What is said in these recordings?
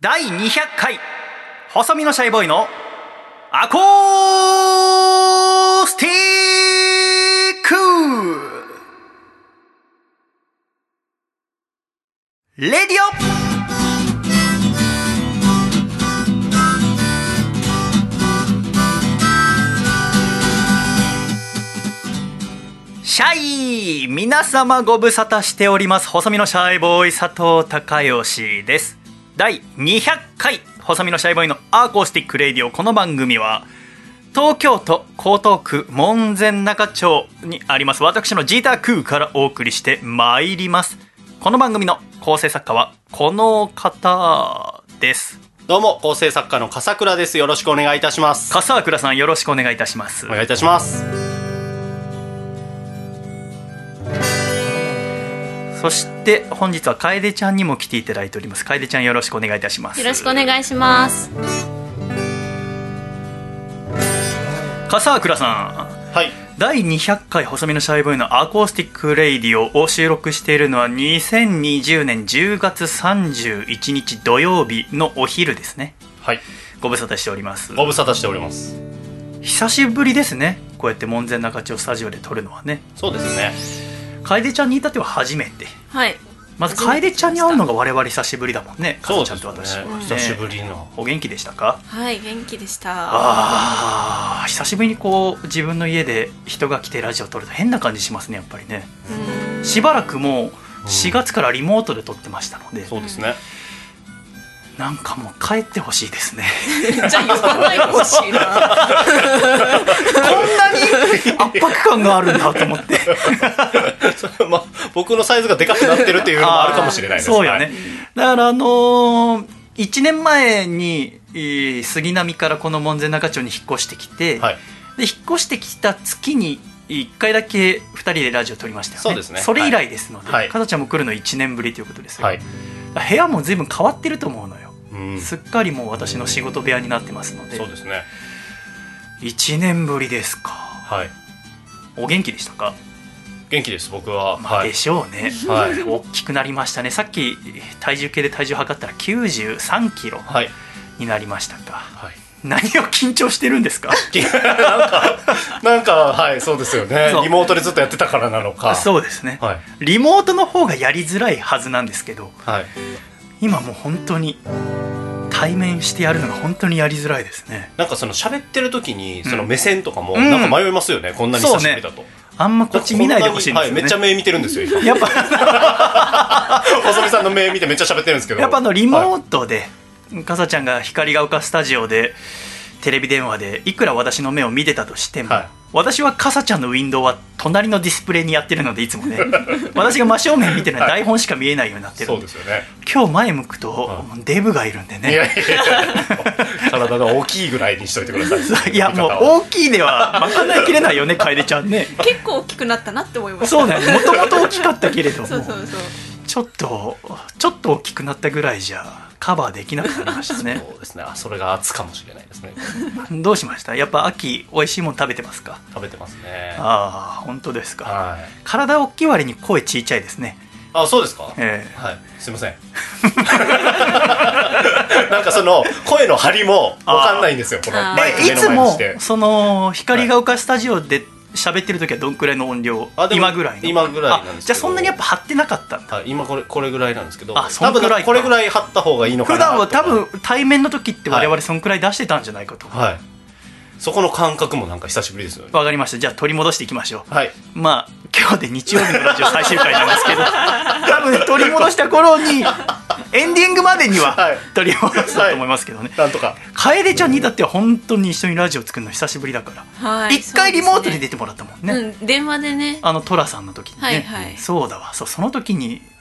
第200回。細身のシャイボーイのアコースティック。レディオ。シャイ。皆様ご無沙汰しております。細身のシャイボーイ佐藤孝義です。第200回細身のシャイボーイの acoustic radio。この番組は東京都江東区門前仲町にあります私のジータークーからお送りしてまいります。この番組の構成作家はこの方です。どうも構成作家の笠倉です。よろしくお願いいたします。笠倉さんよろしくお願いいたします。お願いいたしますそして本日は楓ちゃんにも来ていただいております。楓ちゃんよろしくお願いいたします。よろしくお願いします。笠倉さん。はい。第200回細身のシャイボーイの acoustic radio を収録しているのは2020年10月31日土曜日のお昼ですね。はい。ご無沙汰しております。ご無沙汰しております。久しぶりですね。こうやって門前仲町スタジオで撮るのはね。そうですね楓ちゃんに至っては初めて。はい。まず楓ちゃんに会うのが我々久しぶりだもんね。そう楓ちゃんと私。ね久しぶりの。お元気でしたか？はい元気でした。あー久しぶりにこう自分の家で人が来てラジオ撮ると変な感じしますねやっぱりね。うん。しばらくもう4月からリモートで撮ってましたので、そうですねなんかもう帰ってほしいですね。じゃあ呼ばないでほしいな。こんなに圧迫感があるんだと思って。それはまあ僕のサイズがでかくなってるっていうのもあるかもしれないです。そうよね、だからあのー、1年前にえー杉並からこの門前仲町に引っ越してきて、はい、はいで引っ越してきた月に1回だけ2人でラジオ撮りましたよね。そうですね。それ以来ですので、はい。かなちゃんも来るの1年ぶりということですよ、はい、部屋も随分変わってると思うのよ、うん、すっかりもう私の仕事部屋になってますので。そうですね。1年ぶりですか。はい。お元気でしたか、元気です僕は、まあ、はい。でしょうね、はい。大きくなりましたね。さっき体重計で体重測ったら93キロはい。になりましたか。はい。何を緊張してるんですか？なんかなんかはいそうですよね。リモートでずっとやってたからなのか。そうですね、はい。リモートの方がやりづらいはずなんですけど。はい今もう本当に対面してやるのが本当にやりづらいですね。なんかその喋ってる時にうん。その目線とかもうん。なんか迷いますよね、こんなに久しぶりだと、あんまこっち見ないでほしいんですよね、はい、めっちゃ目見てるんですよ今。やっぱ 細見さんの目見てめっちゃ喋ってるんですけど。やっぱあのリモはいートで、かさちゃんが光が丘スタジオでテレビ電話でいくら私の目を見てたとしても、はい。私はかさちゃんのウィンドウは隣のディスプレイにやってるのでいつもね。私が真正面見てるのは台本しか見えないようになってるそんで、うですよね。今日前向くと、はデブがいるんでね。いやいやいや体が大きいぐらいにしといてください。いやもう大きいでは賄いきれないよね楓ちゃんね。結構大きくなったなって思いました。そうねもともと大きかったけれども。そうそうそう。ちょっとちょっと大きくなったぐらいじゃカバーできなくなりましたね。そうですね。あそれが圧かもしれないですね。どうしました？やっぱ秋美味しいもの食べてますか？食べてますね。ああ本当ですか。はい。体大きい割に声ちいちゃいですね。あそうですか？ええ。はい。すいません。なんかその声の張りも分かんないんですよこのいつもその光が丘スタジオで喋ってる時はどんくらいの音量？今ぐらいの？今ぐらいなんですじゃあそんなにやっぱ張ってなかったんだ。はい、今これこれぐらいなんですけど。あそんくらいか。多分これぐらい張った方がいいのか普な段は多分対面の時って我々そんくらい出してたんじゃないかと。わ、はいそこの感覚もなんか久しぶりですよね。かりました。じゃあ取り戻していきましょう。はい。まあ今日で日曜日のラジオ最終回なんですけど。多分ね取り戻した頃にエンディングまでにははい。取り戻すと思いますけどね、なんとか。楓ちゃんにだっては本当に一緒にラジオ作るの久しぶりだから。はい。一、回リモートで出てもらったもんね、うん電話でね。あのトラさんの時にね、はいはい。そうだわ。そうその時にえー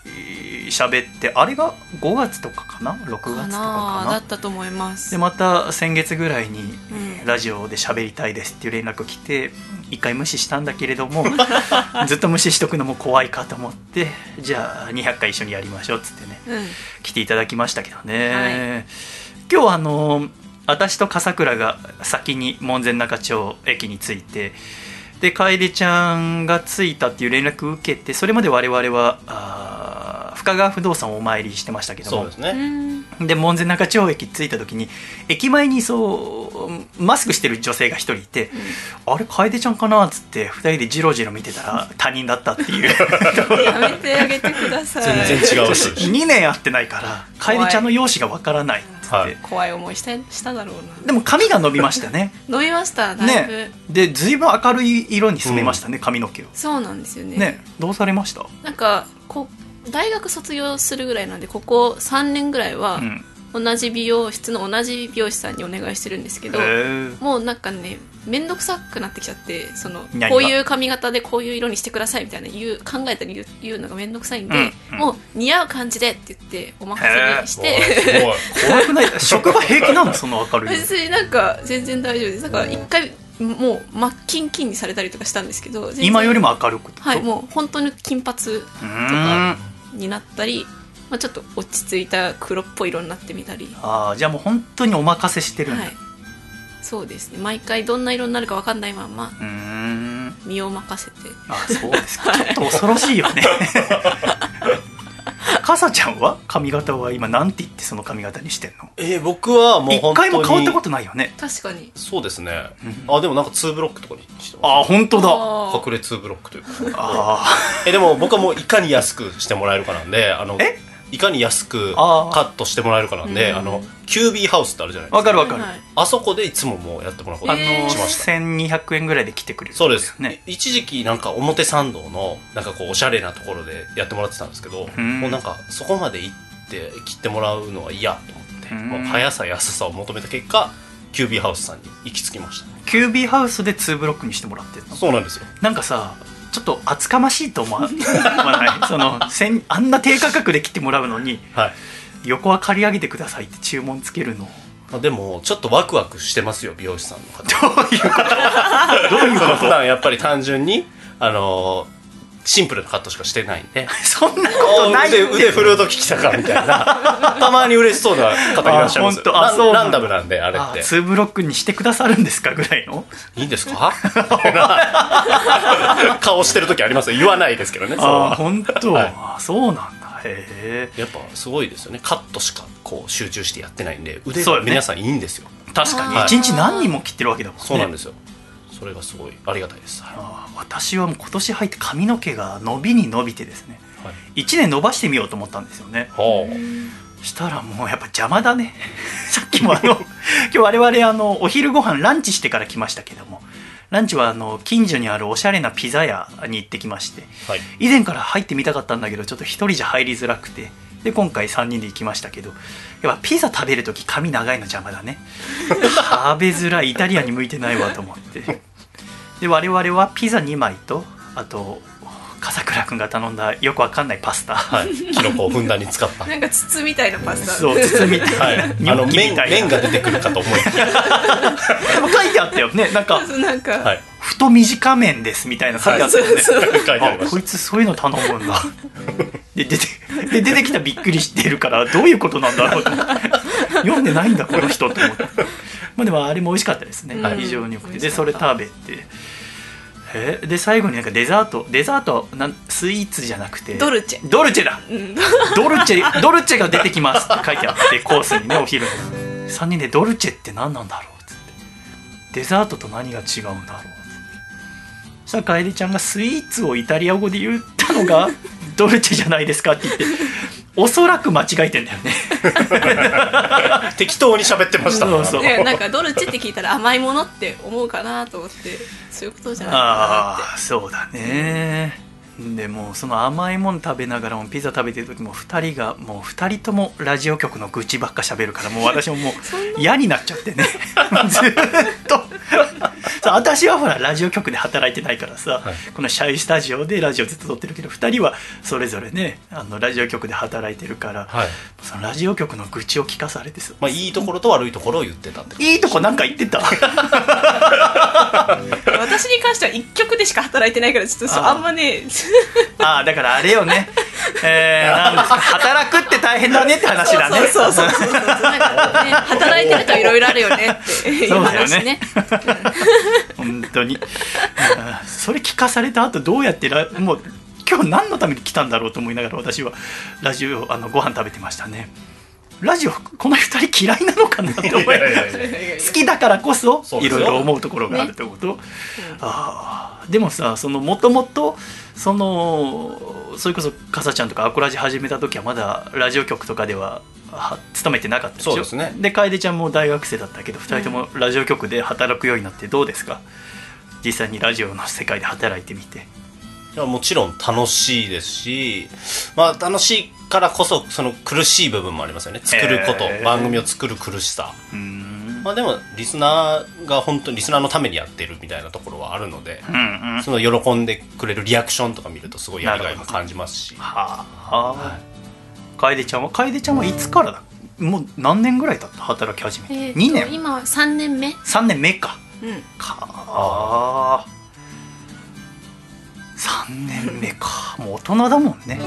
喋ってあれが5月とかかな？6月とかかかななだったと思います。でまた先月ぐらいに、ん。ラジオで喋りたいですっていう連絡来て一回無視したんだけれども ずっと無視しとくのも怖いかと思ってじゃあ200回一緒にやりましょうっつってねうん。来ていただきましたけどね、今日はあの私と笠倉が先に門前仲町駅に着いてで楓ちゃんが着いたっていう連絡を受けてそれまで我々はあー深川不動産をお参りしてましたけども。そうですね、うん。で門前仲町駅着いた時に駅前にそうマスクしてる女性が一人いて「あれ楓ちゃんかな?」っつって二人でジロジロ見てたら 他人だったっていう。やめてあげてください。全然違うし2年会ってないから楓ちゃんの容姿がわからない。っつって、はい。怖い思いしたしただろうな。でも髪が伸びましたね。伸びましただいぶ、ね。で随分明るい色に染めましたね、髪の毛をそうなんですよね。ね。どうされました？なんかこう大学卒業するぐらいなんでここ3年ぐらいはうん同じ美容室の同じ美容師さんにお願いしてるんですけど、もうなんかね面倒くさくなってきちゃってそのこういう髪型でこういう色にしてくださいみたいな言う考えたり言うのが面倒くさいんで、うんうん。もう似合う感じでって言ってお任せにして。怖くない？職場平気なの？その明るいの。別になんか全然大丈夫です。なん。か一回もう真っキンキンにされたりとかしたんですけど今よりも明るくはいもう本当に金髪うーんになったり、まあ、ちょっと落ち着いた黒っぽい色になってみたり。ああじゃあもう本当にお任せしてるんだ、はい。そうですね。毎回どんな色になるか分かんないままうーん。身を任せて。あそうですか。ちょっと恐ろしいよね。かさちゃんは？髪型は今なんて言ってその髪型にしてんの？えー僕はもう一回も変わったことないよね。確かに。そうですね、うあでもなんか2ブロックとかにしてああます本当だ。隠れ2ブロックというか。あえでも僕はもういかに安くしてもらえるかなんであのえ？いかに安くカットしてもらえるかなんでうん。あのキュービーハウスってあるじゃないあですか。わかるわかる、はい。あそこでいつももうやってもらうこと。あにのしました1200円ぐらいで来てくれるそうです。ね一時期なんか表参道のなんかこうおしゃれなところでやってもらってたんですけどん。もうなんかそこまで行って切ってもらうのは嫌と思って。うん。もう速さ安さを求めた結果キュービーハウスさんに行き着きました。ねキュービーハウスで2ブロックにしてもらってそうなんですよ。なんかさちょっと厚かましいと思わない？そのせんあんな低価格で切ってもらうのにはい。横は刈り上げてくださいって注文つけるの。まあでもちょっとワクワクしてますよ美容師さんの方。どういうこと？どういうこ 普段やっぱり単純にあのーシンプルなカットしかしてないんで。と そんなことないって腕腕振るう時来たかみたいな。たまに嬉しそうな方いらっしゃいますあ本当あランそうランダムなんであれあって。2ブロックにしてくださるんですかぐらいの？いいんですか？顔してる時あります？よ言わないですけどねあは本当、はい。あそうなんだ。へえやっぱすごいですよね。カットしかこう集中してやってないんで腕が皆さんいいんですよ。確かに。はい。一日何人も切ってるわけだもんね。そうなんですよそれがすごいありがたいです。はい。あ私はもう今年入って髪の毛が伸びに伸びてですね。はい。1年伸ばしてみようと思ったんですよね。ほうしたらもうやっぱ邪魔だね。さっきもあの 今日我々あのお昼ご飯ランチしてから来ましたけども。ランチはあの近所にあるおしゃれなピザ屋に行ってきまして。はい。以前から入ってみたかったんだけどちょっと一人じゃ入りづらくてで今回3人で行きましたけどやっぱピザ食べる時髪長いの邪魔だね。食べづらい。イタリアンに向いてないわと思って。で我々はピザ2枚とあと笠倉君が頼んだよくわかんないパスタ、はい。キノコをふんだんに使った。なんか筒みたいなパスタ。そう包みたはい。い、なあのニョッキみたいな。麺麺が出てくるかと思いきや、でも書いてあったよね。なんかそうなんか、はい、太短麺ですみたいな書いてあったよね、そうそう書いてありあましこいつそういうの頼むんだ。で出てで出てきたびっくりしてるからどういうことなんだろう読んでないんだこの人と思って。まあでもあれも美味しかったですね、うん。非常によくて。でそれ食べてえで最後になんかデザートデザートなんスイーツじゃなくてドルチェ。ドルチェだ！うん。ドルチェドルチェが出てきますって書いてあってコースにねお昼の3人でドルチェって何なんだろう？っつって。デザートと何が違うんだろう？っつって。そしたら楓ちゃんがスイーツをイタリア語で言ったのがドルチェじゃないですかって言っておそらく間違えてんだよね。た 適当に喋ってました。そうそう。ねなんかドルチェって聞いたら甘いものって思うかなと思ってそういうことじゃないかなああそうだね。でもうその甘いもの食べながらもピザ食べてる時も2人がもう2人ともラジオ局の愚痴ばっか喋るからもう私ももう 嫌になっちゃってね。ずーっとそう私はほらラジオ局で働いてないからさ、はい。このシャイスタジオでラジオずっと撮ってるけど2人はそれぞれねあのラジオ局で働いてるから、はい。そのラジオ局の愚痴を聞かされてさまあ、いいところと悪いところを言ってたってこと。いいとこなんか言ってた？私に関しては一曲でしか働いてないからちょっとそうあんまね。ああだからあれよね。えー、働くって大変だねって話だね。そうそうそうそうそう。なんかね働いてるといろいろあるよねっていうそうね 本当に。う んそれ聞かされた後どうやってラもう今日何のために来たんだろうと思いながら私はラジオあのご飯食べてましたね。ラジオこの二人嫌いなのかなって思いいやいやいや好きだからこそいろいろ思うところがあるってこと、あーでもさそのもともとそのそれこそかさちゃんとかアコラジ始めた時はまだラジオ局とかではは勤めてなかったでしょそうですね。で楓ちゃんも大学生だったけど2人ともラジオ局で働くようになってどうですか？実際にラジオの世界で働いてみて。いやもちろん楽しいですし、まあ、楽しいからこそその苦しい部分もありますよね。作ること、へー番組を作る苦しさ、まあ、でもリスナーが本当にリスナーのためにやってるみたいなところはあるので、うんうん。その喜んでくれるリアクションとか見るとすごいやりがいも感じますし。はあ楓ちゃんは？楓ちゃんはいつからだ？もう何年ぐらい経った？働き始めて、えーと2年。今3年目。3年目か。うん。か。あ3年目か。もう大人だもんね。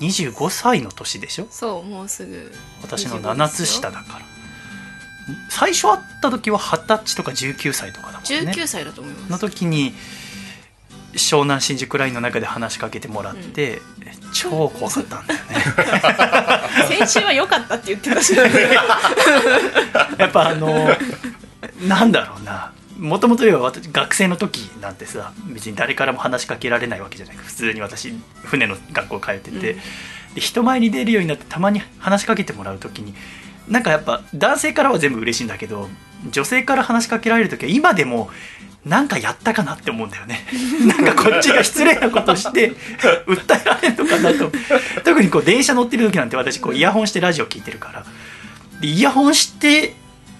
25歳の年でしょ？そうもうすぐ私の7つ下だから。最初会った時は二十歳とか19歳とかだもんね。19歳だと思いのます。時に湘南新宿ラインの中で話しかけてもらって、超怖かったんだよね。先週は良かったって言ってたしやっぱあのなんだろうな。もともと私学生の時なんてさ別に誰からも話しかけられないわけじゃない。普通に私船の学校通ってて、うん。で人前に出るようになってたまに話しかけてもらう時になんかやっぱ男性からは全部嬉しいんだけど女性から話しかけられる時は今でもなんかやったかなって思うんだよね。なんかこっちが失礼なことして 訴えられるのかなと。特にこう電車乗ってる時なんて私こうイヤホンしてラジオ聞いてるから。でイヤホンして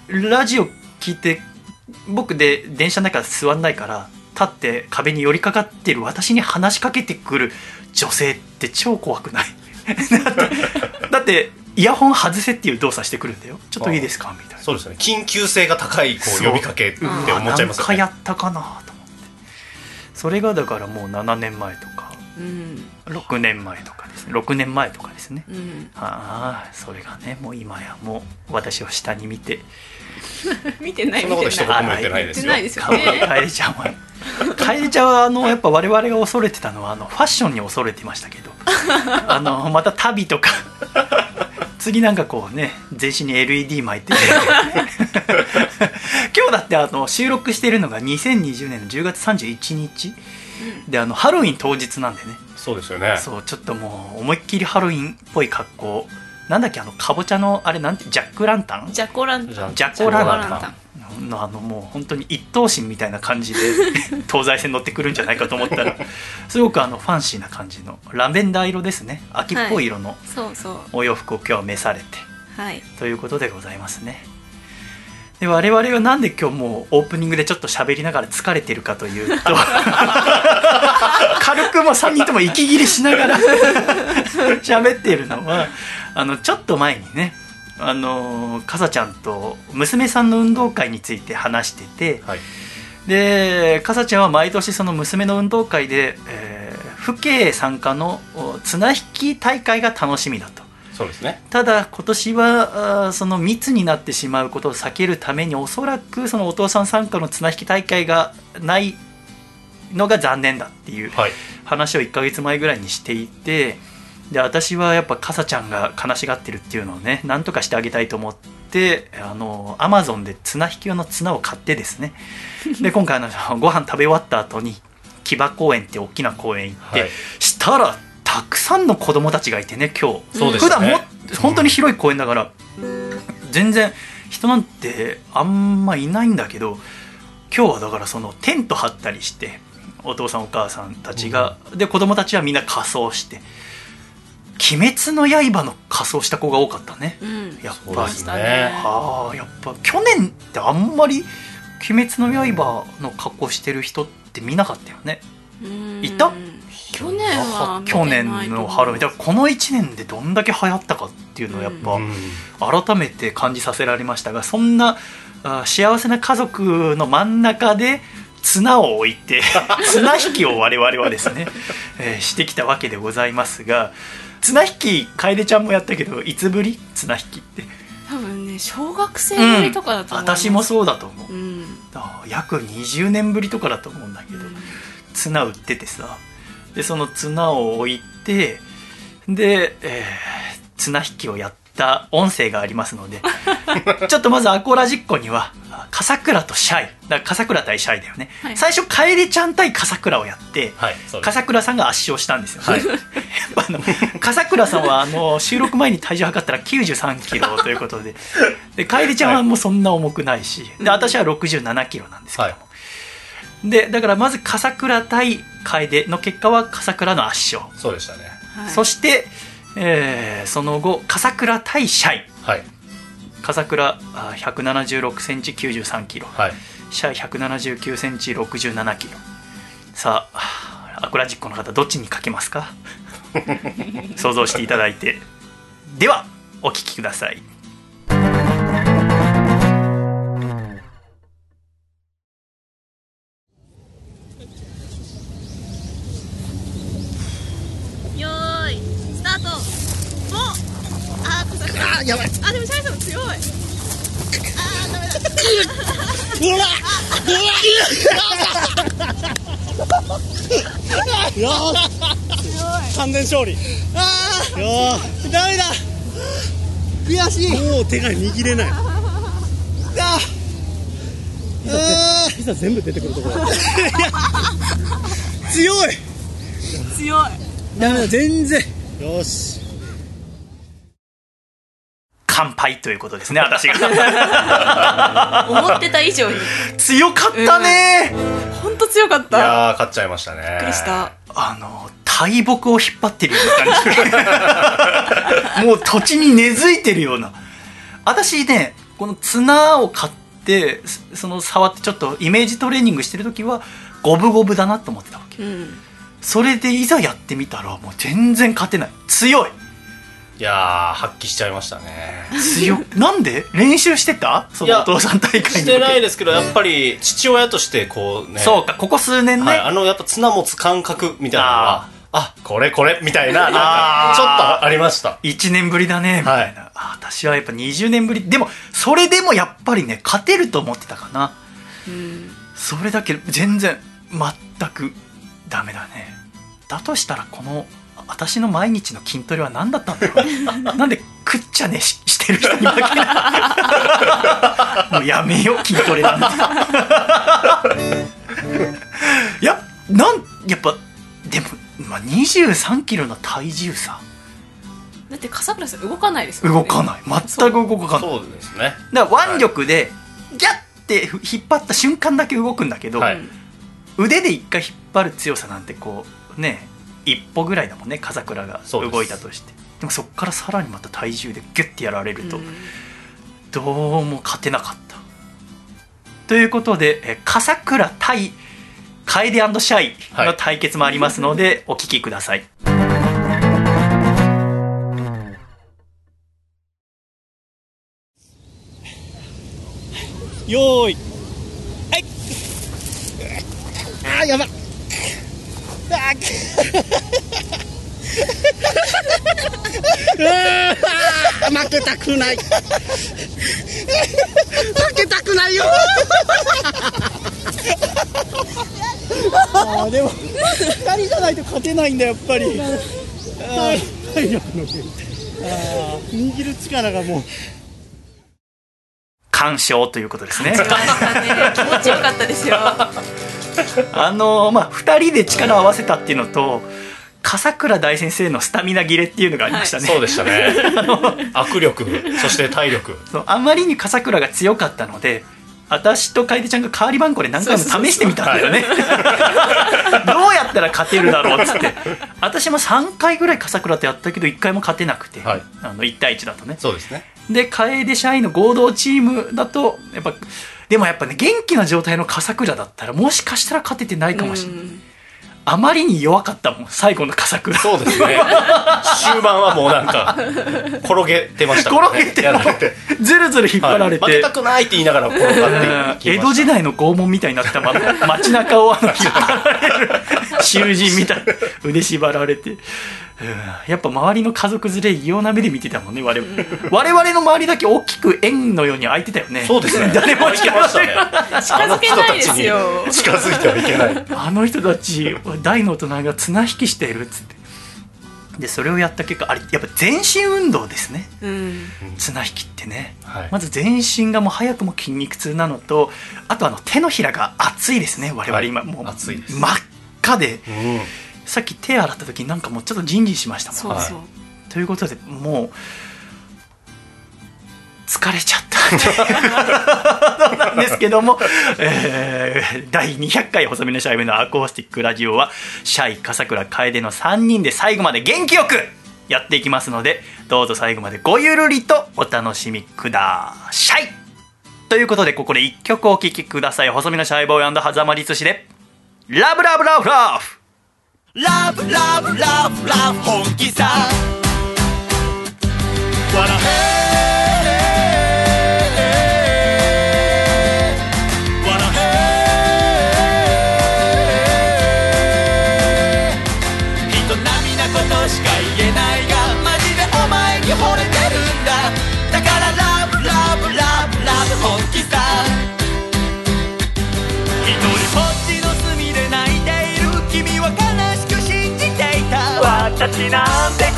ラジオ聞いて僕で電車の中座んないから立って壁に寄りかかってる私に話しかけてくる女性って超怖くない？だってイヤホン外せっていう動作してくるんだよ。ちょっといいですか？みたいな。そうですね。緊急性が高いこそうう呼びかけって思っちゃいますよなんかやねったかなと思って。それがだからもう7年前とか。うん。6年前とかですね。6年前とかですね。うん。ああそれがねもう今やもう私を下に見て。見てないそんなこと一言も言ってないですよ。ですよかわいいね楓ちゃんは。楓ちゃんはあのやっぱ我々が恐れてたのはあのファッションに恐れてましたけどあのまた旅とか。次なんかこうね全身に LED 巻いて。今日だってあの収録してるのが2020年の10月31日。であのハロウィン当日なんでね。そうですよね。そうちょっともう思いっきりハロウィンっぽい格好。なんだっけあのかぼちゃのあれなんてジャックランタン？ジャコランじゃあジャコランタン。ジャコランタンのあのもう本当に一等身みたいな感じで 東西線乗ってくるんじゃないかと思ったらすごくあのファンシーな感じのラベンダー色ですね。秋っぽい色のお洋服を今日は召されて。はい。ということでございますね。で我々はなんで今日もうオープニングでちょっと喋りながら疲れてるかというと 軽くも3人とも息切れしながら 喋っているのはあのちょっと前にねあのかさちゃんと娘さんの運動会について話しててはい。でかさちゃんは毎年その娘の運動会で、えー父兄参加のお綱引き大会が楽しみだと。そうですね。ただ今年はその密になってしまうことを避けるためにおそらくそのお父さん参加の綱引き大会がないのが残念だっていうはい。話を1ヶ月前ぐらいにしていてで私はやっぱかさちゃんが悲しがってるっていうのをねなんとかしてあげたいと思ってあのアマゾンで綱引き用の綱を買ってですね。で今回あのご飯食べ終わった後に木場公園って大きな公園行って、はい。したらたくさんの子供たちがいてね今日。そうでしたね。普段も本当に広い公園だから、全然人なんてあんまいないんだけど今日はだからそのテント張ったりしてお父さんお母さんたちが、で子供たちはみんな仮装して「鬼滅の刃」の仮装した子が多かったね。うん。やっぱりね。ああやっぱ去年ってあんまり「鬼滅の刃」の格好してる人って見なかったよね。うん。いた？去年は去年のハロウィン。だからこの1年でどんだけ流行ったかっていうのをやっぱうん。改めて感じさせられましたがそんなあ幸せな家族の真ん中で綱を置いて綱引きを我々はですね、えーしてきたわけでございますが綱引き楓ちゃんもやったけどいつぶり？綱引きって。多分ね小学生ぶりとかだと思います、私もそうだと思う。うん。約20年ぶりとかだと思うんだけど、綱売っててさ。でその綱を置いてで、えー綱引きをやった音声がありますので ちょっとまずアコラジッコには笠倉とシャイ。だから笠倉対シャイだよね、はい。最初楓ちゃん対笠倉をやって、はい笠倉さんが圧勝したんですよ、はい。笠倉さんはあの収録前に体重測ったら9 3キロということで。で楓ちゃんはもうそんな重くないし、で私は6 7キロなんですけども、はい。でだからまず笠倉対楓の結果は笠倉の圧勝、そうでしたね。はい。そして、えーその後笠倉対シャイ。はい。笠倉あ1 7 6センチ9 3キロ。はい。シャイ1 7 9センチ6 7キロ。さあアクラジックの方どっちにかけますか？想像していただいて。ではお聞きください完全勝利。ああよー。ダメだ。悔しい。もう手が握れない。ああいざ全部出てくるところ。強い。強い。ダメだ。全然。よし。乾杯ということですね私が。思ってた以上に。強かったね、本当強かっいたやー勝っちゃいましたね。びっくりした。あの大木を引っ張ってるような感じ。もう土地に根付いてるような。私ねこの綱を買ってそその触ってちょっとイメージトレーニングしてる時は五分五分だなと思ってたわけ。うん。それでいざやってみたらもう全然勝てない。強い。いやー発揮しちゃいましたね。強い。なんで？練習してた？そいやのお父さん大会してないですけどやっぱり父親としてこうね。そうかここ数年ね、はい、あのやっぱ綱持つ感覚みたいなのはあこれこれみたいな なちょっとありました。1年ぶりだねみたいな、あ私はやっぱ20年ぶり。でもそれでもやっぱりね勝てると思ってたかな。うん。それだけ全然全くダメだね。だとしたらこの私の毎日の筋トレは何だったんだろうね。なんで食っちゃねししてる人に負けない。もうやめよう筋トレなんて。やなんやっぱでも、まあ、2 3キロの体重差。だって笠倉さん動かないですもんね。動かない。全く動かない。そうですね。だから腕力でギャッて引っ張った瞬間だけ動くんだけど、はい。腕で一回引っ張る強さなんてこうね一歩ぐらいだもんね風倉が動いたとして。でもそこからさらにまた体重でギュッてやられると、うん。どうも勝てなかった。ということでえ笠倉対楓シャイの対決もありますので、お聞きください。よーい。はい。あーやば。あー 負けたくない。負けたくないよ。あーでも2人じゃないと勝てないんだやっぱり。握る力がもう。完勝ということですね。ね。気持ちよかったですよ。あのまあ2人で力を合わせたっていうのと笠倉大先生のスタミナ切れっていうのがありましたね、そうでしたね。握力そして体力。そうあまりに笠倉が強かったので私と楓ちゃんが代わり番号で何回も試してみたんだよね。どうやったら勝てるだろうっつって。私も3回ぐらい笠倉とやったけど1回も勝てなくて、はい。あの1対1だとね。そうですね。で楓社員の合同チームだとやっぱでもやっぱね元気な状態の笠倉だったらもしかしたら勝ててないかもしれない、うんあまりに弱かったもん最後の笠倉そうですね。終盤はもうなんか転げてましたね。転げてやられて。ずるずる引っ張られて、はい。負けたくないって言いながら転がって江戸時代の拷問みたいになったまま街中をあの引っ張られる。囚人みたい 腕縛られて、うんやっぱ周りの家族連れ異様な目で見てたもんね我々。我々の周りだけ大きく円のように開いてたよね。そうですね。誰もいけましたね近づけないですよ。近づいてはいけない。あの人たち大の大人が綱引きしてるっつって。でそれをやった結果あれやっぱ全身運動ですね。うん。綱引きってね、はい。まず全身がもう早くも筋肉痛なのとあとあの手のひらが熱いですね我々。今、はいもう熱いです。真っ赤で。うんさっき手洗った時なんかもうちょっとジンジンしましたもん。そうそう、ということでもう疲れちゃったっていうことなんですけども、えー第200回細身のシャイブのアコースティックラジオはシャイ笠倉楓の3人で最後まで元気よくやっていきますのでどうぞ最後までごゆるりとお楽しみください。ということでここで1曲お聴きください。細身のシャイボーイ狭間律師で「ラブラブラブラブ」Love, love, love, love, honky-sa. What a hey!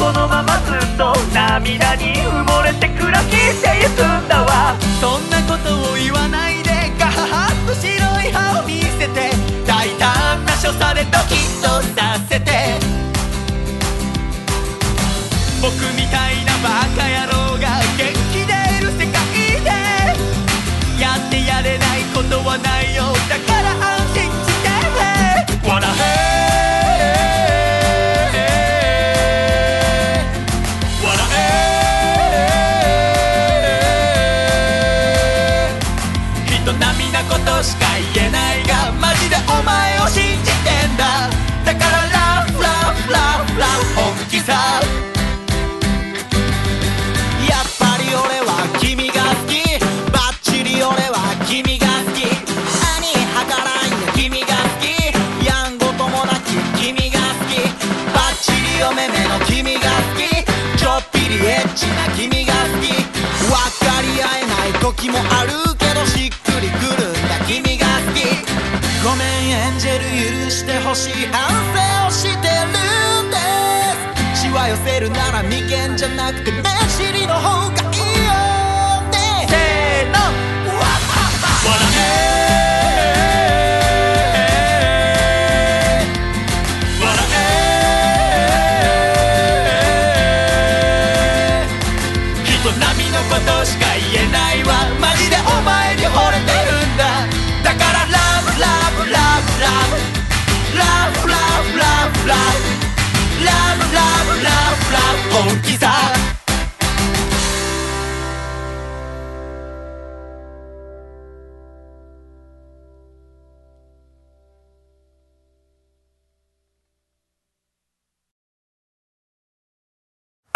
このままずっと涙に埋もれて暮らしてゆくんだわ。そんなことを言わないでガハハッと白い歯を見せて大胆な所作でドキッとさせて。僕みたいなバカ野郎が元気でいる世界でやってやれないことはないよだから。りエッチな君が好き分かり合えない時もあるけどしっくりくるんだ君が好き。ごめんエンジェル許してほしい。反省をしてるんですしわ寄せるなら眉間じゃなくて目尻の。方がいいよねせーの笑え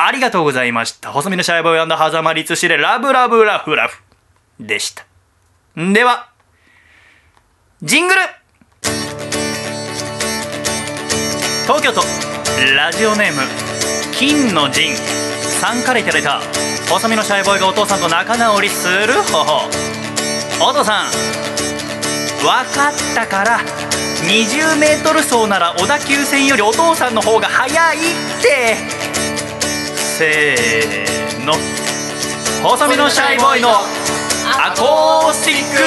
ありがとうございました。細身のシャイボーイ狭間律師でラブラブラフラフ。でした。では、ジングル。東京都ラジオネーム金の陣さんからいただいた細身のシャイボーイがお父さんと仲直りする方法。お父さん分かったから20メートル走なら小田急線よりお父さんの方が速いって。せーの。細身のシャイボーイのアコースティック。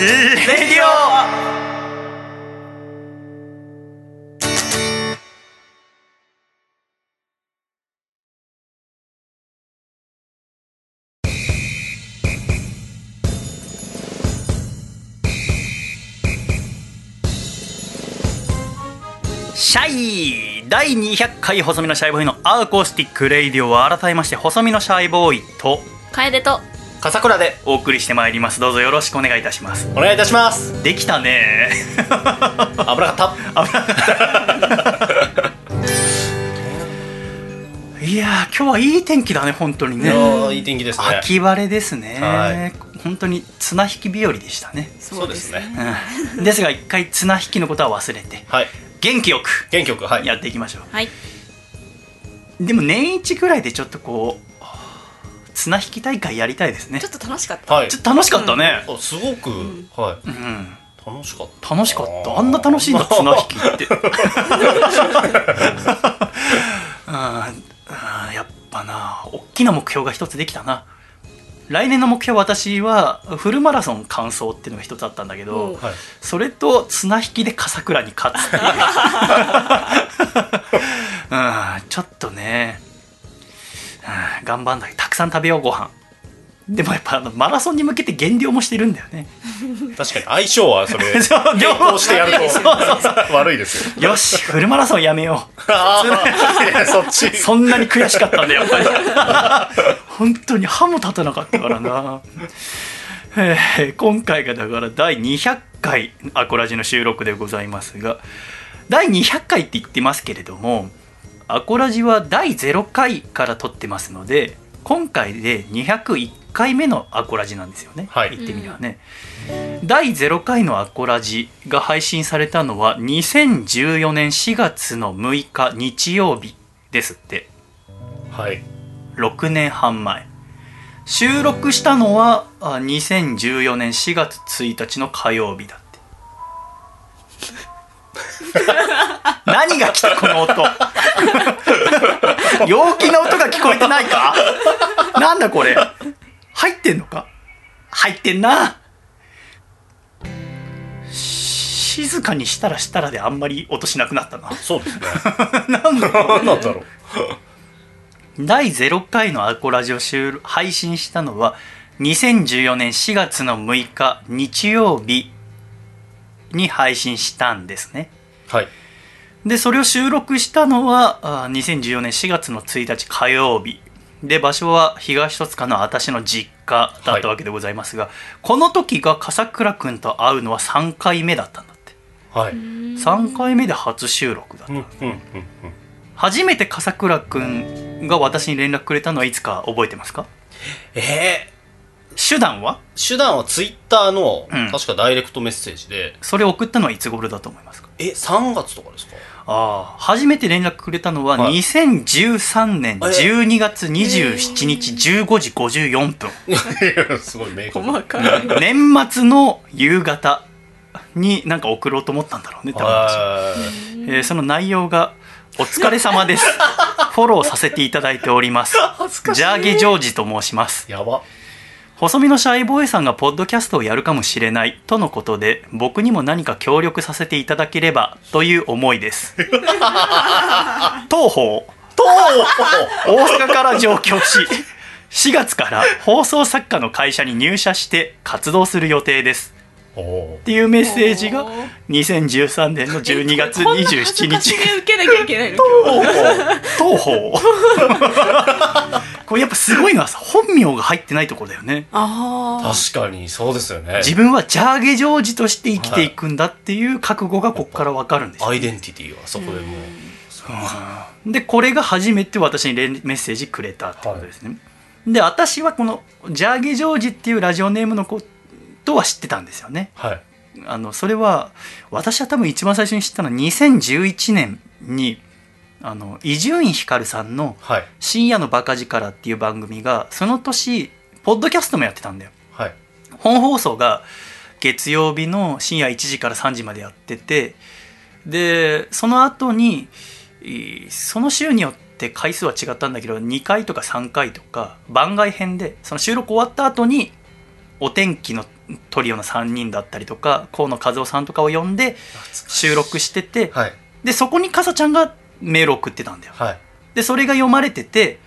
レディオ第200回細身のシャイボーイの acoustic radio は改めまして細身のシャイボーイと楓と笠倉でお送りしてまいります。どうぞよろしくお願いいたします。お願いいたします。できたね。危なかった。いやー今日はいい天気だね本当にいねいい天気ですね。秋晴れですね、はい本当に綱引き日和でしたね、そうですね。うん、ですが一回綱引きのことは忘れてはい。元気よく元気よくはい。やっていきましょう。はい。でも年一ぐらいでちょっとこう綱引き大会やりたいですね。ちょっと楽しかった。はい。ちょっと楽しかったね。あすごく、はい。うん、楽しかった。楽しかった。あんな楽しいんだ綱引きって。あーあーやっぱな大きな目標が一つできたな来年の目標私はフルマラソン完走っていうのが一つあったんだけど、それと綱引きで笠倉に勝つっていう、うん、ちょっとね、うん、頑張んだけどたくさん食べようご飯でもやっぱあのマラソンに向けて減量もしてるんだよね。確かに相性はそれ そうしてやると悪いですよ。よしフルマラソンやめよあー。いやそっち。うそんなに悔しかったんだよやっぱり。本当に歯も立たなかったからな。えー今回がだから第200回アコラジの収録でございますが第200回って言ってますけれどもアコラジは第0回から撮ってますので今回で201回目のアコラジなんですよね、はい。言ってみればね、第0回のアコラジが配信されたのは2014年4月の6日日曜日ですって。はい。6年半前。収録したのはあ2014年4月1日の火曜日だ 何が来たこの音？陽気な音が聞こえてないか？なんだこれ？入ってんのか？入ってんな。静かにしたらしたらであんまり音しなくなったな。そうですね。なんだ何なんだろう。第0回のアコラジを収録配信したのは2014年4月の6日日曜日に配信したんですね。はい。でそれを収録したのはあ2014年4月の1日火曜日で場所は東戸塚の私の実家だったわけでございますが、この時が笠倉君と会うのは3回目だったんだって。はい。3回目で初収録だった。うんうんうんうん。初めて笠倉君が私に連絡くれたのはいつか覚えてますか？え手段は？ー、手段はツイッターの、うん。確かダイレクトメッセージで。それを送ったのはいつ頃だと思いますか？え3月とかですか？ああ初めて連絡くれたのははい。2013年12月27日15時54分。いやすごい明確。細かい。年末の夕方になんか送ろうと思ったんだろうね多分私はえーその内容が「お疲れ様です」フォローさせていただいております。ジャーゲジョージと申します。いやば細身のシャイボーイさんがポッドキャストをやるかもしれないとのことで僕にも何か協力させていただければという思いです。当方大阪から上京し4月から放送作家の会社に入社して活動する予定ですっていうメッセージがおー。2013年の12月27日。で受けなきゃいけないの？東方 これやっぱすごいのはさ本名が入ってないところだよね。ああ確かにそうですよね。自分はジャーゲジョージとして生きていくんだっていう覚悟がここから分かるんですよ。アイデンティティはそこでもう。でこれが初めて私に連メッセージくれたってことですね、で私はこのジャーゲジョージっていうラジオネームのことは知ってたんですよね。はい。あのそれは私は多分一番最初に知ったのは2011年にあの伊集院光さんのはい「深夜のバカ力」っていう番組がその年ポッドキャストもやってたんだよ。はい。本放送が月曜日の深夜1時から3時までやっててでその後にえーその週によって回数は違ったんだけど2回とか3回とか番外編でその収録終わった後にお天気のトリオの3人だったりとか河野和夫さんとかを呼んで収録しててはい。でそこにかさちゃんがメールを送ってたんだよ。はい。でそれが読まれてて、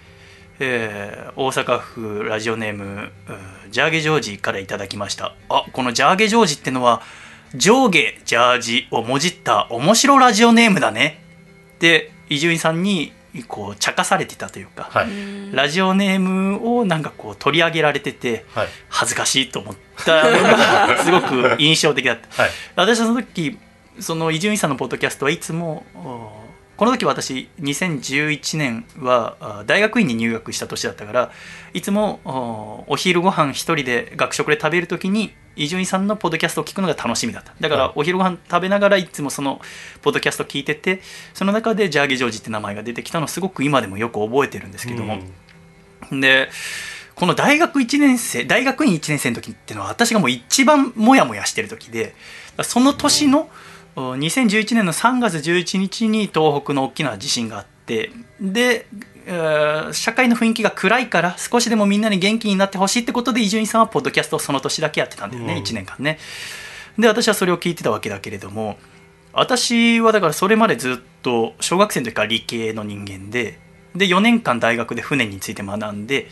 えー大阪府ラジオネームうんジャーゲジョージからいただきました。あこのジャーゲジョージってのは上下ジャージをもじった面白ラジオネームだね。で伊集院さんにこう茶化されてたというか、はい。ラジオネームをなんかこう取り上げられててはい。恥ずかしいと思ったのがすごく印象的だった。はい。私はその時その伊集院さんのポッドキャストはいつもおこの時私2011年はあ大学院に入学した年だったからいつもおお昼ご飯一人で学食で食べる時に伊集院さんのポッドキャストを聞くのが楽しみだった。だからはい。お昼ご飯食べながらいつもそのポッドキャスト聞いててその中でジャーゲジョージって名前が出てきたのをすごく今でもよく覚えてるんですけども、でこの大学1年生大学院1年生の時っていうのは私がもう一番モヤモヤしてる時でその年のお2011年の3月11日に東北の大きな地震があってで、えー社会の雰囲気が暗いから少しでもみんなに元気になってほしいってことで伊集院さんはポッドキャストをその年だけやってたんだよね、うん。1年間ね。で私はそれを聞いてたわけだけれども私はだからそれまでずっと小学生の時から理系の人間でで4年間大学で船について学んで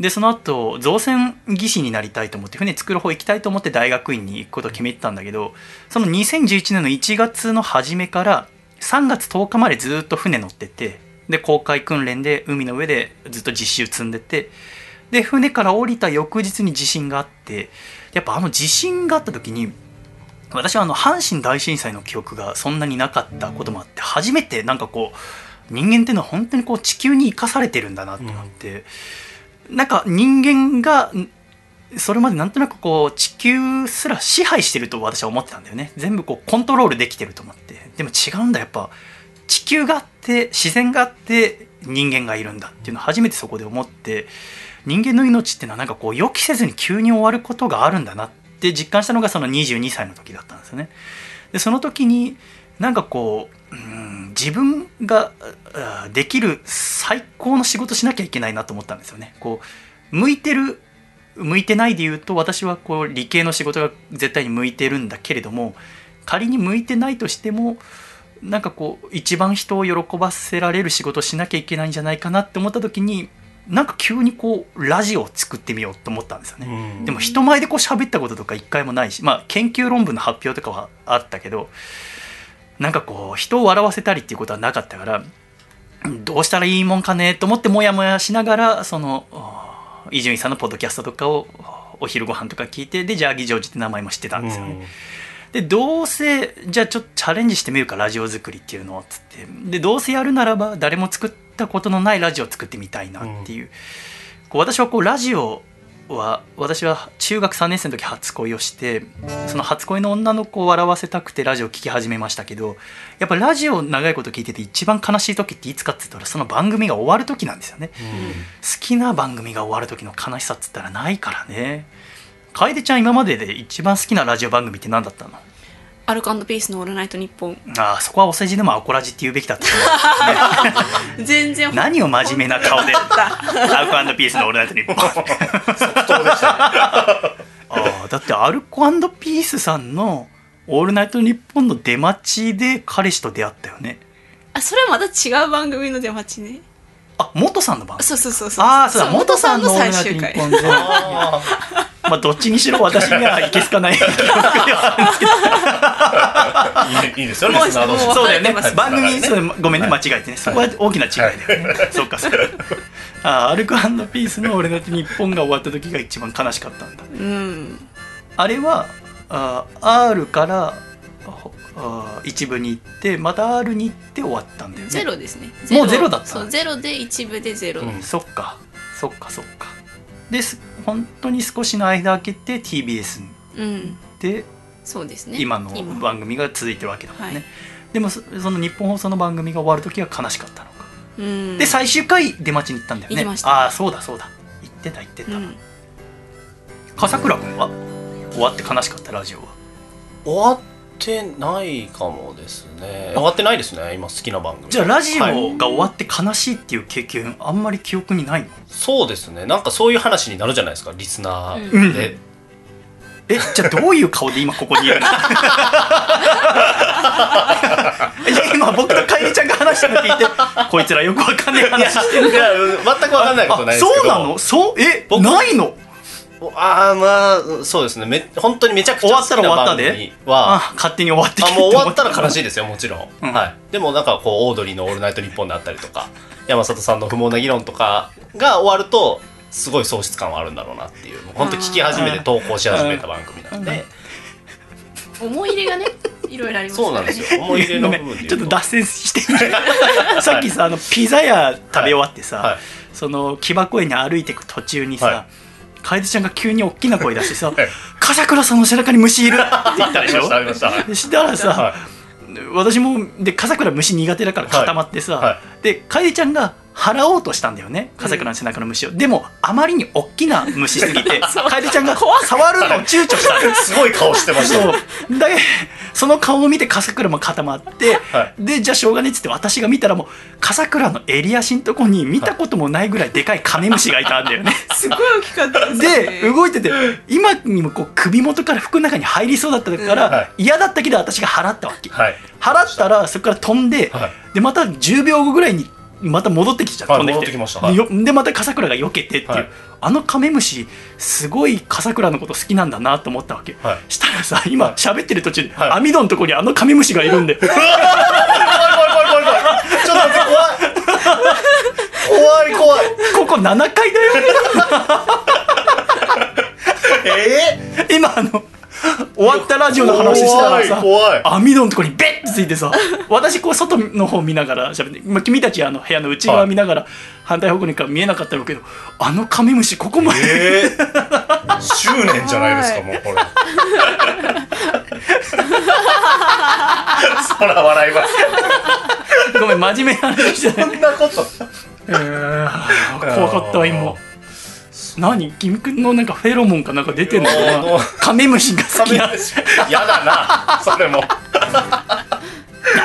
でその後造船技師になりたいと思って船作る方行きたいと思って大学院に行くことを決めてたんだけどその2011年の1月の初めから3月10日までずっと船乗っててで公開訓練で海の上でずっと実習積んでてで船から降りた翌日に地震があってやっぱあの地震があった時に私はあの阪神大震災の記憶がそんなになかったこともあって初めてなんかこう人間っていうのは本当にこう地球に生かされてるんだなと思って、なんか人間がそれまでなんとなくこう地球すら支配してると私は思ってたんだよね。全部こうコントロールできてると思って。でも違うんだやっぱ。地球があって自然があって人間がいるんだっていうのを初めてそこで思って。人間の命っていうのはなんかこう予期せずに急に終わることがあるんだなって実感したのがその22歳の時だったんですよね。でその時になんかこう、うん、自分があできる最高の仕事しなきゃいけないなと思ったんですよね。こう向いてる向いてないで言うと私はこう理系の仕事が絶対に向いてるんだけれども仮に向いてないとしてもなんかこう一番人を喜ばせられる仕事をしなきゃいけないんじゃないかなって思った時になんか急にこうラジオを作ってみようと思ったんですよね。うんでも人前でこう喋ったこととか一回もないしまあ研究論文の発表とかはあったけどなんかこう人を笑わせたりっていうことはなかったからどうしたらいいもんかねと思ってモヤモヤしながらそのお伊集院さんのポッドキャストとかをお昼ご飯とか聞いてでジャーギージョージって名前も知ってたんですよね。でどうせじゃあちょっとチャレンジしてみるかラジオ作りっていうのをつって。でどうせやるならば誰も作ったことのないラジオを作ってみたいなっていう,、こう私はこうラジオは私は中学3年生の時初恋をしてその初恋の女の子を笑わせたくてラジオを聴き始めましたけどやっぱラジオを長いこと聞いてて一番悲しい時っていつかって言ったらその番組が終わる時なんですよね。好きな番組が終わる時の悲しさっつったらないからね。楓ちゃん今までで一番好きなラジオ番組って何だったの？アルコピースのオールナイトニッポン。ああそこはお世辞でもアコラジって言うべきだったと思う。全然。何を真面目な顔でアルコピースのオールナイトニッポン。ああだってアルコピースさんのオールナイトニッポンの出待ちで彼氏と出会ったよね。あそれはまた違う番組の出待ちねあ元さんの番組。そうそうそうそう。ああそうだ元元さんの最終回。まあどっちにしろ私にはいけすかない。いいいいですよリスナー同士もうそうだよね。はい番組ねそうごめんね間違えてね。そこは大きな違いだよねそうかそうか。あアルコピースの「俺だって日本」が終わった時が一番悲しかったんだ。うん。あれはあ R からあ一部に行ってまた R に行って終わったんだよね。ゼロですね。もうゼロだったそうゼロで一部でゼロ、うんそっか。そっかそっか。です本当に少しの間空けて TBS うん。でそうですね。今の番組が続いてるわけだもんね、はい。でもそその日本放送の番組が終わる時は悲しかったのか、うん。で最終回出待ちに行ったんだよね。行きました。ああそうだそうだ。行ってた行ってた、うん。笠倉君は？終わって悲しかったラジオは？終わってないかもですね。終わってないですね今好きな番組。じゃあラジオはいが終わって悲しいっていう経験あんまり記憶にないの？そうですね。なんかそういう話になるじゃないですかリスナーうん。で、えじゃあどういう顔で今ここにいるの？いや今僕とかえりちゃんが話したの聞いてこいつらよくわかんない話してるいや全く分かんないことないですけど。そうなの？そう？え僕ないの？ああまあそうですね。め本当にめちゃくちゃ終わったら終わったはあ勝手に終わってあもう終わったら悲いしいですよもちろん、うん。はい、でもなんかこうオードリーの「オールナイトニッポン」であったりとか山里さんの不毛な議論とかが終わるとすごい喪失感はあるんだろうなっていう。本当聞き始めて投稿し始めた番組なんで。思い入れがねいろいろありますそうなんですよ。思い入れの部分でちょっと脱線してみる さっきさあのピザ屋食べ終わってさ、はい。その木箱園に歩いていく途中にはさ楓ちゃんが急に大きな声出してさはい「笠倉さんの背中に虫いる!」って言ったでしょ？したらさ、は私もで笠倉虫苦手だから固まってさ、はで楓ちゃんが「払おうとしたんだよね笠倉の背中の虫を、でもあまりに大きな虫すぎて 楓ちゃんが触るのを躊躇した。すすごい顔してましたそでその顔を見て笠倉も固まって、はでじゃあしょうがねえっつって私が見たらもう笠倉の襟足のとこに見たこともないぐらいでかいカメムシがいたんだよね。すごい大きかったですね。で動いてて今にもこう首元から服の中に入りそうだったから、うんはい。嫌だったけど私が払ったわけ、はい。払ったらそこから飛んで、はい。でまた10秒後ぐらいにまた戻ってきちゃった、はい飛んできました。はい。でまた笠倉が避けてっていう、はい。あのカメムシすごい笠倉のこと好きなんだなと思ったわけ、はい。したらさ今喋ってる途中で、はい。網戸のとこにあのカメムシがいるんで。怖い怖い怖い怖いちょっと待って怖い。怖い怖いここ7階だよ ええ今あの終わったラジオの話したらさ怖い怖い。網戸のとこにベッてついてさ私こう外の方見ながら喋って、まあ、君たちあの部屋の内側見ながら反対方向にから見えなかったろうけどあのカメムシここまで、ええ執念じゃないですかもうこれ。そら笑います。ごめん真面目な話じゃない。そんなこと。えー怖かったわ今何？君くんのなんかフェロモンかなんか出てんのかな？カメムシが好きな。やだな。それも。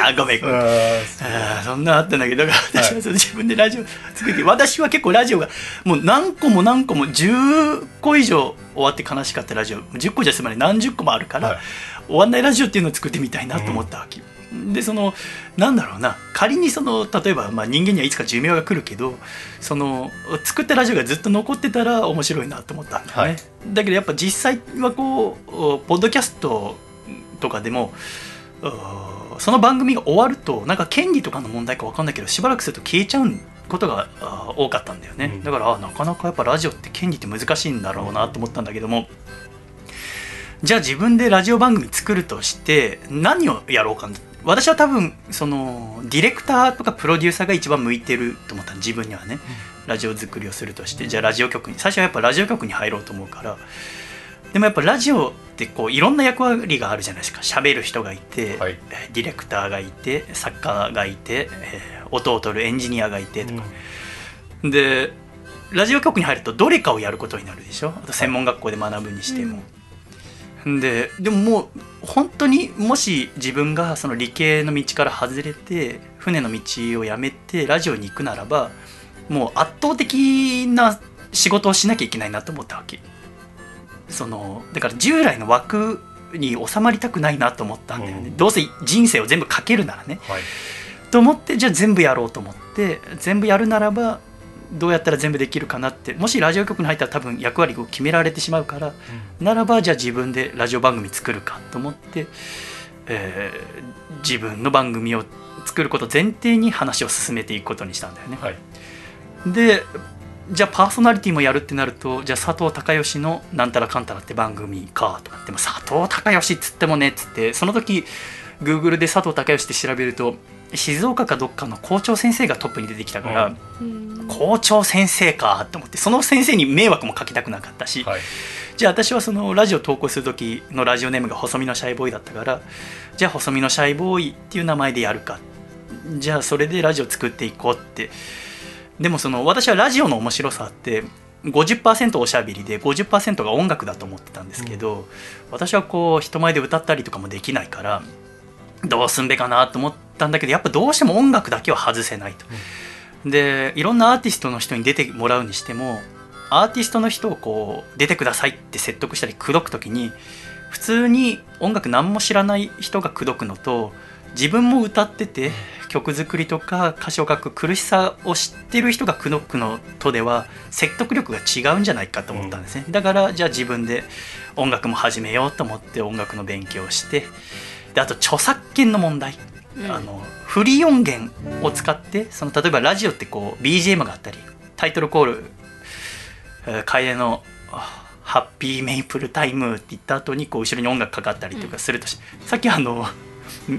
あごめんごめん。あーそんなあったんだけど私は自分でラジオ作って私は結構ラジオがもう何個も何個も10個以上終わって悲しかったラジオ。10個じゃ済まない。何十個もあるから、はい。終わんないラジオっていうのを作ってみたいなと思ったわけ、でそのなんだろうな。仮にその例えば、まあ、人間にはいつか寿命が来るけどその作ったラジオがずっと残ってたら面白いなと思ったんだよね、はい。だけどやっぱ実際はこうおポッドキャストとかでもおその番組が終わるとなんか権利とかの問題か分かんないけどしばらくすると消えちゃうことがあ多かったんだよね、うん。だからあなかなかやっぱラジオって権利って難しいんだろうなと思ったんだけども。じゃあ自分でラジオ番組作るとして何をやろうかな私は多分そのディレクターとかプロデューサーが一番向いてると思った。自分にはね、ラジオ作りをするとして。じゃあラジオ局に最初はやっぱラジオ局に入ろうと思うから。でもやっぱラジオってこういろんな役割があるじゃないですか。喋る人がいて、はい。えーディレクターがいて作家がいて、えー音を取るエンジニアがいてとか、でラジオ局に入るとどれかをやることになるでしょ。あと専門学校で学ぶにしても。ででももう本当にもし自分がその理系の道から外れて船の道をやめてラジオに行くならばもう圧倒的な仕事をしなきゃいけないなと思ったわけ。そのだから従来の枠に収まりたくないなと思ったんだよね、うん。どうせ人生を全部かけるならね。はい。と思ってじゃあ全部やろうと思って全部やるならばどうやったら全部できるかなってもしラジオ局に入ったら多分役割を決められてしまうから、ならばじゃあ自分でラジオ番組作るかと思って、えー自分の番組を作ること前提に話を進めていくことにしたんだよね。はいでじゃあパーソナリティもやるってなるとじゃあ佐藤孝義の「なんたらかんたら」って番組かとかっても佐藤孝義っつってもねっつってその時 Google で佐藤孝義って調べると静岡かどっかの校長先生がトップに出てきたから、うん。うん校長先生かと思ってその先生に迷惑もかけたくなかったし、はい。じゃあ私はそのラジオ投稿する時のラジオネームが細身のシャイボーイだったからじゃあ細身のシャイボーイっていう名前でやるか。じゃあそれでラジオ作っていこうって。でもその私はラジオの面白さって50%おしゃべりで50%が音楽だと思ってたんですけど、私はこう人前で歌ったりとかもできないからどうすんべかなと思ったんだけどやっぱどうしても音楽だけは外せないと。でいろんなアーティストの人に出てもらうにしてもアーティストの人をこう出てくださいって説得したり口説く時に普通に音楽何も知らない人が口説くのと自分も歌ってて曲作りとか歌詞を書く苦しさを知ってる人が口説くのとでは説得力が違うんじゃないかと思ったんですね、だからじゃあ自分で音楽も始めようと思って音楽の勉強をしてであと著作権の問題。あのフリー音源を使ってその例えばラジオってこう BGM があったりタイトルコールえー楓のあ「ハッピーメイプルタイム」って言った後にこう後ろに音楽かかったりとかするとし、さっきあのん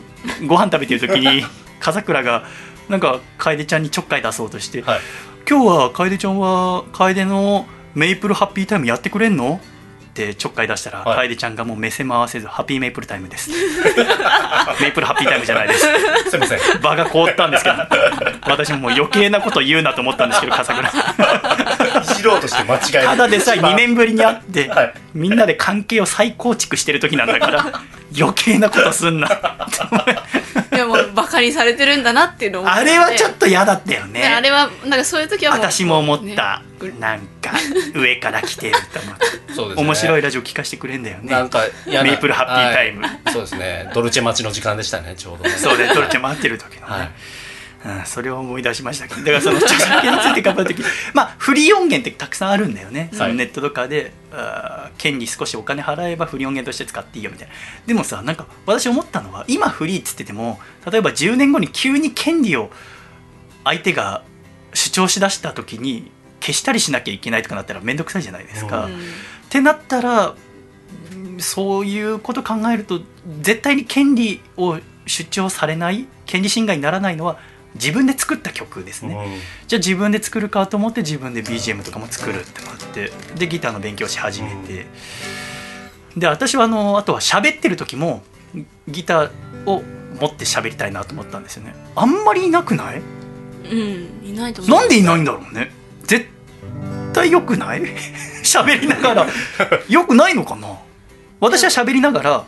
ご飯食べてる時に 笠倉がなんか楓ちゃんにちょっかい出そうとして「はい。今日は楓ちゃんは楓のメイプルハッピータイムやってくれんの?」ってちょっかい出したら、はい。楓ちゃんがもう目線も合わせずハッピーメイプルタイムです。メイプルハッピータイムじゃないです。すいません。場が凍ったんですけど私ももう余計なこと言うなと思ったんですけど 笠倉。いじろうとして間違える。ただでさえ2年ぶりに会って、はい。みんなで関係を再構築してる時なんだから余計なことすんな でもバカにされてるんだなっていうのをあれはちょっと嫌だったよね。であれはなんかそういう時は私も思った、ねなんか上から来てると思って。そうですね。面白いラジオ聞かせてくれんだよね。なんかメイプルハッピータイム。はい。そうですね。ドルチェ待ちの時間でしたねちょうど。ねそうね、トルチェ待ってる時のね、はい。うん、それを思い出しましたけど。だからその著作権について頑張る時まあフリー音源ってたくさんあるんだよね、そのネットとかであー権利少しお金払えばフリー音源として使っていいよみたいな。でもさなんか私思ったのは今フリーっつってても例えば10年後に急に権利を相手が主張しだした時に消したりしなきゃいけないとかなったら面倒くさいじゃないですか。うってなったらうんそういうこと考えると絶対に権利を主張されない権利侵害にならないのは自分で作った曲ですね、じゃあ自分で作るかと思って自分で BGM とかも作るってなってでギターの勉強し始めて、で私はあのあとは喋ってる時もギターを持って喋りたいなと思ったんですよね。あんまりいなくない？うんいないと思うなんでいないんだろうね。絶対良くない？喋りながら。良くないのかな？私は喋りながら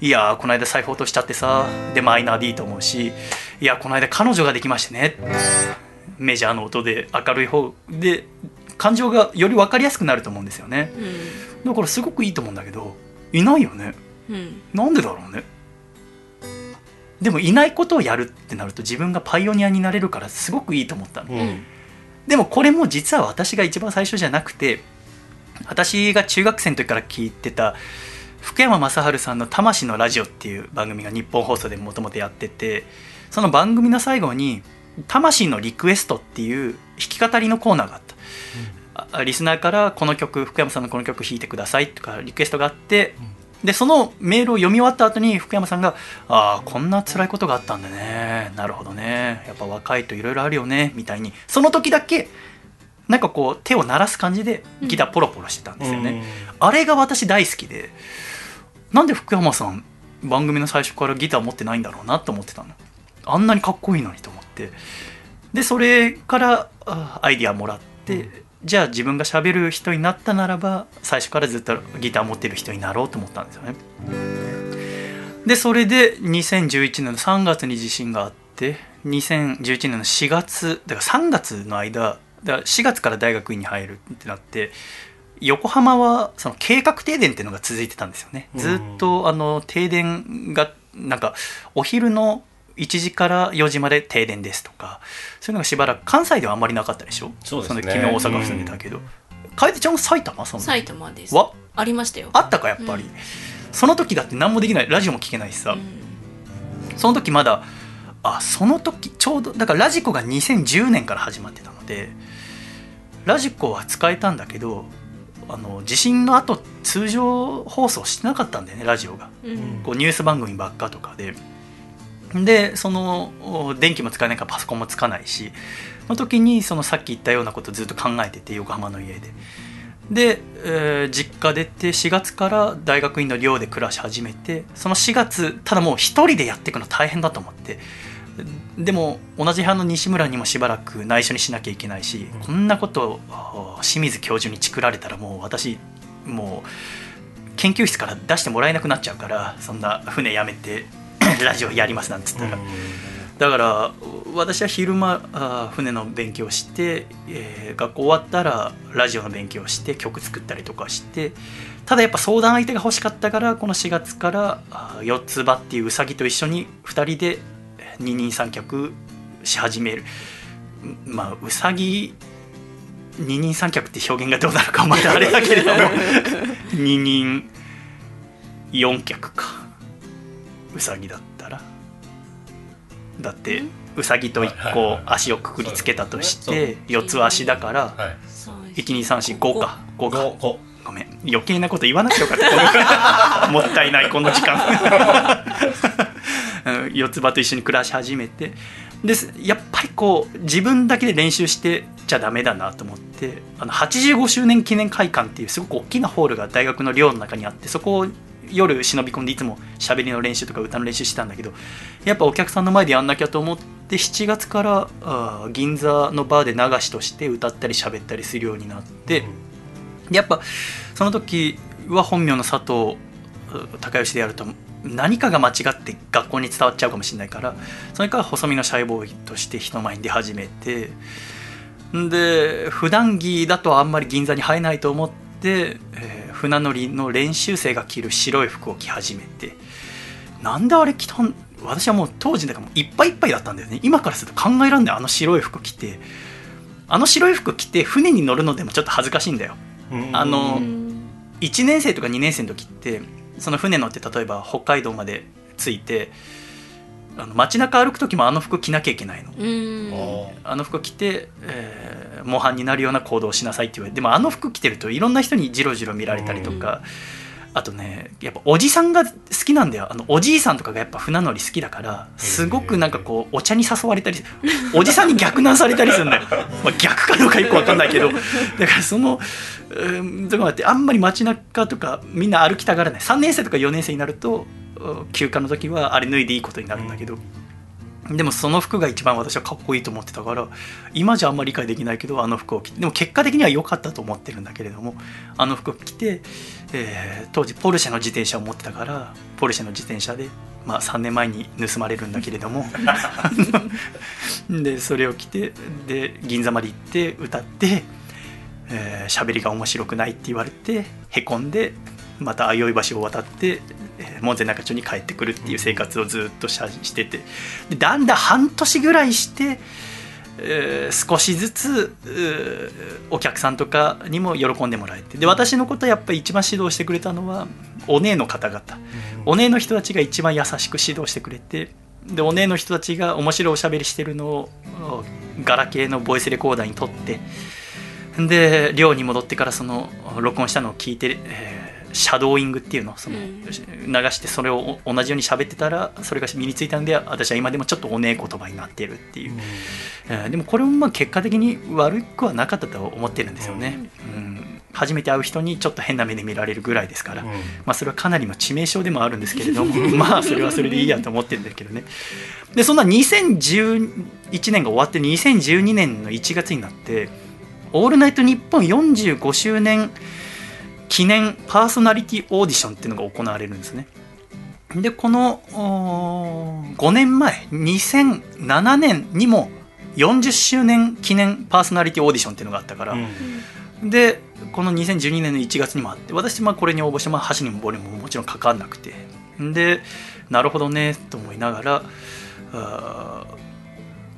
いやーこの間財布落としちゃってさでマイナーでいいと思うしいやこの間彼女ができましてね。メジャーの音で明るい方で感情がより分かりやすくなると思うんですよね。だからすごくいいと思うんだけどいないよね。うんうん。なんでだろうね？でもいないことをやるってなると自分がパイオニアになれるからすごくいいと思ったの。うんでもこれも実は私が一番最初じゃなくて私が中学生の時から聞いてた福山雅治さんの「魂のラジオ」っていう番組が日本放送でもともとやっててその番組の最後に「魂のリクエスト」っていう弾き語りのコーナーがあった、あリスナーからこの曲福山さんのこの曲弾いてくださいとかリクエストがあって、でそのメールを読み終わった後に福山さんが「ああこんな辛いことがあったんだね。なるほどね。やっぱ若いといろいろあるよね」みたいにその時だけなんかこう手を鳴らす感じでギターポロポロしてたんですよね、あれが私大好きでなんで福山さん番組の最初からギター持ってないんだろうなと思ってたの。あんなにかっこいいのにと思って。でそれからあアイディアもらって、じゃあ自分が喋る人になったならば最初からずっとギター持ってる人になろうと思ったんですよね。でそれで2011年の3月に地震があって2011年の4月だから3月の間だから4月から大学院に入るってなって横浜はその計画停電っていうのが続いてたんですよね。ずっとあの停電がなんかお昼の1時から4時まで停電ですとかそういうのがしばらく関西ではあんまりなかったでしょ？そうですね。の大阪住んでたけど、楓ちゃんは埼玉？その時埼玉です。わ？ありましたよ。あったかやっぱり、その時だって何もできない。ラジオも聞けないしさ、その時まだあその時ちょうどだからラジコが2010年から始まってたのでラジコは使えたんだけどあの地震の後通常放送してなかったんだよねラジオが。うん。こうニュース番組ばっかとかででその電気も使えないからパソコンもつかないしその時にそのさっき言ったようなことずっと考えてて横浜の家で。で、えー実家出て4月から大学院の寮で暮らし始めてその4月ただもう一人でやっていくの大変だと思ってでも同じ班の西村にもしばらく内緒にしなきゃいけないし、こんなことを清水教授にチクられたらもう私もう研究室から出してもらえなくなっちゃうからそんな船やめてラジオやりますなんつったら、だから私は昼間あー船の勉強して、えー学校終わったらラジオの勉強して曲作ったりとかしてただやっぱ相談相手が欲しかったからこの4月からあー四つ葉っていううさぎと一緒に2人で二人三脚し始める。んまあうさぎ二人三脚って表現がどうなるかまだあれだけれども。二人四脚かうさぎだったら。だってうさぎと一個足をくくりつけたとして四つ足だからはい。そう12345か。5か。ごめん。余計なこと言わなきゃよかった。もったいないこの時間。うん四つ葉と一緒に暮らし始めて。ですやっぱりこう自分だけで練習してちゃダメだなと思っててあの85周年記念会館っていうすごく大きなホールが大学の寮の中にあってそこを夜忍び込んでいつも喋りの練習とか歌の練習してたんだけどやっぱお客さんの前でやんなきゃと思って7月からあ銀座のバーで流しとして歌ったり喋ったりするようになって、やっぱその時は本名の佐藤孝義でやると何かが間違って学校に伝わっちゃうかもしれないからそれから細身のシャイボーイとして人前に出始めてんで普段着だとあんまり銀座に入れないと思って、えー船乗りの練習生が着る白い服を着始めてなんであれ着たん私はもう当時だからもういっぱいいっぱいだったんだよね。今からすると考えらんないあの白い服着てあの白い服着て船に乗るのでもちょっと恥ずかしいんだよ。あの1年生とか2年生の時ってその船乗って例えば北海道まで着いてあの街中歩く時もあの服着なきゃいけないの。うん。あの服着て、えー模範になるような行動をしなさいって言われてでもあの服着てるといろんな人にジロジロ見られたりとか、あとねやっぱおじさんが好きなんだよ。あのおじいさんとかがやっぱ船乗り好きだからすごくなんかこうお茶に誘われたりおじさんに逆難されたりするんだよ、まあ、逆かどうかよく分かんないけど。だからそのうんとかってあんまり街中とかみんな歩きたがらない。3年生とか4年生になるとうん休暇の時はあれ脱いでいいことになるんだけど、でもその服が一番私はかっこいいと思ってたから今じゃあんまり理解できないけどあの服を着てでも結果的には良かったと思ってるんだけれどもあの服を着て、えー当時ポルシェの自転車を持ってたからポルシェの自転車で、まあ、3年前に盗まれるんだけれどもでそれを着てで銀座まで行って歌ってえー喋りが面白くないって言われてへこんでまた相生橋を渡って、門前仲町に帰ってくるっていう生活をずっとししてて。でだんだん半年ぐらいして、えー少しずつお客さんとかにも喜んでもらえて。で私のことやっぱり一番指導してくれたのはお姉の方々。お姉の人たちが一番優しく指導してくれて。でお姉の人たちが面白いおしゃべりしてるのをおガラケーのボイスレコーダーに撮って。で寮に戻ってからその録音したのを聞いて、えーシャドーイングっていうのその、うん。流してそれをお同じように喋ってたらそれが身についたんで私は今でもちょっとおねえ言葉になってるっていう、えーでもこれもまあ結果的に悪くはなかったと思ってるんですよね、うん。初めて会う人にちょっと変な目で見られるぐらいですから、まあ、それはかなりの致命傷でもあるんですけれども まあそれはそれでいいやと思ってるんだけどね。でそんな2011年が終わって2012年の1月になって「オールナイトニッポン」45周年記念パーソナリティオーディションっていうのが行われるんですね。でこのおー5年前2007年にも40周年記念パーソナリティオーディションっていうのがあったから、でこの2012年の1月にもあって私まあこれに応募して、まあ、箸にも棒にももちろんかかんなくてでなるほどねと思いながら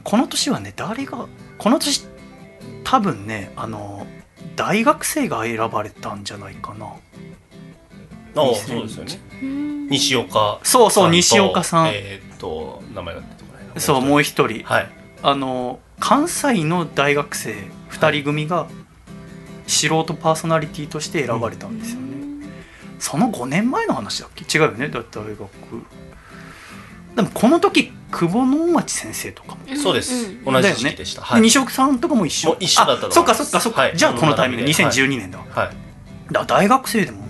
この年はね誰がこの年多分ねあの大学生が選ばれたんじゃないかな。ああそうですよね。西岡そうそう西岡さん。えーっと名前が出てこないなそうもう一人。はい。あの関西の大学生2人組が素人パーソナリティとして選ばれたんですよね、その5年前の話だっけ？違うよね。だって大学でもこの時久保能町先生とかも、そうです、うん同じ時期でした、はい。さんとかも一緒。もう一緒だったそっかそっかそっか、はい。じゃあこのタイミングで。はい。2012年だ。わ、はい。だ大学生でも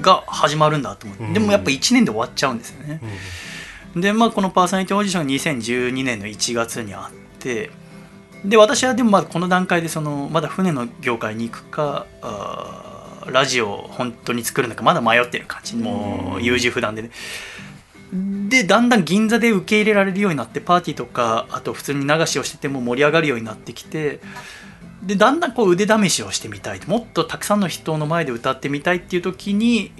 が始まるんだと思って、うん。でもやっぱ1年で終わっちゃうんですよね、でまあこのパーソナリティオーディションが2012年の1月にあって。で私はでもまだこの段階でそのまだ船の業界に行くかラジオを本当に作るのかまだ迷ってる感じ。もう優柔不断でねでだんだん銀座で受け入れられるようになってパーティーとかあと普通に流しをしてても盛り上がるようになってきてでだんだんこう腕試しをしてみたいもっとたくさんの人の前で歌ってみたいっていう時に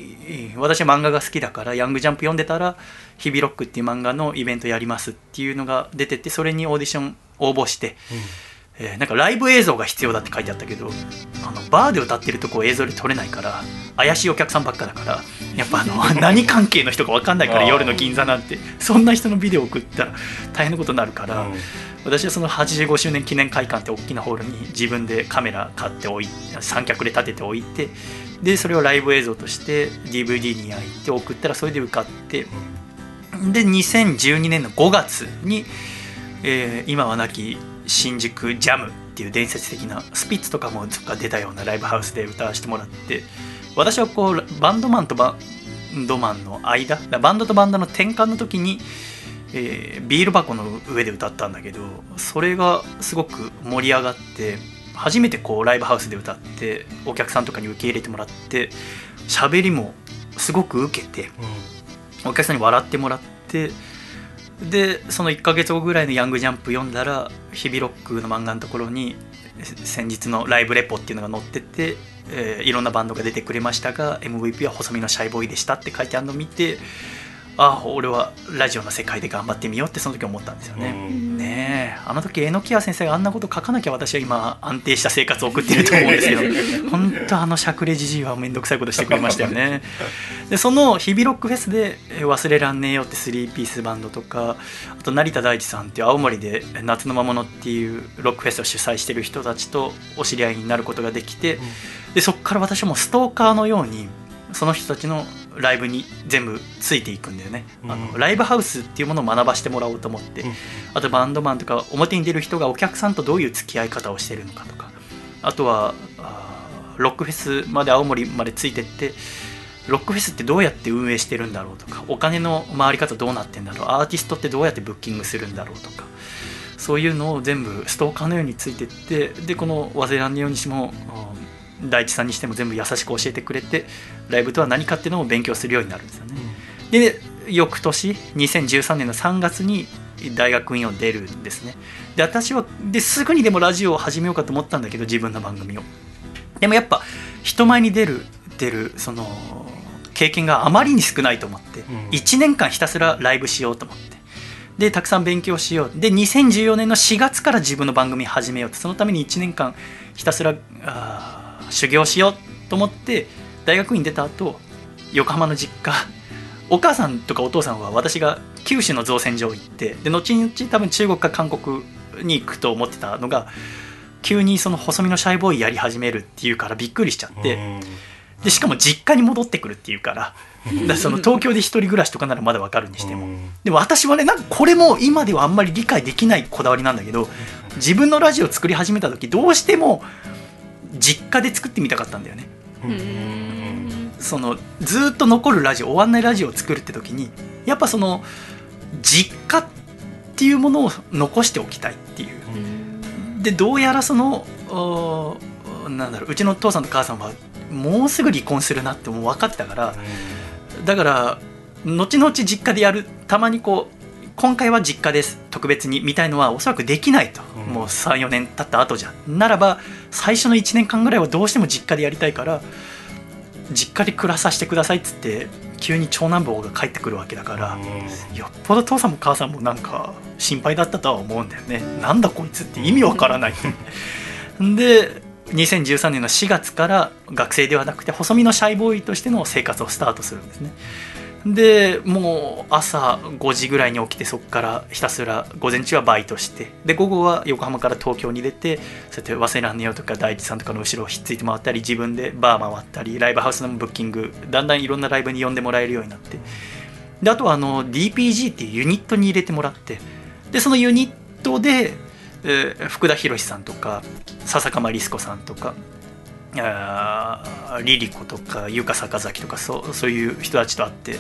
私は漫画が好きだからヤングジャンプ読んでたら「日々ロック」っていう漫画のイベントやりますっていうのが出ててそれにオーディション応募して、えーなんかライブ映像が必要だって書いてあったけどあのバーで歌ってるとこ映像で撮れないから怪しいお客さんばっかだからやっぱあの 何関係の人か分かんないから夜の銀座なんてそんな人のビデオ送ったら大変なことになるから。うん私はその85周年記念会館って大きなホールに自分でカメラ買っておい三脚で立てておいてでそれをライブ映像として DVD に焼いて送ったらそれで受かってで2012年の5月に、えー今はなき新宿ジャムっっていう伝説的なスピッツとかもとか出たようなライブハウスで歌わせてもらって私はこうバンドマンとバンドマンの間バンドとバンドの転換の時に、えービール箱の上で歌ったんだけどそれがすごく盛り上がって初めてこうライブハウスで歌ってお客さんとかに受け入れてもらって喋りもすごく受けてお客さんに笑ってもらってでその1ヶ月後ぐらいの「ヤングジャンプ」読んだら日々ロックの漫画のところに先日のライブレポっていうのが載ってて、えーいろんなバンドが出てくれましたが MVP は細身のシャイボーイでしたって書いてあるのを見てああ俺はラジオの世界で頑張ってみようってその時思ったんですよね。ねえ。あの時榎谷先生があんなこと書かなきゃ私は今安定した生活を送ってると思うんですけど 本当あのしゃくれじじいは面倒くさいことしてくれましたよね。でその日々ロックフェスでえー「忘れらんねえよ」って3ピースバンドとかあと成田大地さんっていう青森で「夏の魔物」っていうロックフェスを主催してる人たちとお知り合いになることができて、でそこから私はもうストーカーのようにその人たちのライブに全部ついていくんだよね、あのライブハウスっていうものを学ばしてもらおうと思って、あとバンドマンとか表に出る人がお客さんとどういう付き合い方をしてるのかとかあとはロックフェスまで青森までついてってロックフェスってどうやって運営してるんだろうとかお金の回り方どうなってんだろうアーティストってどうやってブッキングするんだろうとかそういうのを全部ストーカーのようについてってでこの「忘れらんねえようにしてもうん大地さんにしても全部優しく教えてくれてライブとは何かっていうのを勉強するようになるんですよね。で翌年2013年の3月に大学院を出るんですね。で私はですぐにでもラジオを始めようかと思ったんだけど自分の番組を。でもやっぱ人前に出る出るその経験があまりに少ないと思って、1年間ひたすらライブしようと思ってでたくさん勉強しようで2014年の4月から自分の番組始めようってそのために1年間ひたすらあー修行しようと思って大学院出た後横浜の実家。お母さんとかお父さんは私が九州の造船所行ってで後々多分中国か韓国に行くと思ってたのが急にその細身のシャイボーイやり始めるっていうからびっくりしちゃって、でしかも実家に戻ってくるっていうからだからその 東京で一人暮らしとかならまだわかるにしても、でも私はねなんかこれも今ではあんまり理解できないこだわりなんだけど自分のラジオを作り始めた時どうしても実家で作ってみたかったんだよね。そのずっと残るラジオ終わんないラジオを作るって時にやっぱその実家っていうものを残しておきたいっていう。でどうやらそのおなんだろううちの父さんと母さんはもうすぐ離婚するなってもう分かってたからだから後々実家でやるたまにこう今回は実家です。特別にみたいのはおそらくできないと、もう34年経った後じゃ。ならば最初の1年間ぐらいはどうしても実家でやりたいから実家で暮らさせてくださいっつって急に長男坊が帰ってくるわけだから、よっぽど父さんも母さんもなんか心配だったとは思うんだよね。なんだこいつって意味わからない。で2013年の4月から学生ではなくて細身のシャイボーイとしての生活をスタートするんですねでもう朝5時ぐらいに起きてそこからひたすら午前中はバイトしてで午後は横浜から東京に出てそうやって早稲らんねよとか大地さんとかの後ろをひっついて回ったり自分でバー回ったりライブハウスのブッキングだんだんいろんなライブに呼んでもらえるようになって。であとはあの DPG っていうユニットに入れてもらってでそのユニットで、えー福田博さんとか笹かまりすこさんとかあーリリコとか優香坂崎とかそうそういう人たちと会って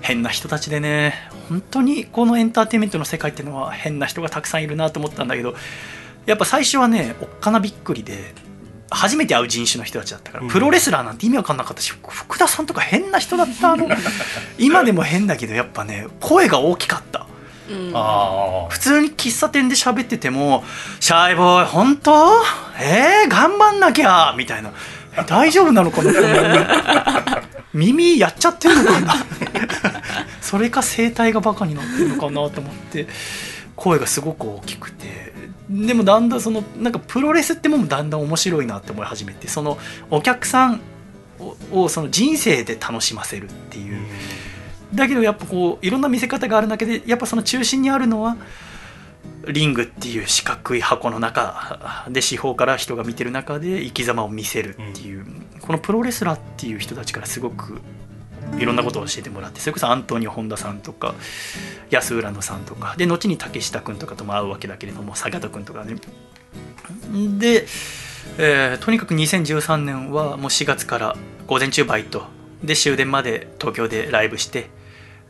変な人たちでね本当にこのエンターテインメントの世界っていうのは変な人がたくさんいるなと思ったんだけどやっぱ最初はねおっかなびっくりで初めて会う人種の人たちだったから、プロレスラーなんて意味わかんなかったし福田さんとか変な人だったあの。今でも変だけどやっぱね声が大きかった。あ普通に喫茶店で喋ってても「シャイボーイ本当？えー、頑張んなきゃ」みたいな「え大丈夫なのかな？耳やっちゃってるのかな？それか声帯がバカになってるのかなと思って声がすごく大きくて。でもだんだんそのなんかプロレスってもだんだん面白いなって思い始めてそのお客さんををその人生で楽しませるっていう。だけどやっぱこういろんな見せ方があるだけでやっぱその中心にあるのはリングっていう四角い箱の中で四方から人が見てる中で生き様を見せるっていう、このプロレスラーっていう人たちからすごくいろんなことを教えてもらってそれこそアントニオ本田さんとか安浦野さんとかで後に竹下君とかとも会うわけだけれども坂戸君とかね。で、えーとにかく2013年はもう4月から午前中バイト。で終電まで東京でライブして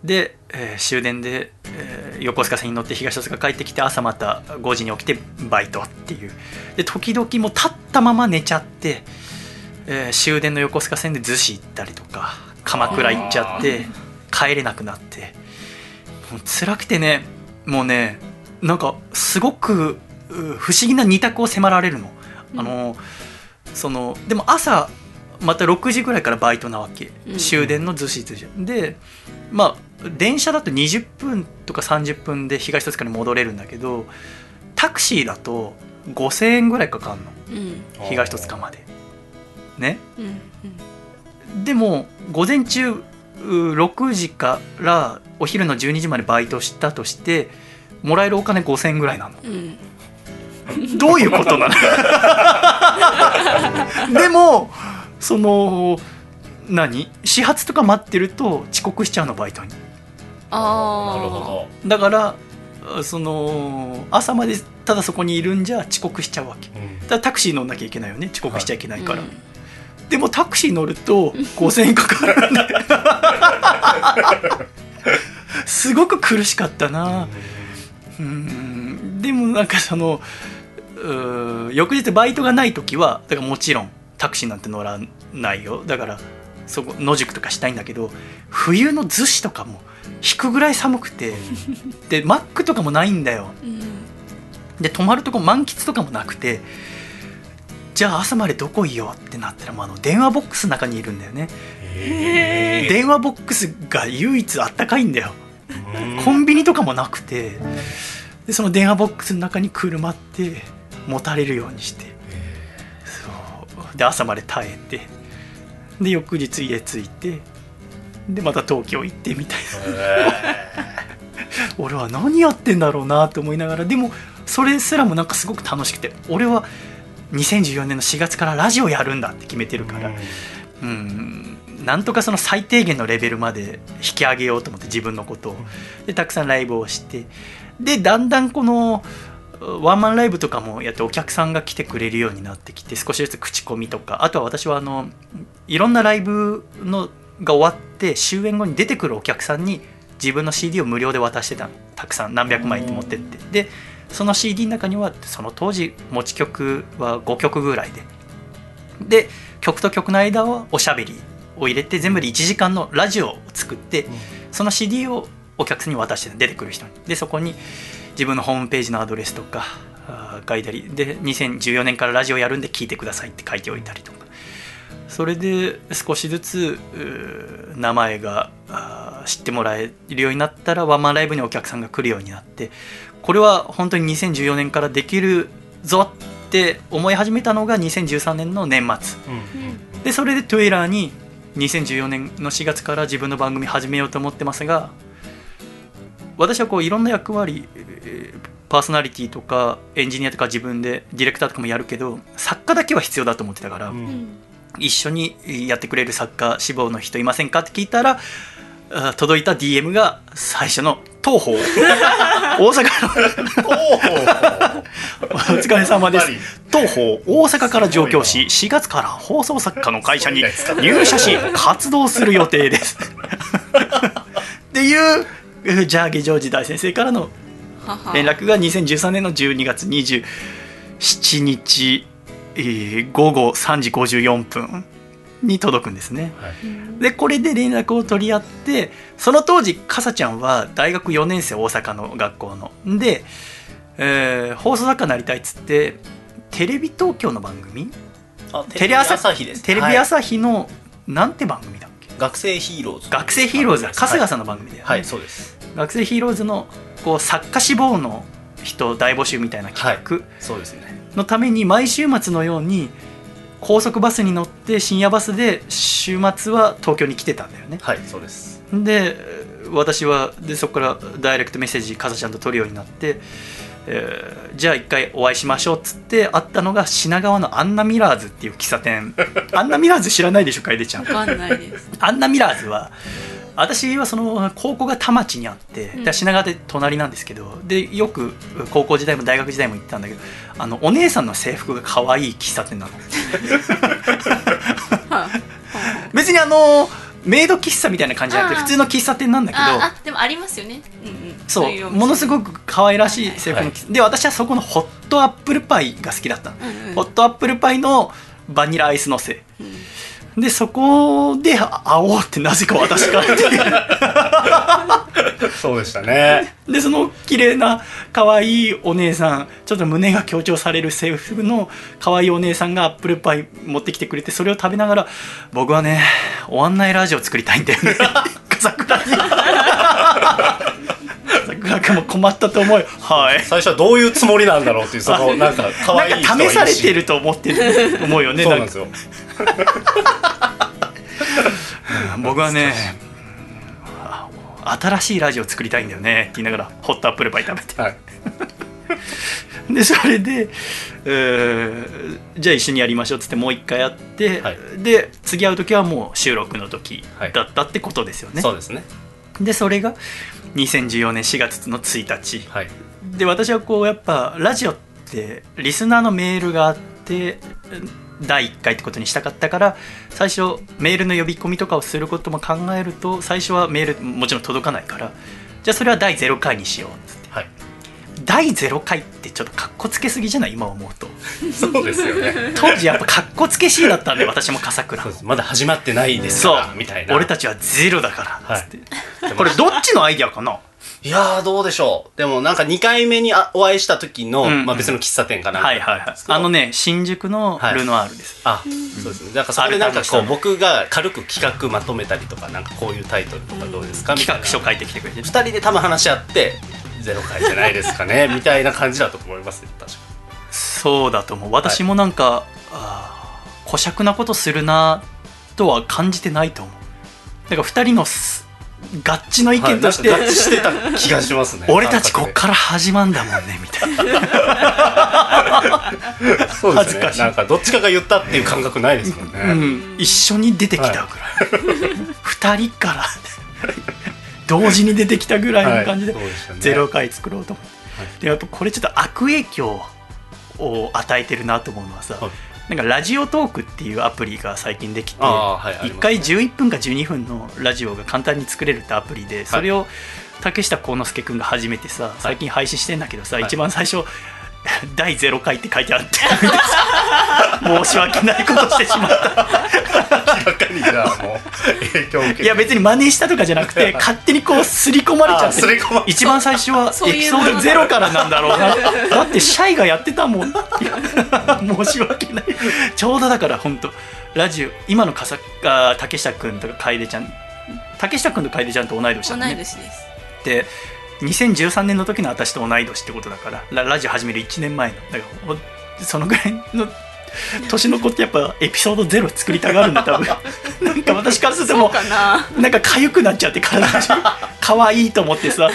で、えー終電で、えー横須賀線に乗って東戸塚帰ってきて朝また5時に起きてバイトっていう。で時々もう立ったまま寝ちゃって、えー終電の横須賀線で逗子行ったりとか鎌倉行っちゃって帰れなくなって。もう辛くてねもうねなんかすごくう不思議な二択を迫られるの。あのそのでも朝また6時ぐらいからバイトなわけ、うん。終電の逗子逗子でまあ電車だと20分とか30分で東戸塚に戻れるんだけどタクシーだと5000円ぐらいかかんの。うん。東戸塚まで。ね？うんでも午前中う6時からお昼の12時までバイトしたとしてもらえるお金5000円ぐらいなの。うんうん。どういうことなの？でもその何？始発とか待ってると遅刻しちゃうのバイトにああなるほだからその朝までただそこにいるんじゃ遅刻しちゃうわけ。ど、うん。だからタクシー乗んなきゃいけないよね。遅刻しちゃいけないから、うんでもタクシー乗ると5000円かかるんですごく苦しかったな。うん。でもなんかその翌日バイトがない時はだからもちろんタクシーなんて乗らないよ。だからそこ野宿とかしたいんだけど冬の逗子とかも引くぐらい寒くて。でマックとかもないんだよ。うん。で泊まるとこ満喫とかもなくて。じゃあ朝までどこいようってなったらもうあの電話ボックスの中にいるんだよね。へ電話ボックスが唯一あったかいんだよ。ーコンビニとかもなくて。でその電話ボックスの中に車って持たれるようにして。そう。で朝まで耐えて。で翌日家着いてでまた東京行ってみたいな。俺は何やってんだろうなと思いながらでもそれすらもなんかすごく楽しくて俺は2014年の4月からラジオやるんだって決めてるから、うん、なんとかその最低限のレベルまで引き上げようと思って自分のことを。でたくさんライブをしてでだんだんこのワンマンライブとかもやってお客さんが来てくれるようになってきて少しずつ口コミとかあとは私はあのいろんなライブのが終わって終演後に出てくるお客さんに自分の CD を無料で渡してたの。たくさん何百枚って持ってって。でその CD の中にはその当時持ち曲は5曲ぐらいで。で曲と曲の間はおしゃべりを入れて全部で1時間のラジオを作って、その CD をお客さんに渡してた出てくる人に。でそこに自分のホームページのアドレスとか書いたり。で2014年からラジオやるんで聞いてくださいって書いておいたりとかそれで少しずつ名前が知ってもらえるようになったらワンマンライブにお客さんが来るようになってこれは本当に2014年からできるぞって思い始めたのが2013年の年末。でそれでトゥエラーに2014年の4月から自分の番組始めようと思ってますが私はこういろんな役割えーパーソナリティとかエンジニアとか自分でディレクターとかもやるけど作家だけは必要だと思ってたから、一緒にやってくれる作家志望の人いませんか？って聞いたらあ届いた DM が最初の東宝。大阪の。お疲れ様です。東宝。大阪から上京し4月から放送作家の会社に入社し活動する予定です。っていうえージャーゲジョージ大先生からの連絡が2013年の12月27日、えー午後3時54分に届くんですね。でこれで連絡を取り合ってその当時かさちゃんは大学4年生大阪の学校の。で、えー放送作家になりたいっつってテレビ東京の番組？あテレ朝日です。テレビはい朝日の、なんて番組だっけ？学生ヒーローズ。学生ヒーローズだ。春日さんんの番組だよね、はいそうです。学生ヒーローズのこう作家志望の人大募集みたいな企画。そうですねのために毎週末のように高速バスに乗って深夜バスで週末は東京に来てたんだよね。はいそうです。で私はでそこからダイレクトメッセージかさちゃんと取るようになって、えーじゃあ一回お会いしましょうっつって会ったのが品川のアンナミラーズっていう喫茶店。アンナミラーズ知らないでしょ楓ちゃん。わかんないです。アンナミラーズは私はその高校が田町にあって、で品川で隣なんですけどでよく高校時代も大学時代も行ったんだけどあのお姉さんの制服が可愛い喫茶店なの。別にあのメイド喫茶みたいな感じじゃなくて普通の喫茶店なんだけどああでもありますよね。うんうん。そうものすごく可愛らしい制服の喫茶で私はそこのホットアップルパイが好きだったの、うんうん。ホットアップルパイのバニラアイスのせでそこであ会おうってなぜか私からっていう。そうでしたね。でその綺麗な可愛いお姉さんちょっと胸が強調される制服の可愛いお姉さんがアップルパイ持ってきてくれてそれを食べながら僕はねお案内ラジオ作りたいんだよね 桜君も困ったと思うよ。はい。最初はどういうつもりなんだろうっていうそのなんか可愛い人試されてるると思ってる思うよねそうなんですよ。僕はねあ新しいラジオ作りたいんだよねって言いながら。ホットアップルパイ食べて。はい。でそれで、えーじゃあ一緒にやりましょうっつってもう一回やって、はい。で次会う時はもう収録の時はいだったってことですよね、そうですね。でそれが2014年4月の1日はい。で私はこうやっぱラジオってリスナーのメールがあって第1回ってことにしたかったから最初メールの呼び込みとかをすることも考えると最初はメールもちろん届かないからじゃあそれは第0回にしよう第0回ってちょっとかっこつけすぎじゃない？今思うと。そうですよね。当時やっぱかっこつけしいだったんで私も笠倉。まだ始まってないですそう。からみたいな。俺たちはゼロだからっつって、はいこれどっちのアイディアかな？いやーどうでしょう。でもなんか2回目にあお会いした時の、うん。まあ、別の喫茶店かなはいはいはい。あのね新宿のルノアールです、あ、そうですね。なんかそこでなんかこう僕が軽く企画まとめたりとかなんかこういうタイトルとかどうですか？みたいな。企画書書いてきてくれて。二人で多分話し合ってゼロ回じゃないですかね。みたいな感じだと思いますよ確か。そうだと思う。私もなんか、あー小尺なことするなとは感じてないと思う。だから2人のす合致の意見として、はい合致してた気がしますね。俺たちこっ感から始まんだもんねみたいな。そうですね。恥ずかし。い。なんかどっちかが言ったっていう感覚ないですもんね。うん、一緒に出てきたぐらい、二人から同時に出てきたぐらいの感じではいそうでしたね。ゼロ回作ろうと思って、でやっぱこれちょっと悪影響を与えてるなと思うのはさ、はい。なんかラジオトークっていうアプリが最近できて、はいあります1回11分か12分のラジオが簡単に作れるってアプリでそれを竹下幸之助君が初めてさ最近配信してんだけどさ、はい。一番最初 第0回って書いてあって。申し訳ないことしてしまった。明らかにじゃあもう影響を受けて。いや別に真似したとかじゃなくて 勝手にこう刷り込まれちゃって。一番最初はエピソードゼロからなんだろうな。だってシャイがやってたもん。申し訳ない。ちょうどだから本当ラジオ今のかさあ竹下君とか楓ちゃん。竹下君と楓ちゃんと同い年だね。同い年です。で2013年の時の私と同い年ってことだからララジオ始める1年前の。だからほそのぐらいの年の子ってやっぱエピソードゼロ作りたがるんだ多分。なんか私からするともうかな。なんか痒くなっちゃって体が可愛いと思ってさ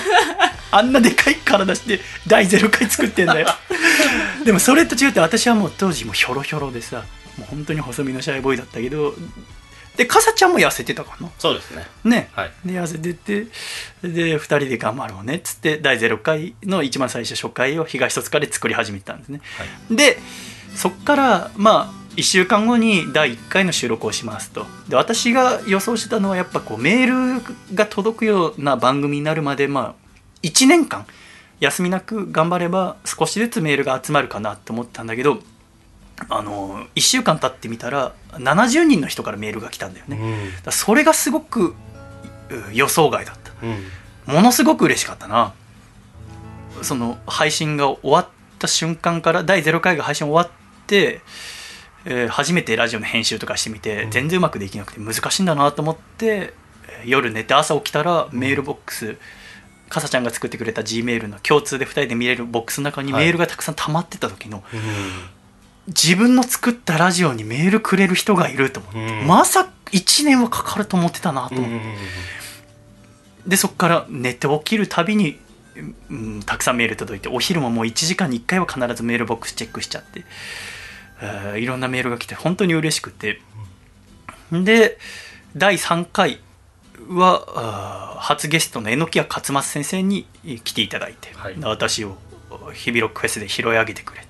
あんなでかい体して第0回作ってんだよ。でもそれと違って私はもう当時もうヒョロヒョロでさもう本当に細身のシャイボーイだったけどでかさちゃんも痩せてたかな。そうですね。ね、はい。で痩せててで2人で頑張ろうね。っつって第0回の一番最初初回を東戸塚で作り始めたんですね、でそっからまあ1週間後に第1回の収録をしますと。で私が予想してたのはやっぱこうメールが届くような番組になるまでまあ1年間休みなく頑張れば少しずつメールが集まるかなと思ったんだけどあの1週間経ってみたら70人の人からメールが来たんだよね、うん。それがすごくう予想外だった。うん。ものすごく嬉しかったな。その配信が終わった瞬間から第0回が配信終わって、えー初めてラジオの編集とかしてみて、全然うまくできなくて難しいんだなと思ってえー夜寝て朝起きたらメールボックスかさちゃんが作ってくれた G メールの共通で2人で見れるボックスの中にはいメールがたくさん溜まってた時の、自分の作ったラジオにメールくれる人がいると思って、うん。まさか1年はかかると思ってたなとうん。思って、でそこから寝て起きるたびに、うん、たくさんメール届いてお昼ももう1時間に1回は必ずメールボックスチェックしちゃって、えーいろんなメールが来て本当に嬉しくて。で第3回は初ゲストの榎谷勝松先生に来ていただいて、はい。私を日々ロックフェスで拾い上げてくれた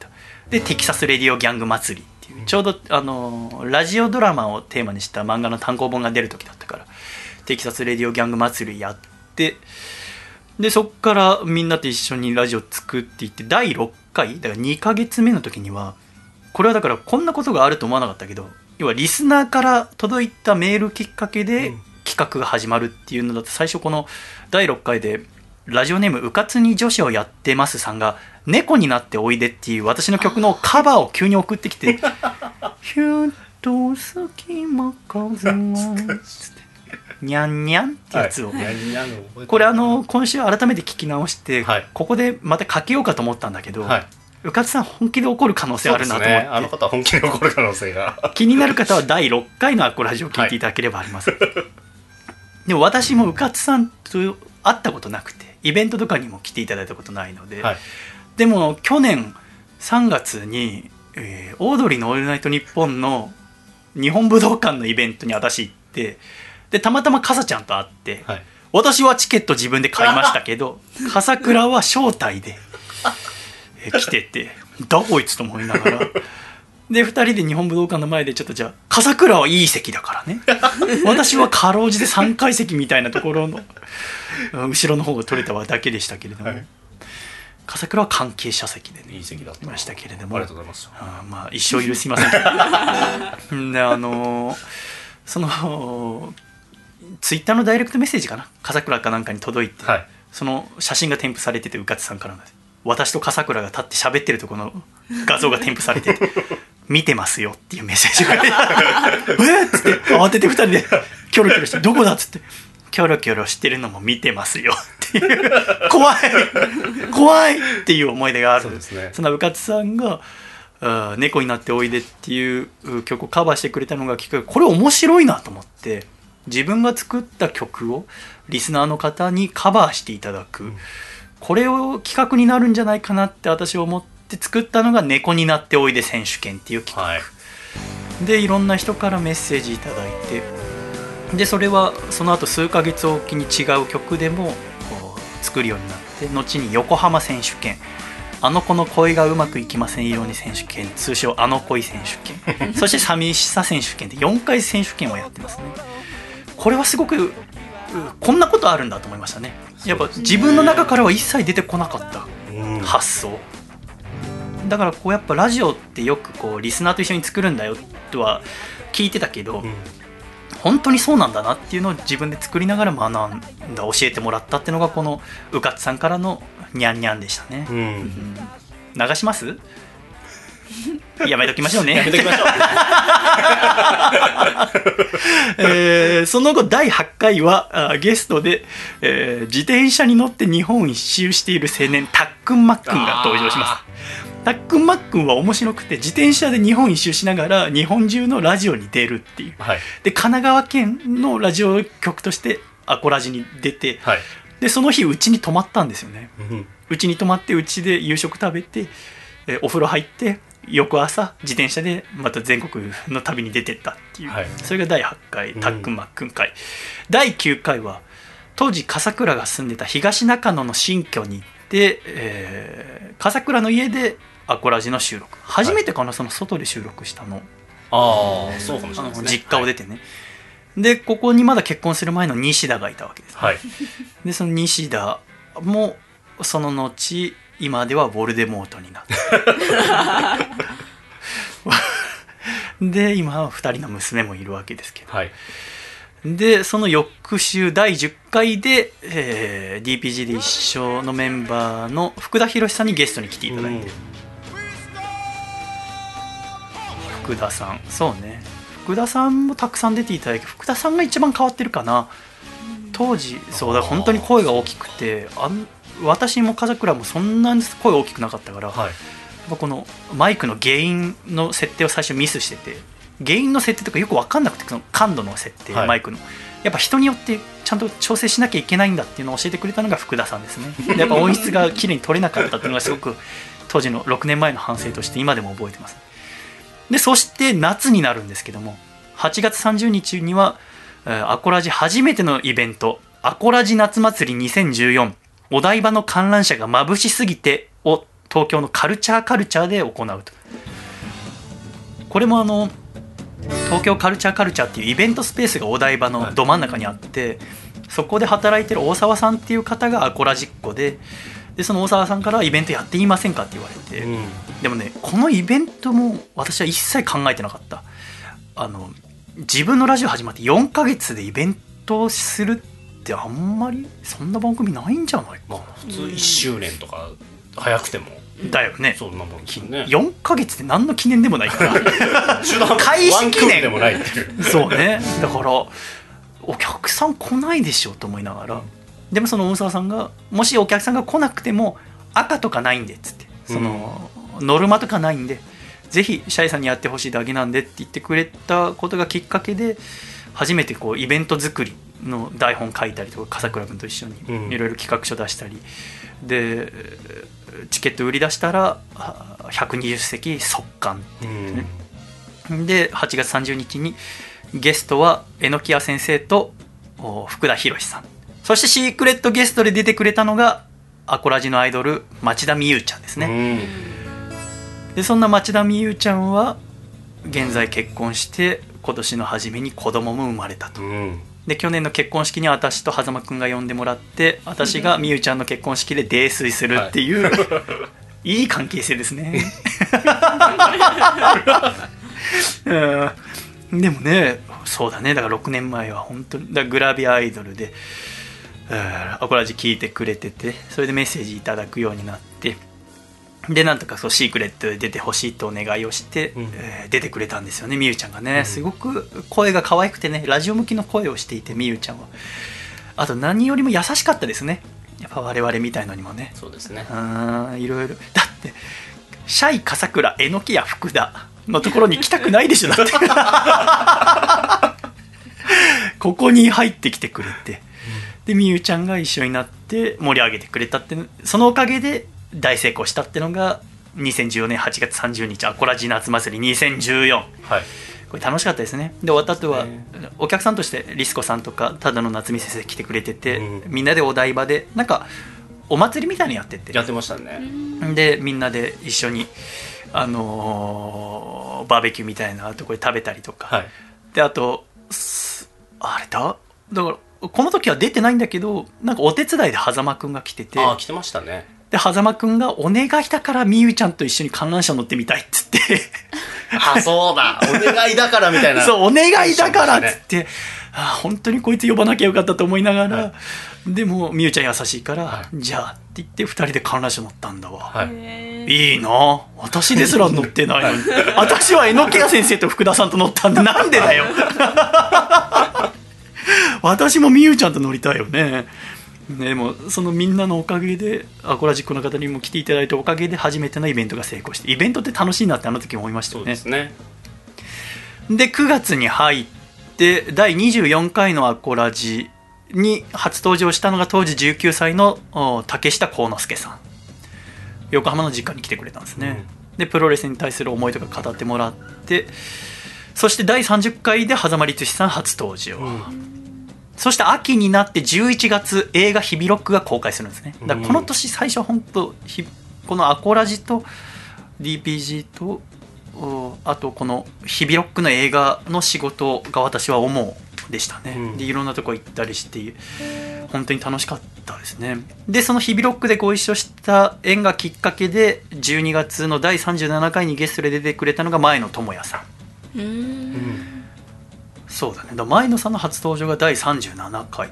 でテキサス・レディオ・ギャング祭りっていうちょうどあのラジオドラマをテーマにした漫画の単行本が出る時だったからテキサス・レディオ・ギャング祭りやってでそっからみんなと一緒にラジオ作っていって第6回だから2ヶ月目の時にはこれはだからこんなことがあると思わなかったけど要はリスナーから届いたメールきっかけで企画が始まるっていうのだと最初この第6回でラジオネームうかつに女子をやってますさんが「猫になっておいで」っていう私の曲のカバーを急に送ってきて「ひゅっと隙間風が」つって「にゃんにゃん」ってやつを、はい。これあの今週改めて聞き直して、はい。ここでまたかけようかと思ったんだけど、はい。うかつさん本気で怒る可能性あるなと思って、そうですね。あの方は本気で怒る可能性が。気になる方は第6回のアコラジオを聞いていただければあります、でも私もうかつさんと会ったことなくてイベントとかにも来ていただいたことないので、はい。でも去年3月に、えーオードリーの「オールナイトニッポン」の日本武道館のイベントに私行ってでたまたまかさちゃんと会って、はい。私はチケット自分で買いましたけど 笠倉は招待で、えー来てて「だこいつ」と思いながらで2人で日本武道館の前でちょっとじゃあ笠倉はいい席だからね。私はかろうじて3階席みたいなところのうん後ろの方が取れただけでしたけれども、はい。笠倉は関係者席でねいい席だった。いましたけれどあもりがとうございます。あーまあ一生許しません。であのーそのツイッターのダイレクトメッセージかな？笠倉かなんかに届いて、はい。その写真が添付されててうかつさんからなんです。私と笠倉が立って喋ってるところの画像が添付されてて「見てますよ」っていうメッセージが「えっ!」っつって慌てて2人でキョロキョロして「どこだ?」っつって「キョロキョロしてるのも見てますよ」っていう。怖い。怖い！っていう思い出がある。そうですね。そのうかつさんが「あー猫になっておいで」っていうう曲をカバーしてくれたのがきっかけ。これ面白いなと思って自分が作った曲をリスナーの方にカバーしていただく、これを企画になるんじゃないかなって私は思って作ったのが「猫になっておいで選手権」っていう企画、はい。でいろんな人からメッセージいただいて。でそれはその後数ヶ月おきに違う曲でもこう作るようになって後に横浜選手権。あの子の恋がうまくいきません。ように選手権。通称あの恋選手権。そして寂しさ選手権で4回選手権をやってますね。これはすごくうこんなことあるんだと思いましたね。やっぱ自分の中からは一切出てこなかったうん。発想だからこうやっぱラジオってよくこうリスナーと一緒に作るんだよとは聞いてたけど、うん。本当にそうなんだなっていうのを自分で作りながら学んだ教えてもらったっていうのがこのうかつさんからのニャンニャンでしたね、うん。うん。流します？やめときましょうね。やめときましょう。えーその後第8回はあゲストで、えー自転車に乗って日本一周している青年たっくんまっくんが登場しますたっくんまっくんは面白くて自転車で日本一周しながら日本中のラジオに出るっていう。はい。で神奈川県のラジオ局としてアコラジに出てはい。でその日うちに泊まったんですよね。うん。うちに泊まってうちで夕食食べて、えーお風呂入って翌朝自転車でまた全国の旅に出てったっていう、はい。それが第8回うん。たっくんまっくん会、第9回は当時笠倉が住んでた東中野の新居に行って、えー笠倉の家でアコラジの収録。初めてかな、その外で収録したの。ああそうかもしれないですね。実家を出てね、でここにまだ結婚する前の西田がいたわけです。はい。でその西田もその後今ではヴォルデモートになって で今は2人の娘もいるわけですけど。はい。でその翌週第10回で、えー DPG で一緒のメンバーの福田博さんにゲストに来ていただいて、福田さん。そうね。福田さんもたくさん出ていただいて福田さんが一番変わってるかな。当時そうだ本当に声が大きくてあん私も風倉もそんなに声大きくなかったから、はい。やっぱこのマイクの原因の設定を最初ミスしてて原因の設定とかよく分かんなくてその感度の設定、はい。マイクの。やっぱ人によってちゃんと調整しなきゃいけないんだっていうのを教えてくれたのが福田さんですね。で やっぱ音質が綺麗に取れなかったっていうのがすごく当時の6年前の反省として今でも覚えてますでそして夏になるんですけども8月30日には、アコラジ初めてのイベント「アコラジ夏祭り2014お台場の観覧車が眩しすぎて」を東京のカルチャーカルチャーで行うと。これもあの東京カルチャーカルチャーっていうイベントスペースがお台場のど真ん中にあって、そこで働いてる大沢さんっていう方がアコラジっ子ででその大沢さんからイベントやっていませんかって言われて、うん。でもねこのイベントも私は一切考えてなかった。あの自分のラジオ始まって4ヶ月でイベントをするってあんまりそんな番組ないんじゃないまあ普通1周年とか早くても。だよね。そんなもんね。4ヶ月って何の記念でもないから。開始記念でもないっていう。そうね。だからお客さん来ないでしょと思いながらでもその大沢さんがもしお客さんが来なくても赤とかないんでっつってその、ノルマとかないんでぜひシャイさんにやってほしいだけなんでって言ってくれたことがきっかけで初めてこうイベント作りの台本書いたりとか笠倉君と一緒うん。にいろいろ企画書出したり、でチケット売り出したらあ120席速乾うん。で8月30日にゲストは榎谷先生とお福田博さんそしてシークレットゲストで出てくれたのがアコラジのアイドル町田美優ちゃんですね、でそんな町田美優ちゃんは現在結婚して今年の初めに子供も生まれたと。で去年の結婚式には私と狭間くんが呼んでもらって私が美優ちゃんの結婚式で泥酔するっていう、い、い関係性ですね。うん。でもねそうだね。だから6年前は本当にだグラビアアイドルでうんアコラジ聞いてくれててそれでメッセージいただくようになって。でなんとかそうシークレットで出てほしいとお願いをして、うん。えー出てくれたんですよねみゆちゃんがね、すごく声が可愛くてねラジオ向きの声をしていてみゆちゃんは。あと何よりも優しかったですね。やっぱ我々みたいのにもね。そうですね。うん。いろいろ。だってシャイ笠倉えのきや福田のところに来たくないでしょだって。ここに入ってきてくれてでみゆちゃんが一緒になって盛り上げてくれたってそのおかげで大成功したってのが2014年8月30日アコラジ夏祭り2014はい。これ楽しかったですね。で終わった後はね。お客さんとしてリスコさんとかただの夏美先生来てくれてて、うん。みんなでお台場でなんかお祭りみたいにやってて。やってましたね。でみんなで一緒にあのーバーベキューみたいなとこで食べたりとか、はい。であとすあれだ？だからこの時は出てないんだけどなんかお手伝いで狭間くんが来てて。ああ来てましたね。で狭間くんが「お願いだからみゆちゃんと一緒に観覧車乗ってみたい」っつって。あそうだ。お願いだからみたいな。そうお願いだからっつっね。て、あ本当にこいつ呼ばなきゃよかったと思いながら、はでもみゆちゃん優しいから、はじゃあって言って2人で観覧車乗ったんだわ、はい。いいな。私ですら乗ってないのに。私は榎谷先生と福田さんと乗ったんでなんでだよ私もみゆちゃんと乗りたいよね。ねでもそのみんなのおかげでアコラジックの方にも来ていただいたおかげで初めてのイベントが成功してイベントって楽しいなってあの時思いましたよね。ですね。で9月に入って第24回のアコラジに初登場したのが当時19歳のお竹下幸之助さん。横浜の実家に来てくれたんですね、でプロレスに対する思いとか語ってもらってそして第30回で狭間律師さん初登場、そして秋になって11月映画「ヒビロック」が公開するんですね。だからこの年最初は本当ひこのアコラジと DPG とおあとこの「ヒビロック」の映画の仕事が私は思うでしたね、うん。でいろんなとこ行ったりして本当に楽しかったですね。でその「ヒビロック」でご一緒した縁がきっかけで12月の第37回にゲストで出てくれたのが前野智也さん。うーんそうだね。前野さんの初登場が第37回、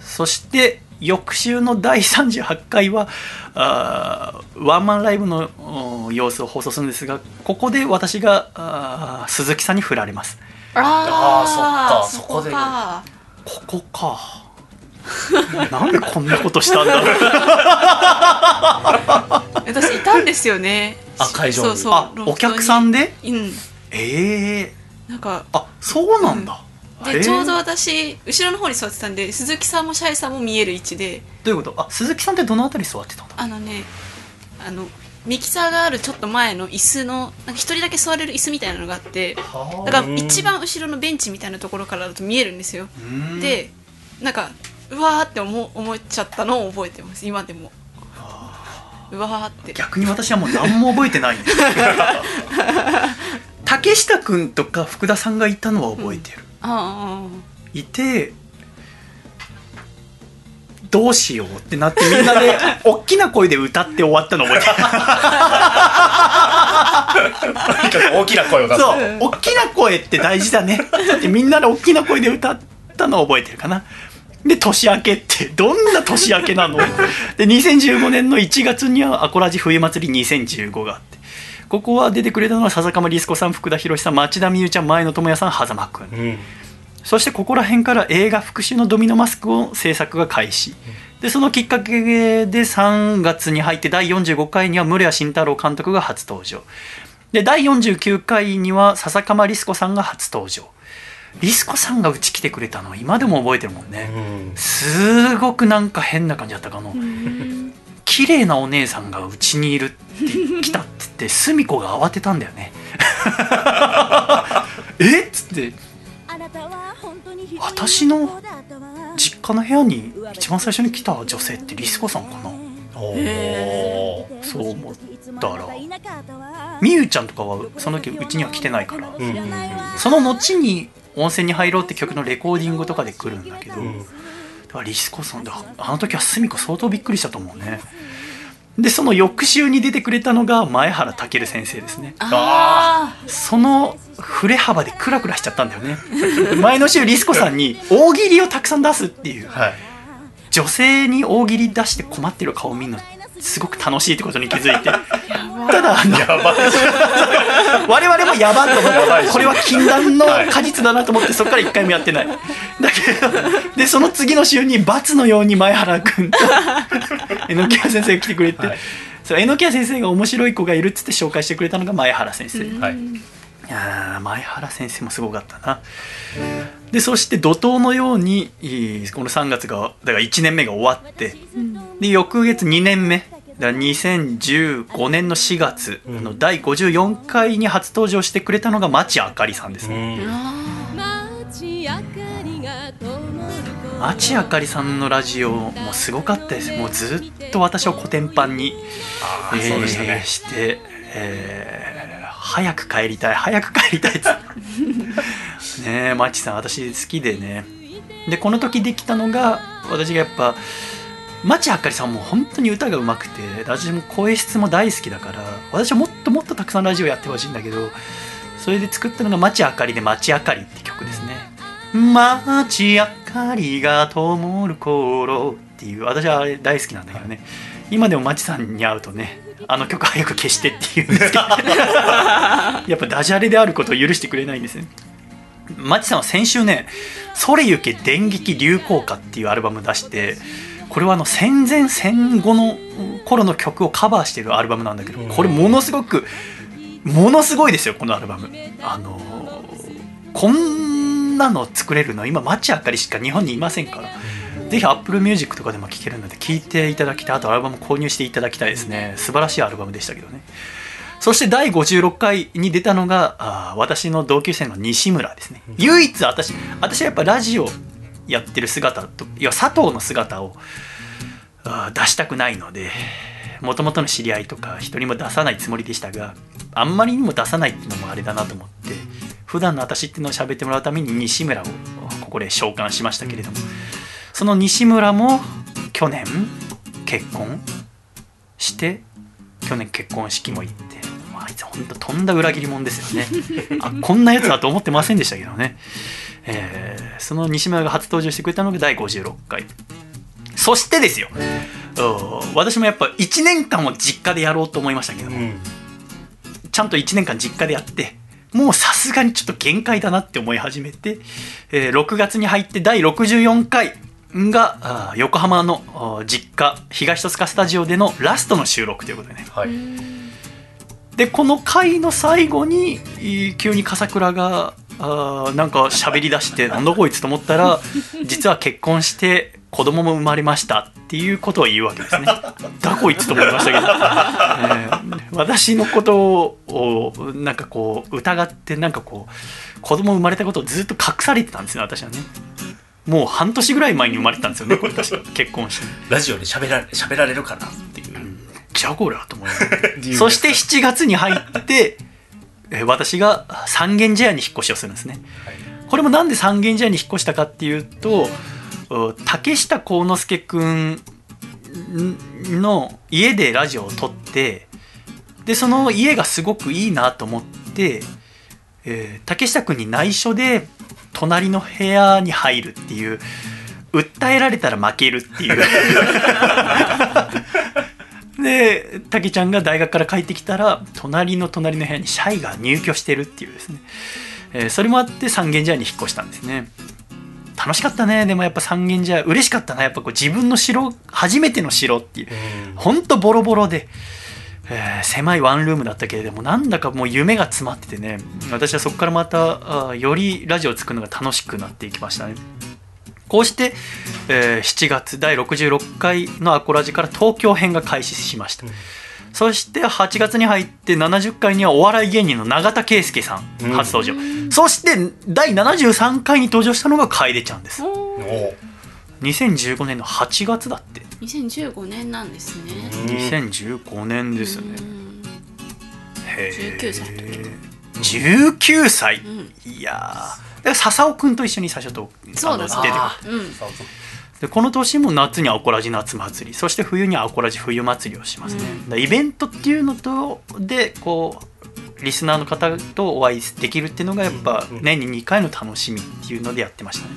そして翌週の第38回はあーワンマンライブのお様子を放送するんですがここで私が鈴木さんに振られます。あーあーそっかそこで。か。ここか。なんでこんなことしたんだろう。私いたんですよね。あ会場に。そうそうあお客さんで？うん。ええなんかあそうなんだ、へーでちょうど私後ろの方に座ってたんで鈴木さんもシャイさんも見える位置で。どういうこと？あ鈴木さんってどのあたり座ってたんだあのねあのミキサーがあるちょっと前の椅子のなんか一人だけ座れる椅子みたいなのがあってだから一番後ろのベンチみたいなところからだと見えるんですよ。でなんかうわーって思思っちゃったのを覚えてます今でも。うわーって。逆に私はもう何も覚えてないんです 竹下くんとか福田さんがいたのは覚えてる、あいてどうしようってなってみんなで 大きな声で歌って終わったの覚えてる。とにかく大きな声を出す。そう。大きな声って大事だね。ってみんなで大きな声で歌ったのを覚えてるかな。で年明けってどんな年明けなの？で2015年の1月にはアコラジ冬祭り2015があってここは出てくれたのは笹鎌リスコさん福田博さん町田美優ちゃん前野智也さん狭間くんうん。そしてここら辺から映画「復讐のドミノマスク」を制作が開始。でそのきっかけで3月に入って第45回には室谷慎太郎監督が初登場。で第49回には笹鎌リスコさんが初登場。リスコさんがうち来てくれたのは今でも覚えてるもんね。うん。すごくなんか変な感じだったかの綺麗なお姉さんがうちにいるって来たって言って澄子が慌てたんだよね。え？っつって。私の実家の部屋に一番最初に来た女性ってリスコさんかな？そう思ったら。みゆちゃんとかはその時うちには来てないから。うんうんその後に温泉に入ろうって曲のレコーディングとかで来るんだけど、ん。だからリスコさんだあの時は澄子相当びっくりしたと思うねでその翌週に出てくれたのが前原健先生ですね。あその振れ幅でクラクラしちゃったんだよね。前の週リスコさんに大喜利をたくさん出すっていう。はい。女性に大喜利出して困ってる顔を見るのすごく楽しいってことに気づいて。ただ我々もやばいと思ってこれは禁断の果実だなと思ってそこから一回もやってない。だけどでその次の週に罰のように前原君と 榎谷先生が来てくれて、はい。そう榎谷先生が面白い子がいるっつって紹介してくれたのが前原先生、はいいやー前原先生もすごかったなでそして怒涛のようにこの3月がだから1年目が終わってで翌月2年目だから2015年の4月の第54回に初登場してくれたのが町あかりさんですうね、町あかりさんのラジオもすごかったです。もうずっと私をコテンパンに、あーそうでしたね。して、えー早く帰りたい早く帰りたいっつって ね。えマッチさん私好きでね。でこの時できたのが私がやっぱ町あかりさんも本当に歌がうまくて私も声質も大好きだから私はもっともっとたくさんラジオやってほしいんだけどそれで作ったのが「町あかり」で「町あかり」って曲ですね「町あかりが灯る頃」っていう私はあれ大好きなんだけどね。今でも町さんに会うとねあの曲早く消してって言うんですけど。やっぱダジャレであることを許してくれないんですねマチさんは先週ね「それゆけ電撃流行歌」っていうアルバム出してこれはあの戦前戦後の頃の曲をカバーしてるアルバムなんだけどこれものすごくものすごいですよこのアルバム。あのこんなの作れるの今マチあかりしか日本にいませんから。ぜひ Apple Music とかでも聴けるので聴いていただきたい。あとアルバム購入していただきたいですね。素晴らしいアルバムでしたけどねそして第56回に出たのがあー私の同級生の西村ですね。唯一私私はやっぱラジオやってる姿といや佐藤の姿をあー出したくないのでもともとの知り合いとか人にも出さないつもりでしたがあんまりにも出さないっていうのもあれだなと思って普段の私っていうのを喋ってもらうために西村をここで召喚しましたけれどもその西村も去年結婚して去年結婚式も行っていつ本当とんだ裏切り者ですよね。あこんなやつだと思ってませんでしたけどね、えーその西村が初登場してくれたのが第56回。そしてですよ。うん私もやっぱ1年間を実家でやろうと思いましたけども、うん。ちゃんと1年間実家でやってもうさすがにちょっと限界だなって思い始めて、えー6月に入って第64回が横浜の実家東戸塚スタジオでのラストの収録ということでね。はいでこの回の最後に急に笠倉があーなんか喋り出してなんだこいつと思ったら 実は結婚して子供も生まれましたっていうことを言うわけですね。だこいつと思いましたけど、えー私のことをなんかこう疑ってなんかこう子供生まれたことをずっと隠されてたんですね私はね。もう半年ぐらい前に生まれてたんですよねこれ確か結婚して。ラジオで喋られ喋られるかなっていうじゃあこれはと思い そして7月に入って、えー私が三軒茶屋に引っ越しをするんですね。これもなんで三軒茶屋に引っ越したかっていうとお竹下幸之助くんの家でラジオを撮ってでその家がすごくいいなと思って、えー竹下くんに内緒で隣の部屋に入るっていう訴えられたら負けるっていう で竹ちゃんが大学から帰ってきたら隣の隣の部屋にシャイが入居してるっていうですね、えーそれもあって三軒茶屋に引っ越したんですね。楽しかったね。でもやっぱ三軒茶屋嬉しかったな。やっぱこう自分の城初めての城っていう。ほんとボロボロで、えー狭いワンルームだったけれどもなんだかもう夢が詰まっててね。私はそこからまたあーよりラジオを作るのが楽しくなっていきましたねこうして、えー7月第66回のアコラジから東京編が開始しました、そして8月に入って70回にはお笑い芸人の永田圭介さんうん。初登場、そして第73回に登場したのが楓ちゃんです。おー。お2015年の8月だって。2015年なんですね。2015年ですね。うん。へー。19歳の時。19歳、ん。いやーだから笹尾くんと一緒に最初とそう出てくる。でこの年も夏にアコラジ夏祭り。そして冬にアコラジ冬祭りをしますね、うん。イベントっていうのとでこうリスナーの方とお会いできるっていうのがやっぱうん。年に2回の楽しみっていうのでやってましたね。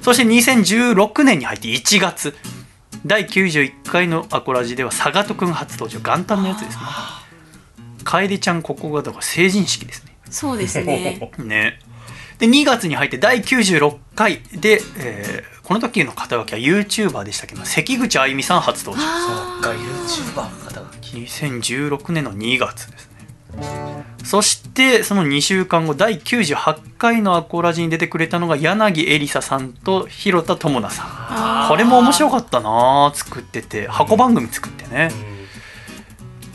そして2016年に入って1月。第91回のアコラジでは佐賀とくん初登場。元旦のやつですね。楓ちゃんここがだから成人式ですね。そうですね。ねで2月に入って第96回で、えーこの時の肩書きは YouTuber でしたけど関口あゆみさん初登場。あそっか YouTuber の肩書き。2016年の2月ですね。そしてその2週間後第98回のアコラジに出てくれたのが柳エリサさんと広田智奈さん。あこれも面白かったな作ってて。箱番組作ってね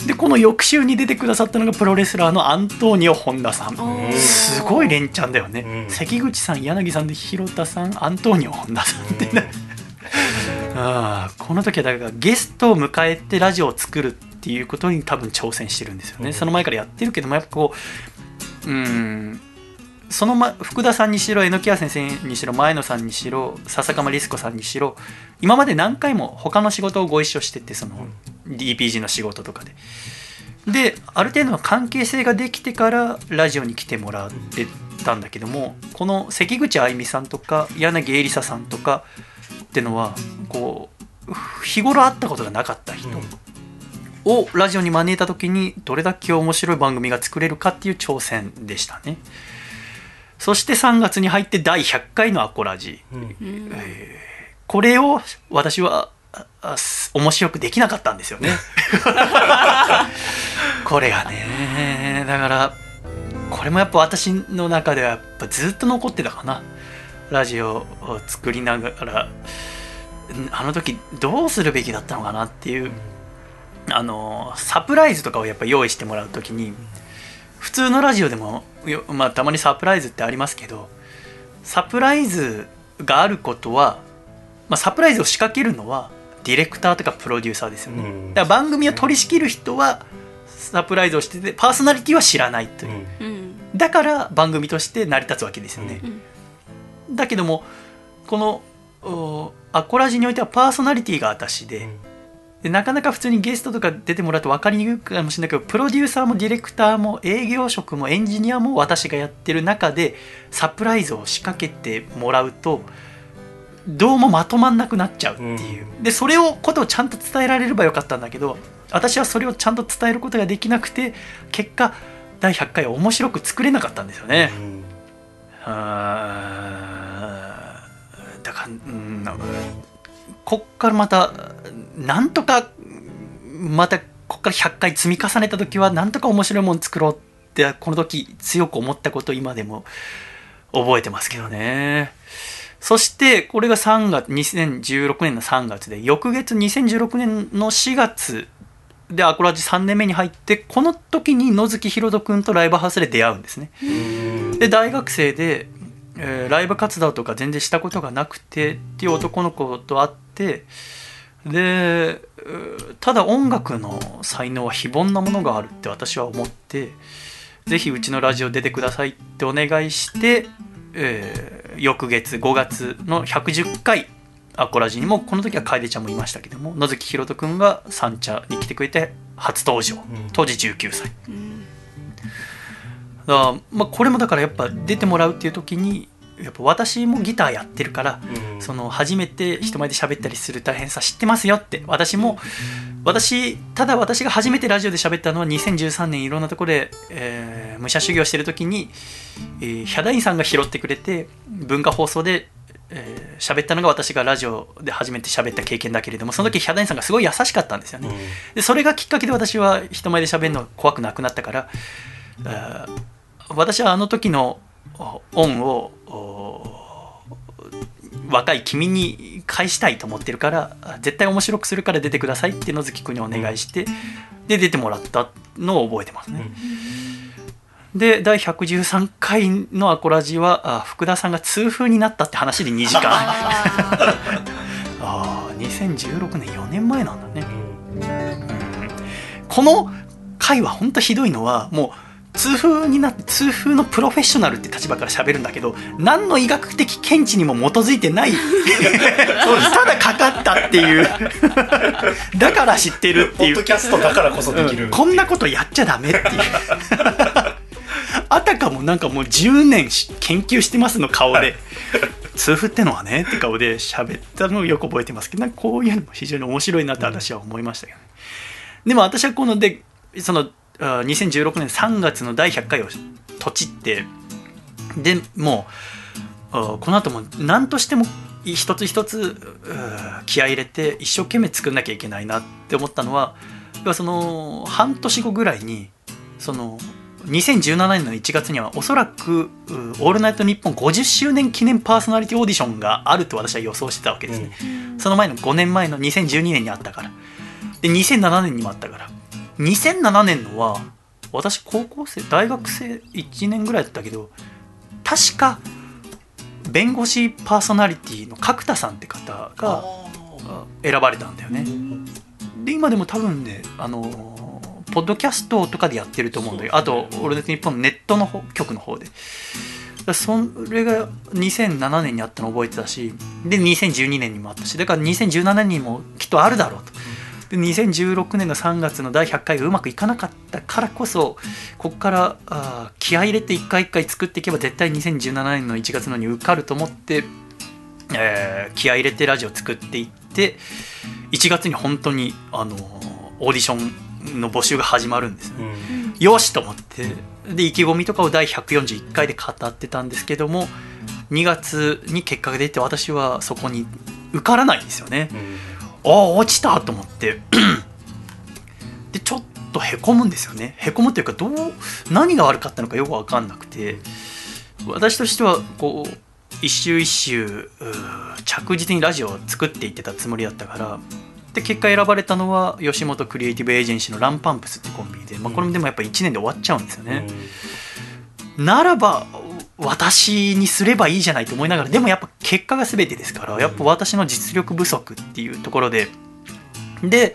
でこの翌週に出てくださったのがプロレスラーのアントニオ本田さん。すごい連チャンだよね、うん。関口さん柳さんで広田さんアントニオ本田さんってね、ああこの時はだからゲストを迎えてラジオを作るっていうことに多分挑戦してるんですよね、うん。その前からやってるけどもやっぱこううんその、ま、福田さんにしろ榎谷先生にしろ前野さんにしろ笹鎌リス子さんにしろ今まで何回も他の仕事をご一緒しててその DPG の仕事とかで。である程度の関係性ができてからラジオに来てもらってたんだけどもこの関口あゆみさんとか柳恵里沙さんとかってのはこう日頃会ったことがなかった人をラジオに招いた時にどれだけ面白い番組が作れるかっていう挑戦でしたねそして3月に入って第100回のアコラジ。うん。これを私は面白くできなかったんですよね。これがねだからこれもやっぱ私の中ではやっぱずっと残ってたかな。ラジオを作りながらんあの時どうするべきだったのかなっていうあのサプライズとかをやっぱ用意してもらう時に普通のラジオでもよまあたまにサプライズってありますけどサプライズがあることは、まあ、サプライズを仕掛けるのはディレクターとかプロデューサーですよね、うん。だから番組を取り仕切る人はサプライズをしててパーソナリティは知らないという、うん。だから番組として成り立つわけですよね、だけどもこのおアコラジにおいてはパーソナリティが私で,、でなかなか普通にゲストとか出てもらうと分かりにくいかもしれないけどプロデューサーもディレクターも営業職もエンジニアも私がやってる中でサプライズを仕掛けてもらうとどうもまとまんなくなっちゃうっていう、でそれをことをちゃんと伝えられればよかったんだけど私はそれをちゃんと伝えることができなくて結果第100回は面白く作れなかったんですよね。あーだから、うん、こっからまたなんとかまたこっから100回積み重ねた時はなんとか面白いもの作ろうってこの時強く思ったこと今でも覚えてますけどねそしてこれが3月2016年の3月で翌月2016年の4月でアコラジ3年目に入ってこの時に野月ひろと君とライブハウスで出会うんですね。で大学生で、えーライブ活動とか全然したことがなくてっていう男の子と会ってでうただ音楽の才能は非凡なものがあるって私は思ってぜひうちのラジオ出てくださいってお願いして、えー翌月5月の110回アコラジにもこの時は楓ちゃんもいましたけども野月ひろと君が三茶に来てくれて初登場当時19歳。だからまあ、これもだからやっぱ出てもらうっていう時にやっぱ私もギターやってるから、その初めて人前で喋ったりする大変さ知ってますよって。私も私ただ私が初めてラジオで喋ったのは2013年いろんなところで、えー武者修行してる時に、えーヒャダインさんが拾ってくれて文化放送でえー喋ったのが私がラジオで初めて喋った経験だけれどもその時ヒャダインさんがすごい優しかったんですよね、でそれがきっかけで私は人前で喋るの怖くなくなったからあー私はあの時のお恩をお若い君に返したいと思ってるからあ絶対面白くするから出てくださいって野月君にお願いして、で出てもらったのを覚えてますね。で第113回のアコラジはあ福田さんが痛風になったって話で2時間。あ あ2016年4年前なんだね、この回は本当ひどいのはもう痛風になって痛風のプロフェッショナルって立場から喋るんだけど何の医学的見地にも基づいてない。ただかかったっていう。だから知ってるっていう。ポッドキャストだからこそできる、うん。こんなことやっちゃダメっていう。あたかもなんかもう10年し研究してますの顔で。痛風ってのはねって顔で喋ったのをよく覚えてますけどこういうのも非常に面白いなって私は思いましたけどね、でも私はこのでそのあ2016年3月の第100回をとちってでもうあこの後も何としても一つ一つう気合い入れて一生懸命作んなきゃいけないなって思ったのはその半年後ぐらいにその2017年の1月にはおそらく「うオールナイトニッポン」50周年記念パーソナリティオーディションがあると私は予想してたわけですね、その前の5年前の2012年にあったから。で2007年にもあったから2007年のは私高校生大学生1年ぐらいだったけど確か弁護士パーソナリティの角田さんって方があ選ばれたんだよね。で今でも多分ねあのーポッドキャストとかでやってると思うんだけどあと「オールナイトニッポン」のネットの方局の方で。それが2007年にあったの覚えてたしで2012年にもあったしだから2017年にもきっとあるだろうとで2016年の3月の第100回がうまくいかなかったからこそここからあー気合い入れて一回一回作っていけば絶対2017年の1月のに受かると思って、えー気合い入れてラジオ作っていって1月に本当にあのオーディションの募集が始まるんですね。よしと思ってで意気込みとかを第141回で語ってたんですけども2月に結果が出て私はそこに受からないんですよね。ああ落ちたと思って。でちょっとへこむんですよね。へこむというかどう何が悪かったのかよく分かんなくて。私としてはこう一周一周着実にラジオを作っていってたつもりだったから。で結果選ばれたのは吉本クリエイティブエージェンシーのランパンプスってコンビで、まあ、これもでもやっぱ1年で終わっちゃうんですよね、ならば私にすればいいじゃないと思いながらでもやっぱ結果が全てですからやっぱ私の実力不足っていうところでで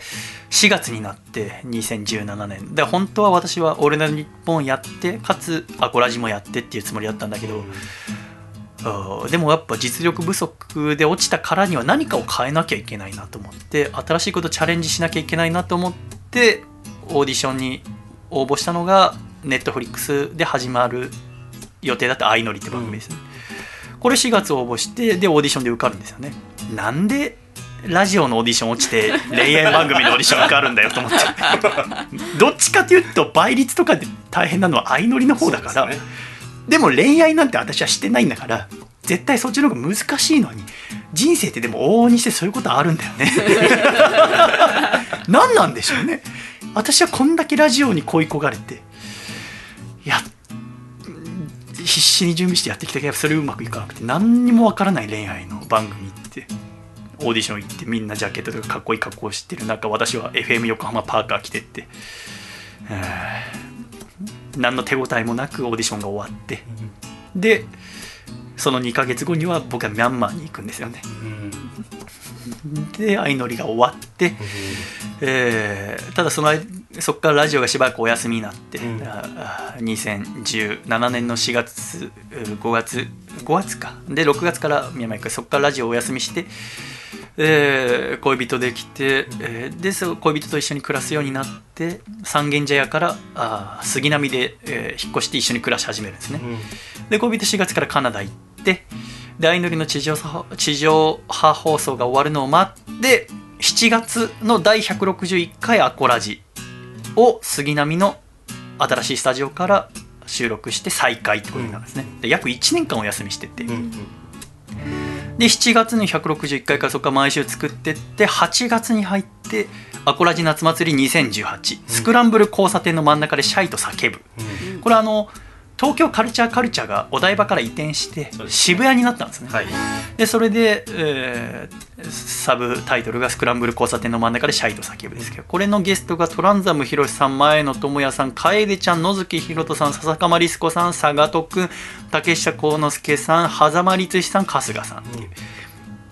4月になって2017年。で本当は私は「俺の日本」やってかつアコラジもやってっていうつもりだったんだけど、でもやっぱ実力不足で落ちたからには何かを変えなきゃいけないなと思って新しいことチャレンジしなきゃいけないなと思ってオーディションに応募したのがネットフリックスで始まる予定だった「相乗り」って番組ですね、これ4月応募してでオーディションで受かるんですよね。なんでラジオのオーディション落ちて恋愛番組のオーディション受かるんだよと思って。どっちかというと倍率とかで大変なのは相乗りの方だから。でも恋愛なんて私はしてないんだから絶対そっちの方が難しいのに人生ってでも往々にしてそういうことあるんだよね。何なんでしょうね。私はこんだけラジオに恋焦がれていや必死に準備してやってきたけどそれうまくいかなくて何にもわからない恋愛の番組ってオーディション行ってみんなジャケットとかかっこいい格好してる。中私は FM 横浜パーカー着てって、何の手応えもなくオーディションが終わってでその2ヶ月後には僕はミャンマーに行くんですよね。うん。で相乗りが終わって、えーただその間そこからラジオがしばらくお休みになって、うん。ああ2017年の4月5月5月か。で6月から宮前行くそこからラジオをお休みして、えー恋人できて、えーでそう恋人と一緒に暮らすようになって三軒茶屋からあー杉並で、えー引っ越して一緒に暮らし始めるんですね、で恋人4月からカナダ行ってで相乗りの地上波地上波放送が終わるのを待って7月の第161回アコラジを杉並の新しいスタジオから収録して再開ってことになるんですね、で約1年間お休みしてて、うんで7月に161回からそこから毎週作ってって8月に入って「アコラジ夏祭り2018」スクランブル交差点の真ん中でシャイと叫ぶ」これあの東京カルチャーカルチャーがお台場から移転して渋谷になったんですね。はい。でそれで、えーサブタイトルが「スクランブル交差点の真ん中でシャイと叫ぶ」ですけどこれのゲストがトランザムヒロシさん前野智也さん楓ちゃん野月ひろとさん笹かまりすこさん佐賀徳くん竹下幸之助さん狭間律史さん春日さんっていう。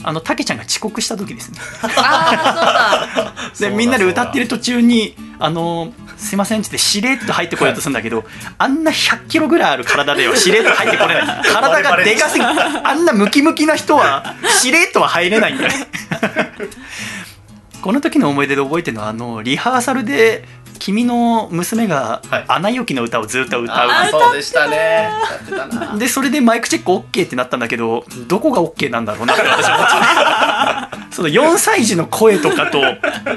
あの竹ちゃんが遅刻した時ですね。あ でみんなで歌ってる途中に「あのすいません」っってしれっと入ってこようとするんだけどあんな100キロぐらいある体ではしれっと入ってこれない。体がでかすぎあんなムキムキな人はしれっとは入れないんだねこの時の思い出で覚えてるのはあのリハーサルで君の娘がはい「アナ雪」の歌をずっと歌う、あーそうでしたね。でそれでマイクチェック OK ってなったんだけどどこが OK なんだろうなって私は思って その4歳児の声とかと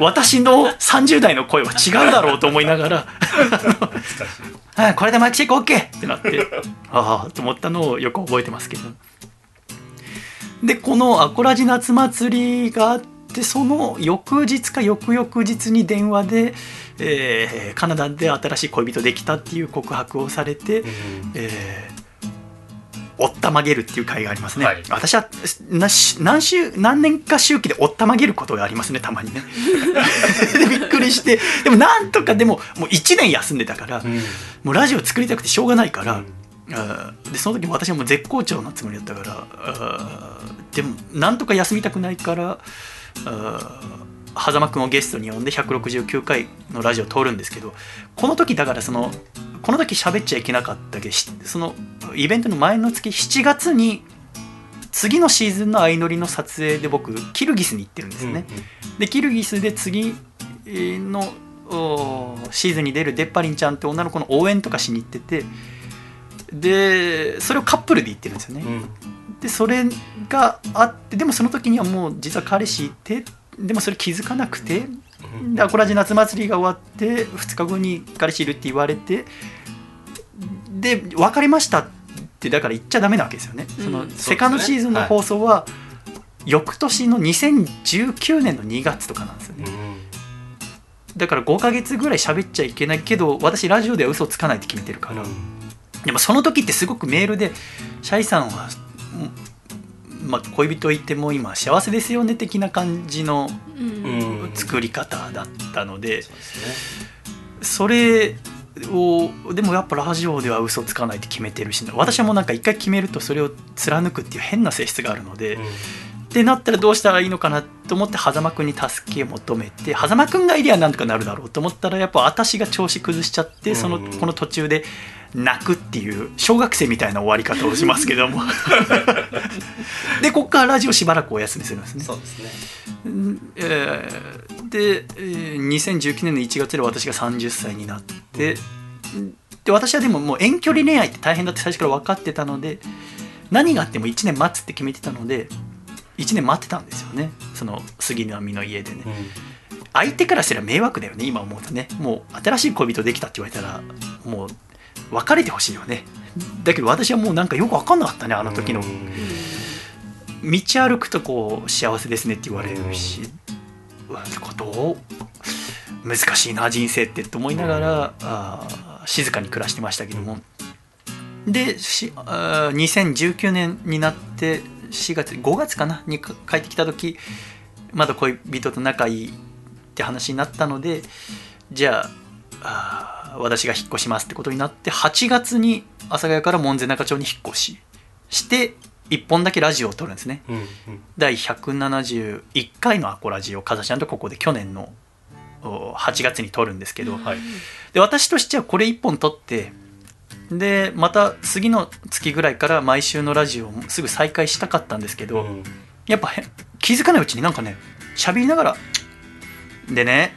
私の30代の声は違うだろうと思いながら これでマイクチェック OK ってなってああと思ったのをよく覚えてますけど。でこの「アコラジ夏祭り」があってその翌日か翌々日に電話で、えーカナダで新しい恋人できたっていう告白をされて、えーおったまげるっていう回がありますね、はい。私はなし何週何年か周期でおったまげることがありますねたまにね。で びっくりして。でもなんとかでももう1年休んでたから、もうラジオ作りたくてしょうがないから、あーでその時も私はもう絶好調なつもりだったからでもなんとか休みたくないからあー狭間くんをゲストに呼んで169回のラジオを撮るんですけどこの時だからそのこの時喋っちゃいけなかったけどしそのイベントの前の月7月に次のシーズンの相乗りの撮影で僕キルギスに行ってるんですね、でキルギスで次のおシーズンに出るデッパリンちゃんって女の子の応援とかしに行っててでそれをカップルで行ってるんですよね、でそれがあってでもその時にはもう実は彼氏いてでもそれ気づかなくてでアコラジ夏祭りが終わって2日後に彼氏いるって言われてで分かりましたってだから言っちゃダメなわけですよね、そのセカンドシーズンの放送は翌年の2019年の2月とかなんですよね。だから5ヶ月ぐらい喋っちゃいけないけど私ラジオでは嘘つかないって決めてるから、でもその時ってすごくメールで「シャイさんは、うんまあ、恋人いても今幸せですよね」的な感じのうん。作り方だったので、それをでもやっぱラジオでは嘘つかないって決めてるし私はもうなんか一回決めるとそれを貫くっていう変な性質があるので、ってなったらどうしたらいいのかなと思って狭間くんに助けを求めて狭間くんがいりゃなんとかなるだろうと思ったらやっぱ私が調子崩しちゃってそのうんこの途中で泣くっていう小学生みたいな終わり方をしますけども。でこっからラジオしばらくお休みするんですね。そうですね。えーで、えー2019年の1月で私が30歳になってで私はでももう遠距離恋愛って大変だって最初から分かってたので何があっても1年待つって決めてたので1年待ってたんですよね。その杉並の家でね。相手からすれば迷惑だよね今思うとね。もう新しい恋人できたって言われたらもう別れてほしいよね。だけど私はもうなんかよく分かんなかったねあの時の。道歩くとこう幸せですねって言われるし、ことを難しいな人生ってと思いながら、あー静かに暮らしてましたけども。でしあー2019年になって4月5月かな？にか帰ってきた時まだ恋人と仲いいって話になったのでじゃああー私が引っ越しますってことになって8月に阿佐ヶ谷から門前仲町に引っ越しして1本だけラジオを撮るんですね。うんうん。第171回のアコラジをかざちゃんとここで去年のお8月に撮るんですけど、はい。で私としてはこれ1本撮ってでまた次の月ぐらいから毎週のラジオをすぐ再開したかったんですけど、うん。やっぱへ気づかないうちになんかね喋りながらでね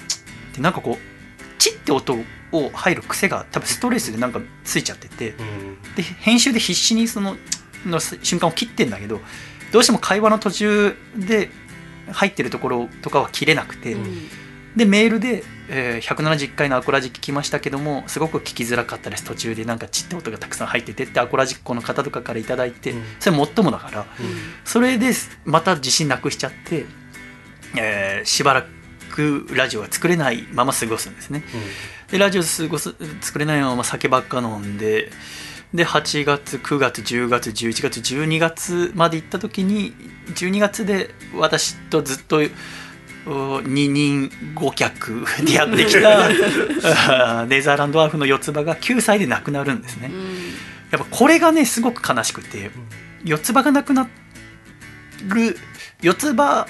でなんかこうチッって音を入る癖が多分ストレスでなんかついちゃってて。うん。で編集で必死にそのの瞬間を切ってんだけどどうしても会話の途中で入ってるところとかは切れなくて、うん。でメールで、えー171回のアコラジ聞きましたけどもすごく聞きづらかったです。途中でなんかチッって音がたくさん入っててってアコラジっ子の方とかから頂いて、うん。それもっともだから。それでまた自信なくしちゃって、えーしばらくラジオが作れないまま過ごすんですね。でラジオ過ごす作れないまま酒ばっか飲んでで8月9月10月11月12月まで行った時に12月で私とずっとお二人五脚 でやってきたネザーランドワーフの四つ葉が9歳で亡くなるんですね。やっぱこれがねすごく悲しくて四つ葉がなくなる四つ葉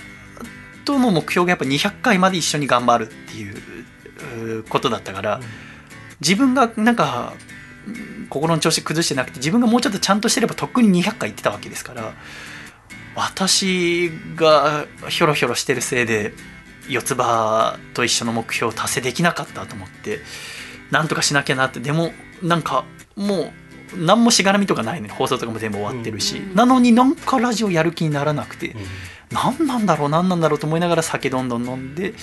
との目標がやっぱ200回まで一緒に頑張るっていうことだったから、自分がなんかうん心の調子崩してなくて自分がもうちょっとちゃんとしてればとっくに200回行ってたわけですから私がひょろひょろしてるせいで四つ葉と一緒の目標を達成できなかったと思ってなんとかしなきゃなってでもなんかもう何もしがらみとかないのに放送とかも全部終わってるし、なのになんかラジオやる気にならなくて、何なんだろう何なんだろうと思いながら酒どんどん飲んで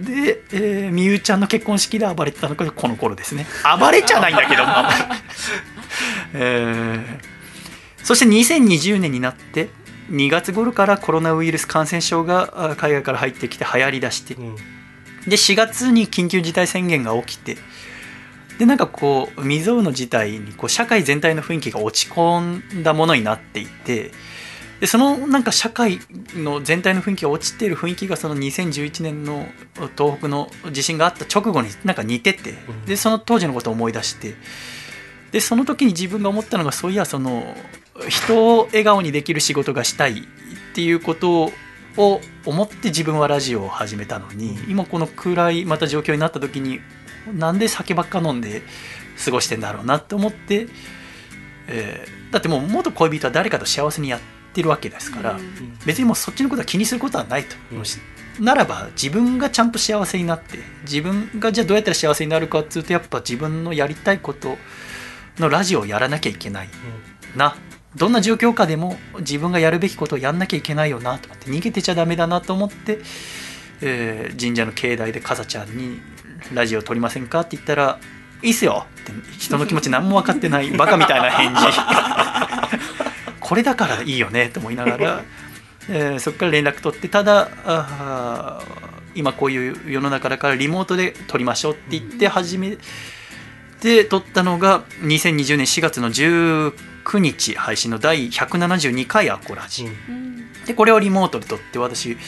で、えーみゆちゃんの結婚式で暴れてたのがこの頃ですね。暴れちゃないんだけども、えーそして2020年になって2月頃からコロナウイルス感染症があ海外から入ってきて流行りだして。うん。で4月に緊急事態宣言が起きて。でなんかこう未曾有の事態にこう社会全体の雰囲気が落ち込んだものになっていてでそのなんか社会の全体の雰囲気が落ちている雰囲気がその2011年の東北の地震があった直後になんか似ててん。でその当時のことを思い出してでその時に自分が思ったのがそういやその人を笑顔にできる仕事がしたいっていうことを思って自分はラジオを始めたのに今この暗いまた状況になった時になんで酒ばっか飲んで過ごしてんだろうなって思って、えーだってもう元恋人は誰かと幸せにやってるわけですから、別にもうそっちのことは気にすることはないと、ならば自分がちゃんと幸せになって自分がじゃあどうやったら幸せになるかっていうとやっぱ自分のやりたいことのラジオをやらなきゃいけない。な。どんな状況下でも自分がやるべきことをやんなきゃいけないよなと思って逃げてちゃダメだなと思って、えー神社の境内でかさちゃんに「ラジオ撮りませんか?」って言ったら「いいっすよ」って人の気持ち何も分かってないバカみたいな返事 これだからいいよねと思いながら、えーそこから連絡取ってただあー今こういう世の中だからリモートで撮りましょうって言って始めて撮ったのが2020年4月の19日配信の第172回アコラジ、でこれをリモートで撮って私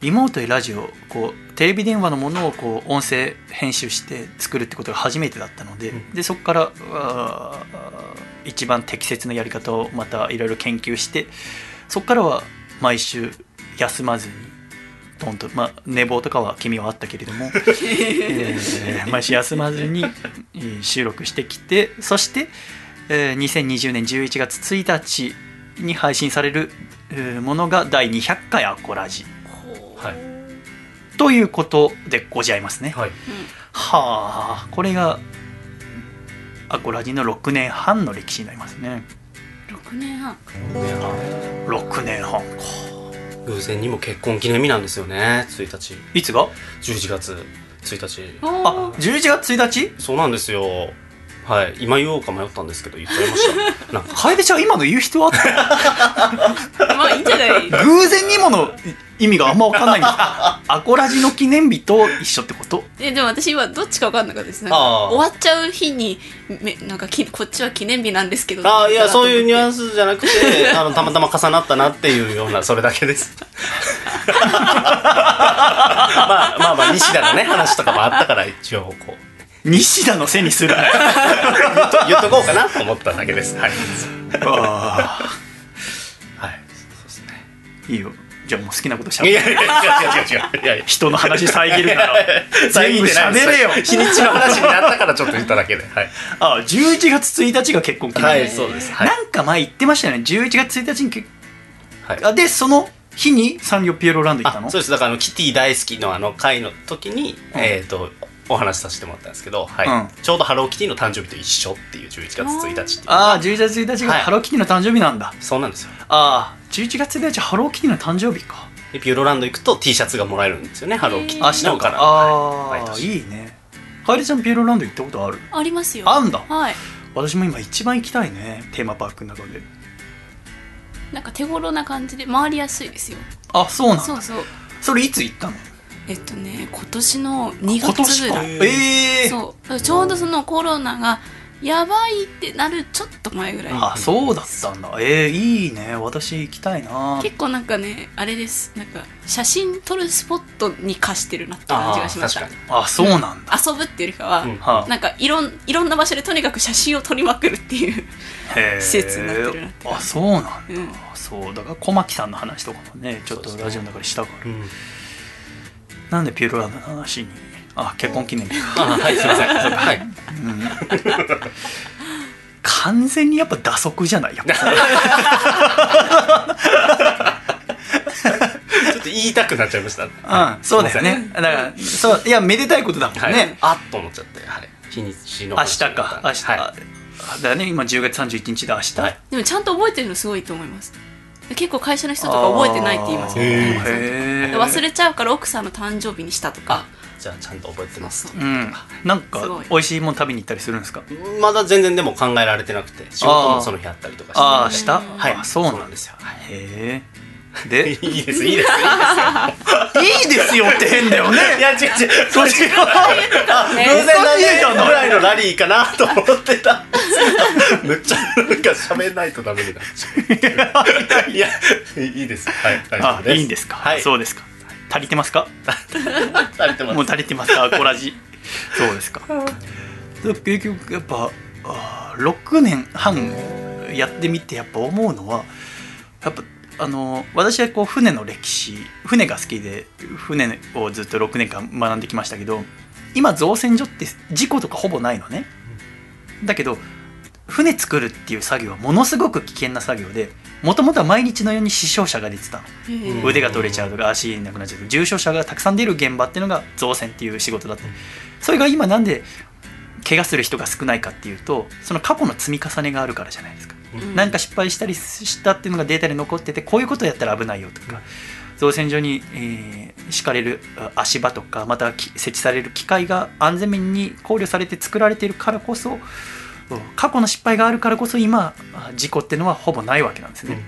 リモートでラジオこうテレビ電話のものをこう音声編集して作るってことが初めてだったので,、でそこからあー一番適切なやり方をまたいろいろ研究してそこからは毎週休まずにトンと、まあ、寝坊とかは君はあったけれども、えー毎週休まずにえー収録してきてそして、えー2020年11月1日に配信されるえーものが第200回アコラジ。はい。ということでございますね。はい。はあこれがアコラジの6年半の歴史になりますね。6年半。6年半。か。偶然にも結婚記念日なんですよね。1日いつが？11月1日あ11月1日？そうなんですよはい。今言おうか迷ったんですけど言っちゃいました。なんか楓ちゃん今の言う必要あった まあいいんじゃない？偶然にもの意味があんま分かんないんですあ アコラジの記念日と一緒ってこと？えでも私今どっちか分かんなかったです。終わっちゃう日にめなんかきこっちは記念日なんですけど。ああいやそういうニュアンンスじゃなくてあのたまたま重なったなっていうようなそれだけです。まあまあまあ西田のね話とかもあったから一応こう西田の背にする。言っとこうかなと思っただけです。はい。あはい。そうですね。ーいいよ。じゃあもう好きなことしゃべいやいやいやいや。人の話遮るなら。全部喋れよ。日にちの話になったからちょっと言っただけで。はい。あ11月1日が結婚記念。日、はいそうです。はい。なんか前言ってましたよね。11月1日に結はい。あでその日にサンリオピューロランド行ったの？あそうです。だからあのキティ大好きのあの会の時に、うん。えっ、とお話しさせてもらったんですけど、はい。うん。ちょうどハローキティの誕生日と一緒っていう11月1日っていう。ああ11月1日がはい。ハローキティの誕生日なんだ、そうなんですよ。ああ11月1日ハローキティの誕生日か。でピューロランド行くと T シャツがもらえるんですよねハロー。キティ明日かのからああいいね。かえりちゃんピューロランド行ったことある？ありますよ。あんだ。はい。私も今一番行きたいねテーマパークの中で。なんか手頃な感じで回りやすいですよ。あそうなんだ。そうそう。それいつ行ったの？えっとね今年の2今年から月ぐいええそう。ちょうどそのコロナがやばいってなるちょっと前ぐらい。あそうだったんだ。えー、いいね。私行きたいな。結構なんかねあれです。なんか写真撮るスポットに貸してるなって感じがしました。あー確かあそうなんだ、遊ぶっていうよりかは、うん。はあ。なんかいろんいろんな場所でとにかく写真を撮りまくるっていう施設になってるなってあそうなんだ、うん。そう。だから小牧さんの話とかもねちょっとラジオの中でしたから、うんなんでピューロランドの話にあ結婚記念日か。あはいすいません。はい。完全にやっぱ打足じゃない？やっぱ。ちょっと言いたくなっちゃいました。うんそうだよね。だからそういやめでたいことだもんね、はい、あっと思っちゃってはい。日にちの明日か明日、はだね今10月31日で明日、はい。でもちゃんと覚えてるのすごいと思います結構会社の人とか覚えてないって言いますね。忘れちゃうから奥さんの誕生日にしたとか。い、じゃあちゃんと覚えてますそううん。なんか美味しいもん食べに行ったりするんですか？まだ全然でも考えられてなくて仕事もその日あったりとかして。ああした？はい。あそうなんですよ、はいへえで？いいですいいです。いいですよって変だよね。いや違う違う。そっちがあ偶ね然だねぐらいのラリーかなと思ってた。んですけどめっちゃなんか喋んないとダメになっちゃういやいいです。はい大丈あ夫です。いいんですか、はい。そうですか。足りてますか？されてます。もう足りてますか？アコラジ。そうですか。結局やっぱあー6年半やってみてやっぱ思うのはやっぱあの私はこう船の歴史船が好きで船をずっと6年間学んできましたけど今造船所って事故とかほぼないのね。だけど船作るっていう作業はものすごく危険な作業でもともとは毎日のように死傷者が出てたの。腕が取れちゃうとか足なくなっちゃうとか重傷者がたくさん出る現場っていうのが造船っていう仕事だった。それが今なんで怪我する人が少ないかっていうとその過去の積み重ねがあるからじゃないですか、何か失敗したりしたっていうのがデータで残っててこういうことやったら危ないよとか造船所に、えー敷かれるあ足場とかまたき設置される機械が安全面に考慮されて作られているからこそうん。過去の失敗があるからこそ今あ事故っていうのはほぼないわけなんですね、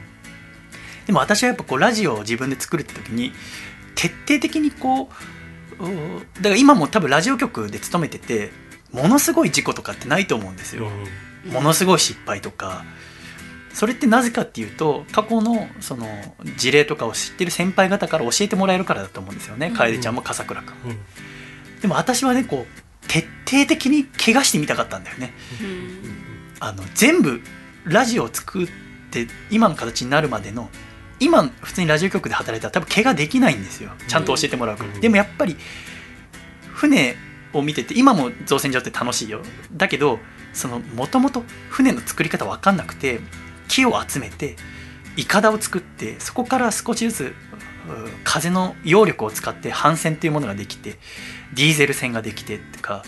でも私はやっぱこうラジオを自分で作るって時に徹底的にこううんだから今も多分ラジオ局で勤めててものすごい事故とかってないと思うんですよ、ものすごい失敗とかそれってなぜかっていうと過去のその事例とかを知ってる先輩方から教えてもらえるからだと思うんですよね、楓ちゃんも笠倉君も、でも私はねこう徹底的に怪我してみたかったんだよね。あの全部ラジオを作って今の形になるまでの今普通にラジオ局で働いたら多分怪我できないんですよ。ちゃんと教えてもらうから、うん。でもやっぱり船を見てて今も造船所って楽しいよ。だけどそのもともと船の作り方分かんなくて木を集めていかだを作ってそこから少しずつう風の揚力を使って帆船っていうものができてディーゼル船ができてってか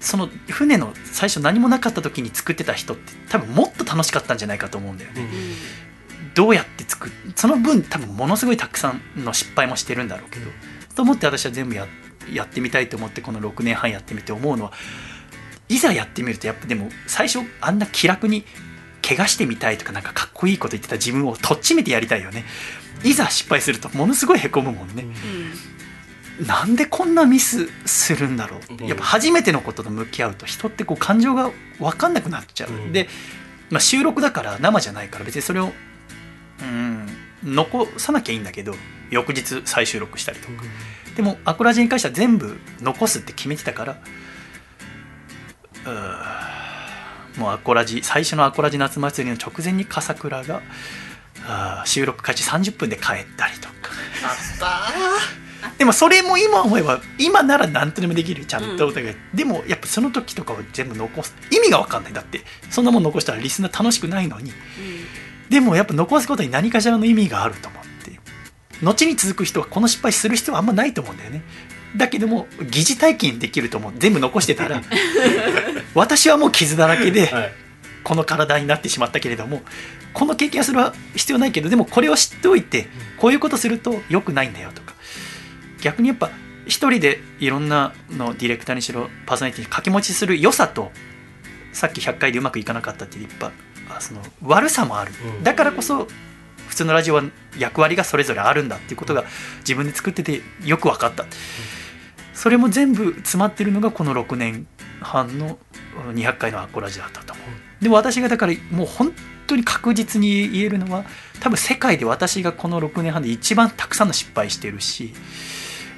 その船の最初何もなかった時に作ってた人って多分もっと楽しかったんじゃないかと思うんだよね。どうやって作っその分多分ものすごいたくさんの失敗もしてるんだろうけど、と思って私は全部ややってみたいと思ってこの6年半やってみて思うのはいざやってみるとやっぱでも最初あんな気楽に怪我してみたいとかなんかかっこいいこと言ってた自分をとっちめてやりたいよね。いざ失敗するとものすごいへこむもんね、なんでこんなミスするんだろう。やっぱ初めてのことと向き合うと人ってこう感情が分かんなくなっちゃう、うん。で、まあ、収録だから生じゃないから別にそれをうん残さなきゃいいんだけど翌日再収録したりとか、でもアコラジに関しては全部残すって決めてたからうーもうアコラジ最初のアコラジ夏祭りの直前に笠倉があー収録開始30分で帰ったりとか。でもそれも今思えば今なら何とでもできるちゃんと、うん。でもやっぱその時とかを全部残す意味が分かんない。だってそんなもん残したらリスナー楽しくないのに。でもやっぱ残すことに何かしらの意味があると思って。後に続く人はこの失敗する必要はあんまないと思うんだよね。だけども疑似体験できると思う全部残してたら 私はもう傷だらけではい。この体になってしまったけれどもこの経験はするは必要ないけどでもこれを知っておいてこういうことすると良くないんだよとか。逆にやっぱ一人でいろんなのディレクターにしろパーソナリティに掛け持ちする良さとさっき100回でうまくいかなかったっていういっぱいあその悪さもある。うん。だからこそ普通のラジオは役割がそれぞれあるんだっていうことが自分で作っててよく分かった。それも全部詰まってるのがこの6年半の200回のアコラジだったと思う。でも私がだからもう本当に確実に言えるのは多分世界で私がこの6年半で一番たくさんの失敗してるし、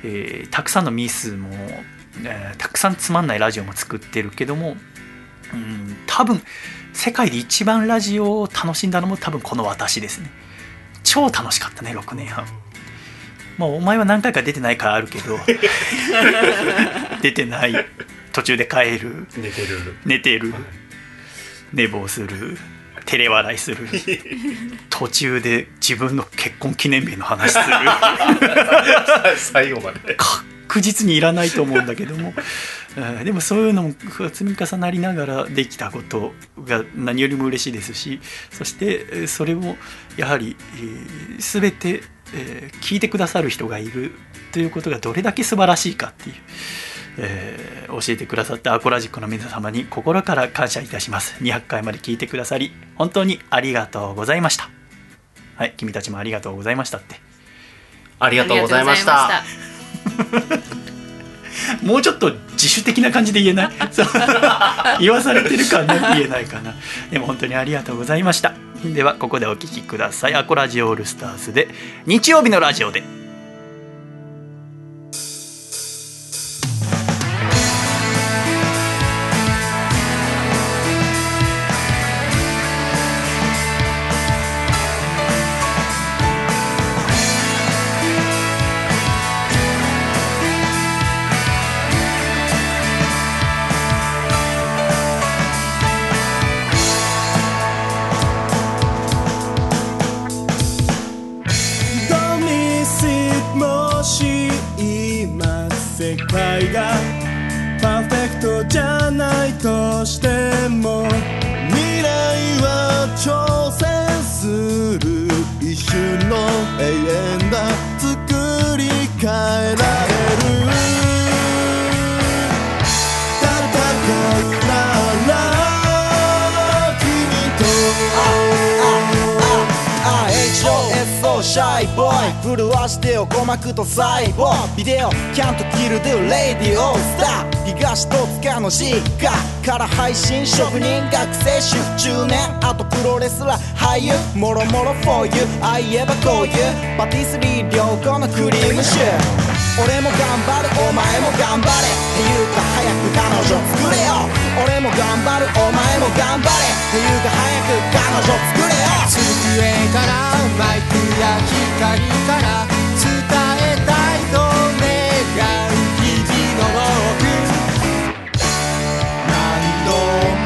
えーたくさんのミスも、えーたくさんつまんないラジオも作ってるけども、うん、多分世界で一番ラジオを楽しんだのも多分この私ですね。超楽しかったね6年半。まあお前は何回か出てないからあるけど 出てない途中で帰る。寝てる。寝てる。寝坊する。照れ笑いする。途中で自分の結婚記念日の話する。最後まで。確実にいらないと思うんだけども、うんでもそういうのも積み重なりながらできたことが何よりも嬉しいですしそしてえーそれをやはり、えー全て、えー聞いてくださる人がいるということがどれだけ素晴らしいかっていう、えー教えてくださったアコラジックの皆様に心から感謝いたします。200回まで聞いてくださり本当にありがとうございました。はい君たちもありがとうございましたって。ありがとうございました。もうちょっと自主的な感じで言えない？言わされてるかな言えないかな。でも本当にありがとうございました。ではここでお聞きください。アコラジオールスターズで日曜日のラジオで鼓膜と細胞。ビデオキャンとキルドゥレディオスター。東戸塚の実家から配信職人学生主婦中年あとプロレスラー俳優もろもろ for you あいえばこういう。パティスリー良好のクリームシュー俺も頑張るお前も頑張れっていうか早く彼女作れよ。俺も頑張るお前も頑張れっていうか早く彼女作れよ。上からマイクや光から伝えたいと願う日々の僕何度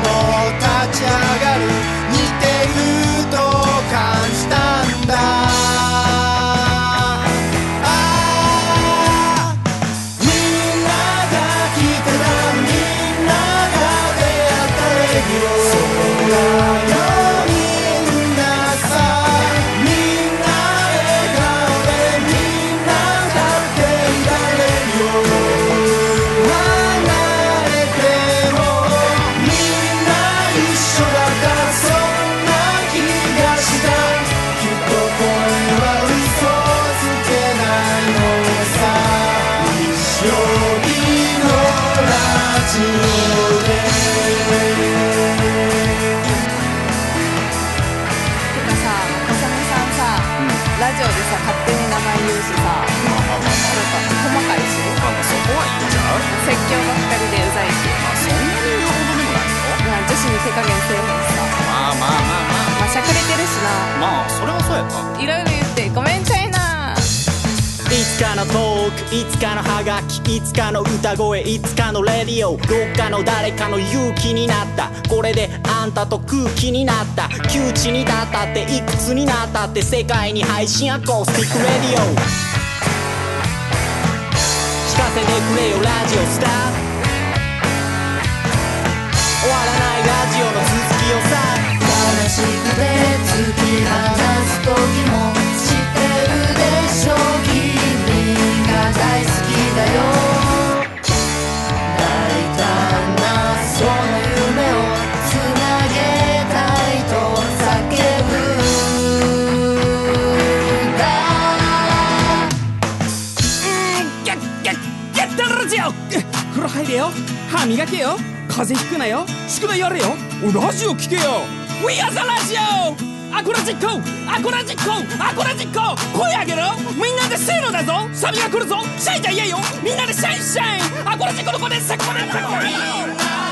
も立ち上がるないつかのトークいつかのハガキいつかの歌声いつかのレディオどっかの誰かの勇気になった。これであんたと空気になった。窮地に立ったっていくつになったって世界に配信アコースティックレディオ。聞かせてくれよラジオスター。終わらないラジオの続きをさ。悲しくて突き放す時も。風呂入れよ。歯磨けよ。風邪ひくなよ。宿題やれよ。ラジオ聞けよ。We are the ラジオアコラジッコアコラジッコアコラジッコ声上げろ。みんなでせーのだぞ。サビが来るぞ。シャイじゃ言えよ。みんなでシャイシャイ。アコラジックの子でさこまでさこ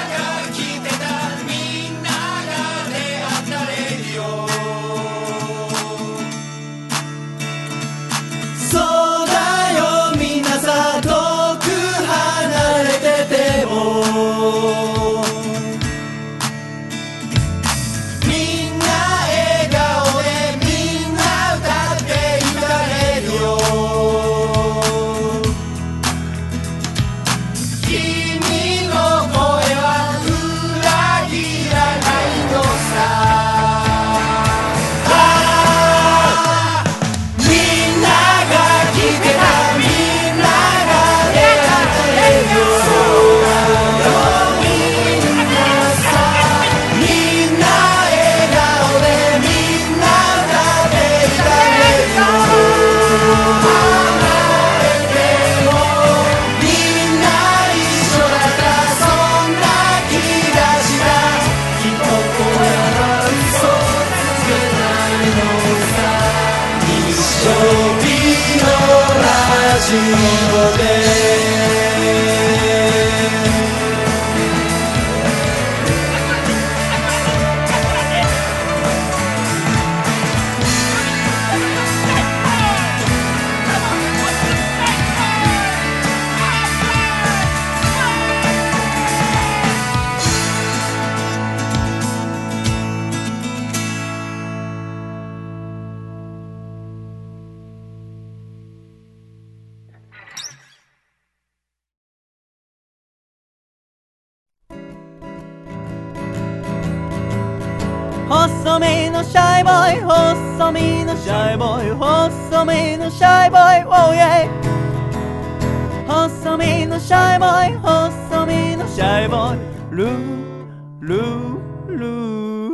シャイボーイ細身のシャイボーイ。ルールール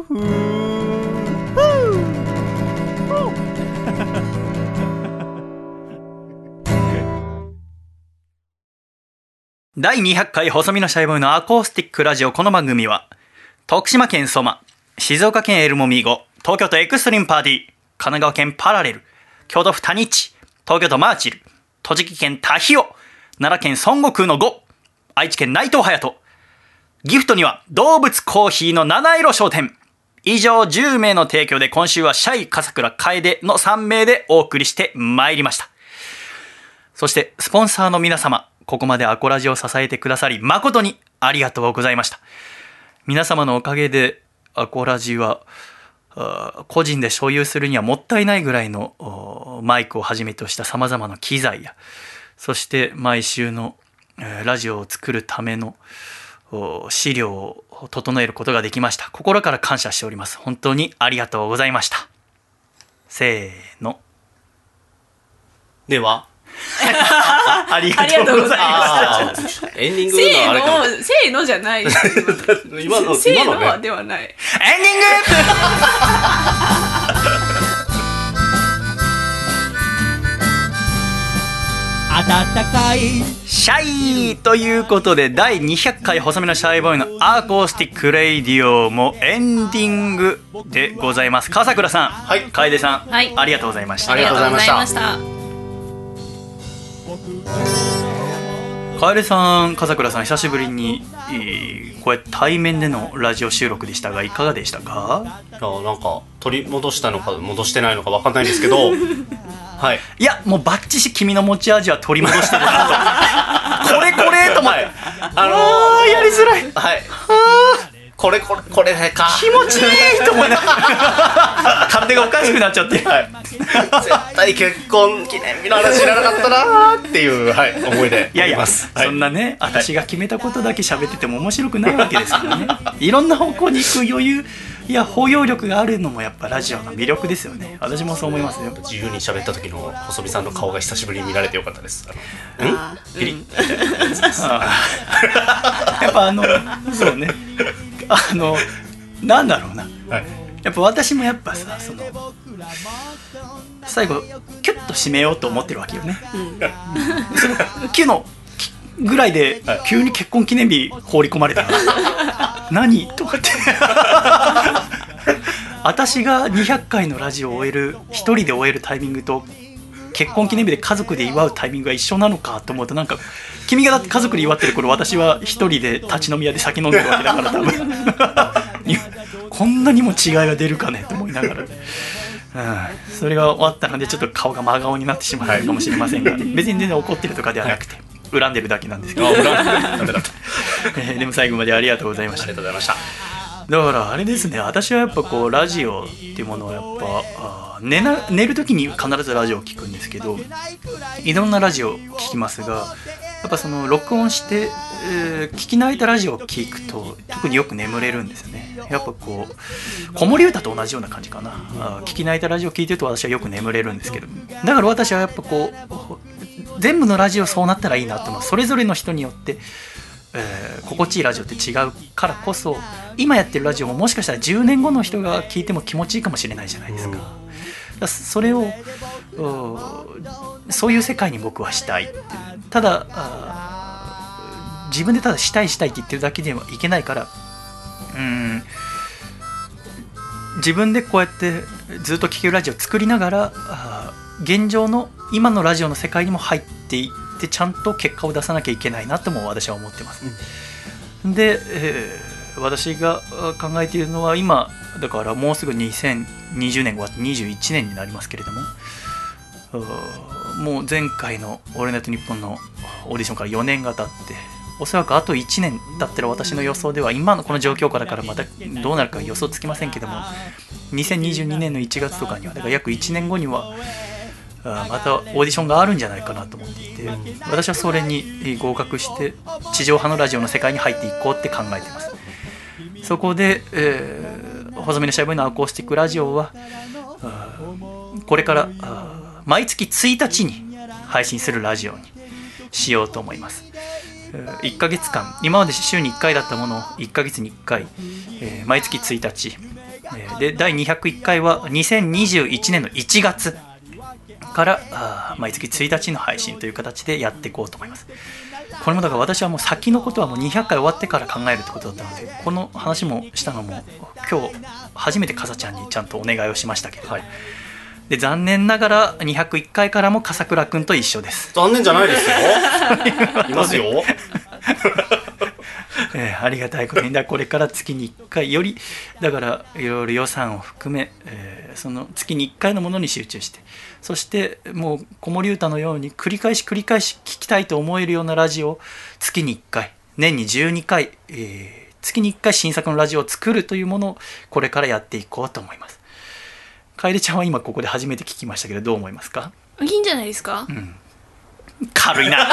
ー。第200回細身のシャイボーイのアコースティックラジオこの番組は徳島県ソマ静岡県エルモミーゴ東京都エクストリームパーティー神奈川県パラレル京都府谷地東京都マーチル栃木県タヒオ奈良県孫悟空の5愛知県内藤隼人。ギフトには動物コーヒーの七色商店。以上10名の提供で今週はシャイ笠倉楓の3名でお送りしてまいりました。そして、スポンサーの皆様、ここまでアコラジを支えてくださり、誠にありがとうございました。皆様のおかげで、アコラジは、個人で所有するにはもったいないぐらいのマイクをはじめとした様々な機材や、そして毎週のえーラジオを作るためのお資料を整えることができました。心から感謝しております。本当にありがとうございました。せーの。では ありがとうございました。エンディングせのあれかーの、せーのじゃない 今のせーのではない。エンディング温かい。シャイということで第200回細身のシャイボーイのアーコースティックレイディオもエンディングでございます。笠倉さん、はい、楓さん、はい。ありがとうございました。ありがとうございました。楓さん笠倉さん久しぶりに、えーこうやって対面でのラジオ収録でしたがいかがでしたか？いやなんか取り戻したのか戻してないのか分かんないんですけど はい。いやもうバッチシ君の持ち味は取り戻してるなと。これこれと思って、あのあーやりづらい。はい。これこれこれか。気持ちいいと思いながら。勝手がおかしくなっちゃって、絶対結婚記念日の話知らなかったなーっていう、はい、思いでいやいや、おります。はい。そんなね私が決めたことだけ喋ってても面白くないわけですからね。いろんな方向に行く余裕いや包容力があるのもやっぱラジオの魅力ですよね。私もそう思いますよ自由に喋った時の細見さんの顔が久しぶりに見られてよかったです。あのん？ピリ？ッやっぱあのそうね。あのなんだろうな、やっぱ私もやっぱさその最後キュッと締めようと思ってるわけよね、その9のぐらいで急に結婚記念日放り込まれたら 何とかって。私が200回のラジオを終える一人で終えるタイミングと結婚記念日で家族で祝うタイミングが一緒なのかと思うとなんか君がだって家族で祝ってる頃私は一人で立ち飲み屋で酒飲んでるわけだから多分。こんなにも違いが出るかねと思いながら、うん、それが終わったのでちょっと顔が真顔になってしまったかもしれませんが、別に全然怒ってるとかではなくて、恨んでるだけなんですけど、でも最後までありがとうございました。ありがとうございました。だからあれですね私はやっぱこうラジオっていうものをやっぱ寝な寝る時に必ずラジオを聞くんですけどいろんなラジオを聞きますがやっぱその録音して、えー聞き慣れたラジオを聞くと特によく眠れるんですよね。やっぱこう子守歌と同じような感じかな。あー聞き慣れたラジオを聞いてると私はよく眠れるんですけど。だから私はやっぱこう全部のラジオそうなったらいいなと思う。それぞれの人によってえー心地いいラジオって違うからこそ今やってるラジオももしかしたら10年後の人が聞いても気持ちいいかもしれないじゃないですか,、だかそれをそういう世界に僕はしたいただ自分でただしたいしたいって言ってるだけではいけないからうん自分でこうやってずっと聴けるラジオを作りながら現状の今のラジオの世界にも入っていってちゃんと結果を出さなきゃいけないなとも私は思ってます、で、えー私があ考えているのは今だからもうすぐ2020年終わって21年になりますけれどももう前回の「オールナイトニッポン」のオーディションから4年が経っておそらくあと1年だったら私の予想では今のこの状況からからまたどうなるか予想つきませんけども2022年の1月とかにはだから約1年後にはまたオーディションがあるんじゃないかなと思っていて私はそれに合格して地上波のラジオの世界に入っていこうって考えてます。そこで、えー、細身のシャイボーイのアコースティックラジオはこれから毎月1日に配信するラジオにしようと思います。1ヶ月間今まで週に1回だったものを1ヶ月に1回、えー毎月1日、えーで第201回は2021年の1月から毎月1日の配信という形でやっていこうと思います。これもだから私はもう先のことはもう200回終わってから考えるってことだったのでこの話もしたのも今日初めてかさちゃんにちゃんとお願いをしましたけど、で残念ながら201回からも笠倉くんと一緒です。残念じゃないですよ。いますよ。えーありがたいことに。だこれから月に1回よりだからいろいろ予算を含め、えーその月に1回のものに集中してそしてもう子守歌のように繰り返し繰り返し聞きたいと思えるようなラジオを月に1回年に12回、えー月に1回新作のラジオを作るというものをこれからやっていこうと思います。楓ちゃんは今ここで初めて聞きましたけどどう思いますか？いいんじゃないですか、軽いな。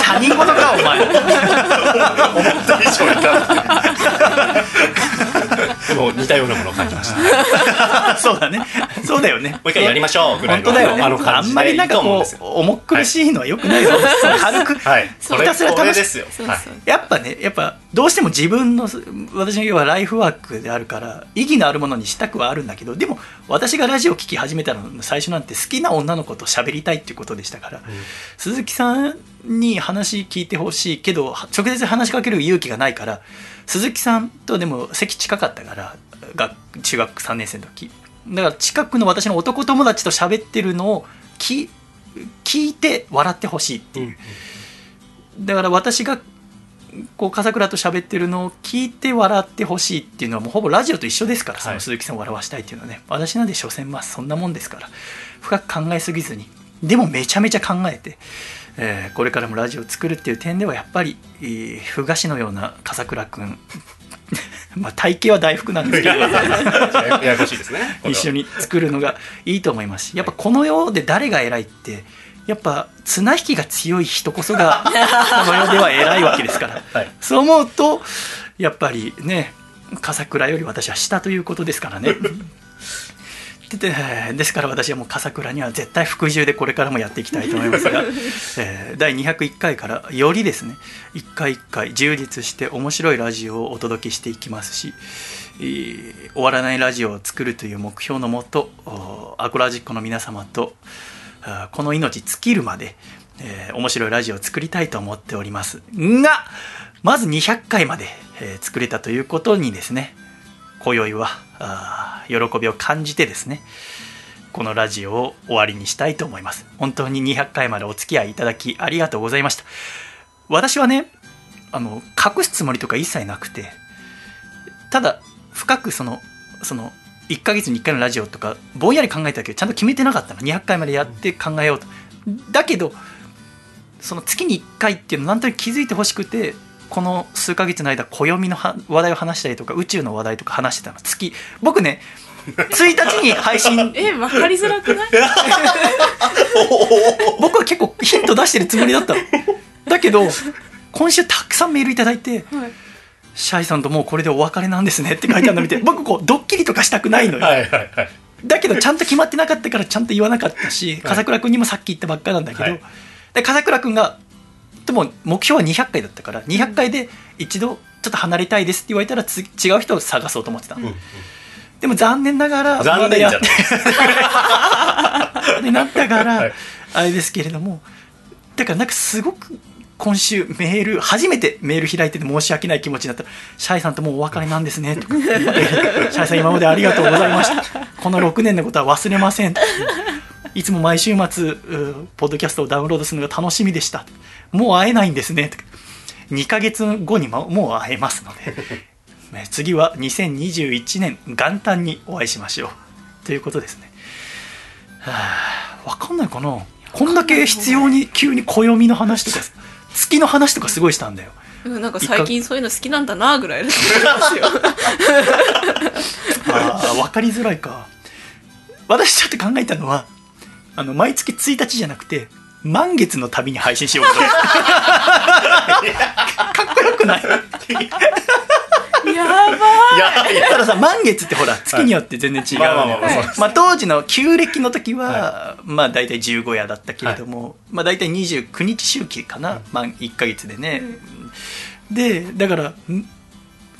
他人事かお前。思った以上にでも似たような。ものを感じましたそうだね。そうだよね。もう一回やりましょうぐらいの。本当だよね。あの感じで。あんまりなんかこう重苦しいのはよくないぞ、軽 くはい。これひたすら楽しですよ。はい。やっぱねやっぱどうしても自分の私の要はライフワークであるから意義のあるものにしたくはあるんだけどでも私がラジオ聴き始めたの最初なんて好きな女の子と喋りたいっていうことでしたから、鈴木さんに話聞いてほしいけど直接話しかける勇気がないから鈴木さんとでも席近かったからが中学3年生の時。だから近くの私の男友達と喋ってるのを聞聞いて笑ってほしいっていう、だから私がこう笠倉と喋ってるのを聞いて笑ってほしいっていうのはもうほぼラジオと一緒ですから、その鈴木さんを笑わしたいっていうのはね私なんで所詮まあそんなもんですから深く考えすぎずにでもめちゃめちゃ考えて、えーこれからもラジオを作るっていう点ではやっぱり、えー、ふがしのような笠倉君。まあ体型は大福なんですけど。や やややこしいですね。一緒に作るのがいいと思いますしやっぱこの世で誰が偉いってやっぱ綱引きが強い人こそが この世では偉いわけですから、そう思うとやっぱりね笠倉より私は下ということですからねでで ですから私はもう笠倉には絶対服従でこれからもやっていきたいと思いますが、えー第201回からよりですね一回一回充実して面白いラジオをお届けしていきますし、えー終わらないラジオを作るという目標のもとおアコラジックの皆様とあこの命尽きるまで、えー面白いラジオを作りたいと思っておりますがまず200回まで、えー作れたということにですね今宵はあ喜びを感じてですねこのラジオを終わりにしたいと思います。本当に200回までお付き合いいただきありがとうございました。私はねあの隠すつもりとか一切なくてただ深くそのその1ヶ月に1回のラジオとかぼんやり考えたけどちゃんと決めてなかったの。200回までやって考えようと。だけどその月に1回っていうのなんとなく気づいてほしくてこの数ヶ月の間暦のは話題を話したりとか宇宙の話題とか話してたの。月僕ね1日に配信 え分かりづらくない？僕は結構ヒント出してるつもりだったの。だけど今週たくさんメールいただいてはい「シャイさんともうこれでお別れなんですね」って書いてあるの見て 僕こうドッキリとかしたくないのよ、はいはいはいだけどちゃんと決まってなかったからちゃんと言わなかったし笠倉君にもさっき言ったばっかなんだけど、はい。で笠倉君がでも目標は200回だったから200回で一度ちょっと離れたいですって言われたらつ違う人を探そうと思ってた。の、でも残念ながら残念じゃない。になったから、はい。あれですけれどもだからなんかすごく今週メール初めてメール開いてて申し訳ない気持ちになったら「シャイさんともうお別れなんですね」とか「シャイさん今までありがとうございました。この6年のことは忘れません」とかいつも毎週末うポッドキャストをダウンロードするのが楽しみでした。もう会えないんですね。とか2ヶ月後にももう会えますので。ね次は2021年元旦にお会いしましょう。ということですね。はあわかんないかな。こんだけ必要に急に暦の話とか月の話とかすごいしたんだよ。うんなんか最近そういうの好きなんだなぐらいだと思いますよ。あかりづらいか。私ちょっと考えたのはあの毎月1日じゃなくて満月の旅に配信しようかとか。っこよくない？やばい。たださ満月ってほら月によって全然違うまあまあまあまあそうですまあ当時の旧暦の時は、まあ大体15夜だったけれども、まあ大体29日周期かな、まあ1ヶ月でね、でだからん？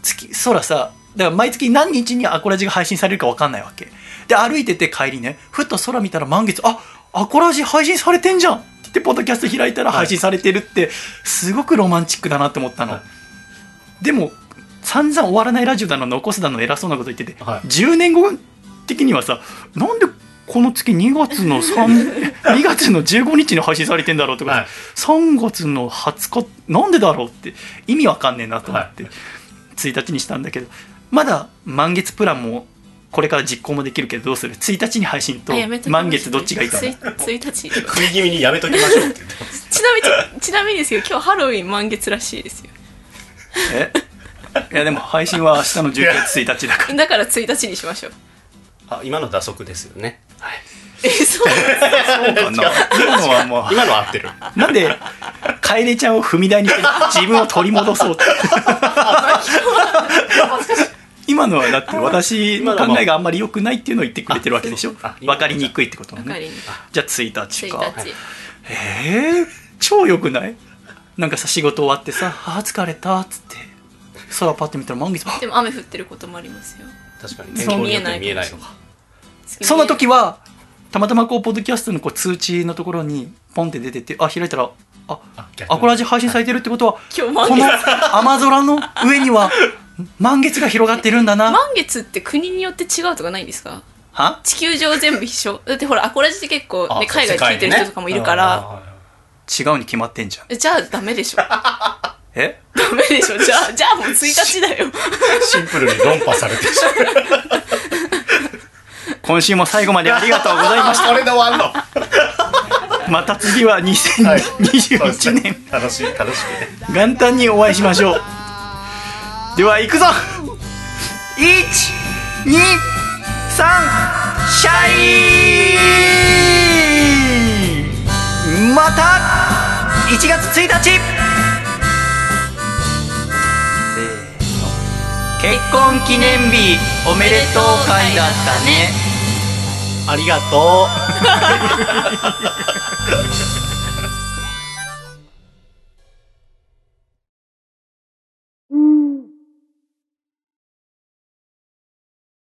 月空さだから毎月何日にアコラジが配信されるか分かんないわけで歩いてて帰りねふと空見たら満月あアコラジ配信されてんじゃん。って言ってポッドキャスト開いたら配信されてるって、すごくロマンチックだなって思ったの、でも散々終わらないラジオだの残すだの偉そうなこと言ってて、はい。10年後的にはさなんでこの月2月の3 2 月の15日に配信されてんだろうとか、はい。3月の20日なんでだろうって意味わかんねえなと思って、1日にしたんだけどまだ満月プランもこれから実行もできるけどどうする？1日に配信と満月どっちがいいかな。つい1日食い気味にやめときましょうって言ってます。ちなみにちなみにですけど今日ハロウィン満月らしいですよ。え？いやでも配信は明日の10月1日だから。だから1日にしましょう。あ今の打足ですよね。えそう。そうかな。今のはもう。今のは合ってる。なんで楓ちゃんを踏み台にして自分を取り戻そうと 今のはだって私の考えがあんまり良くないっていうのを言ってくれてるわけでしょ？あ分かりにくいってことね。じゃあ1日か。1日えー、超良くない？なんかさ仕事終わってさ「あー疲れた」っつって。空パッて見たら満月。あでも雨降ってることもありますよ。確かに天候によって見えないのか。その時はたまたまこうポッドキャストのこう通知のところにポンって出ててあ開いたらあアコラジ配信されてるってことは今日満この月雨空の上には 満月が広がってるんだな。満月って国によって違うとかないんですか？は？地球上全部一緒。だってほらアコラジって結構、あね、海外で聞いてる人とかもいるから、違うに決まってんじゃん。じゃあダメでしょ。ダえメでしょ。じゃあじゃあもう1日だよ。シンプルに論破されてし今週も最後までありがとうございましまうこれで終わんの？た また次は2021年。楽しい楽しくね元旦にお会いしましょうでは行くぞ。123シャイまた1月1日。せーの。結婚記念日おめでとう会だったね。ありがとう。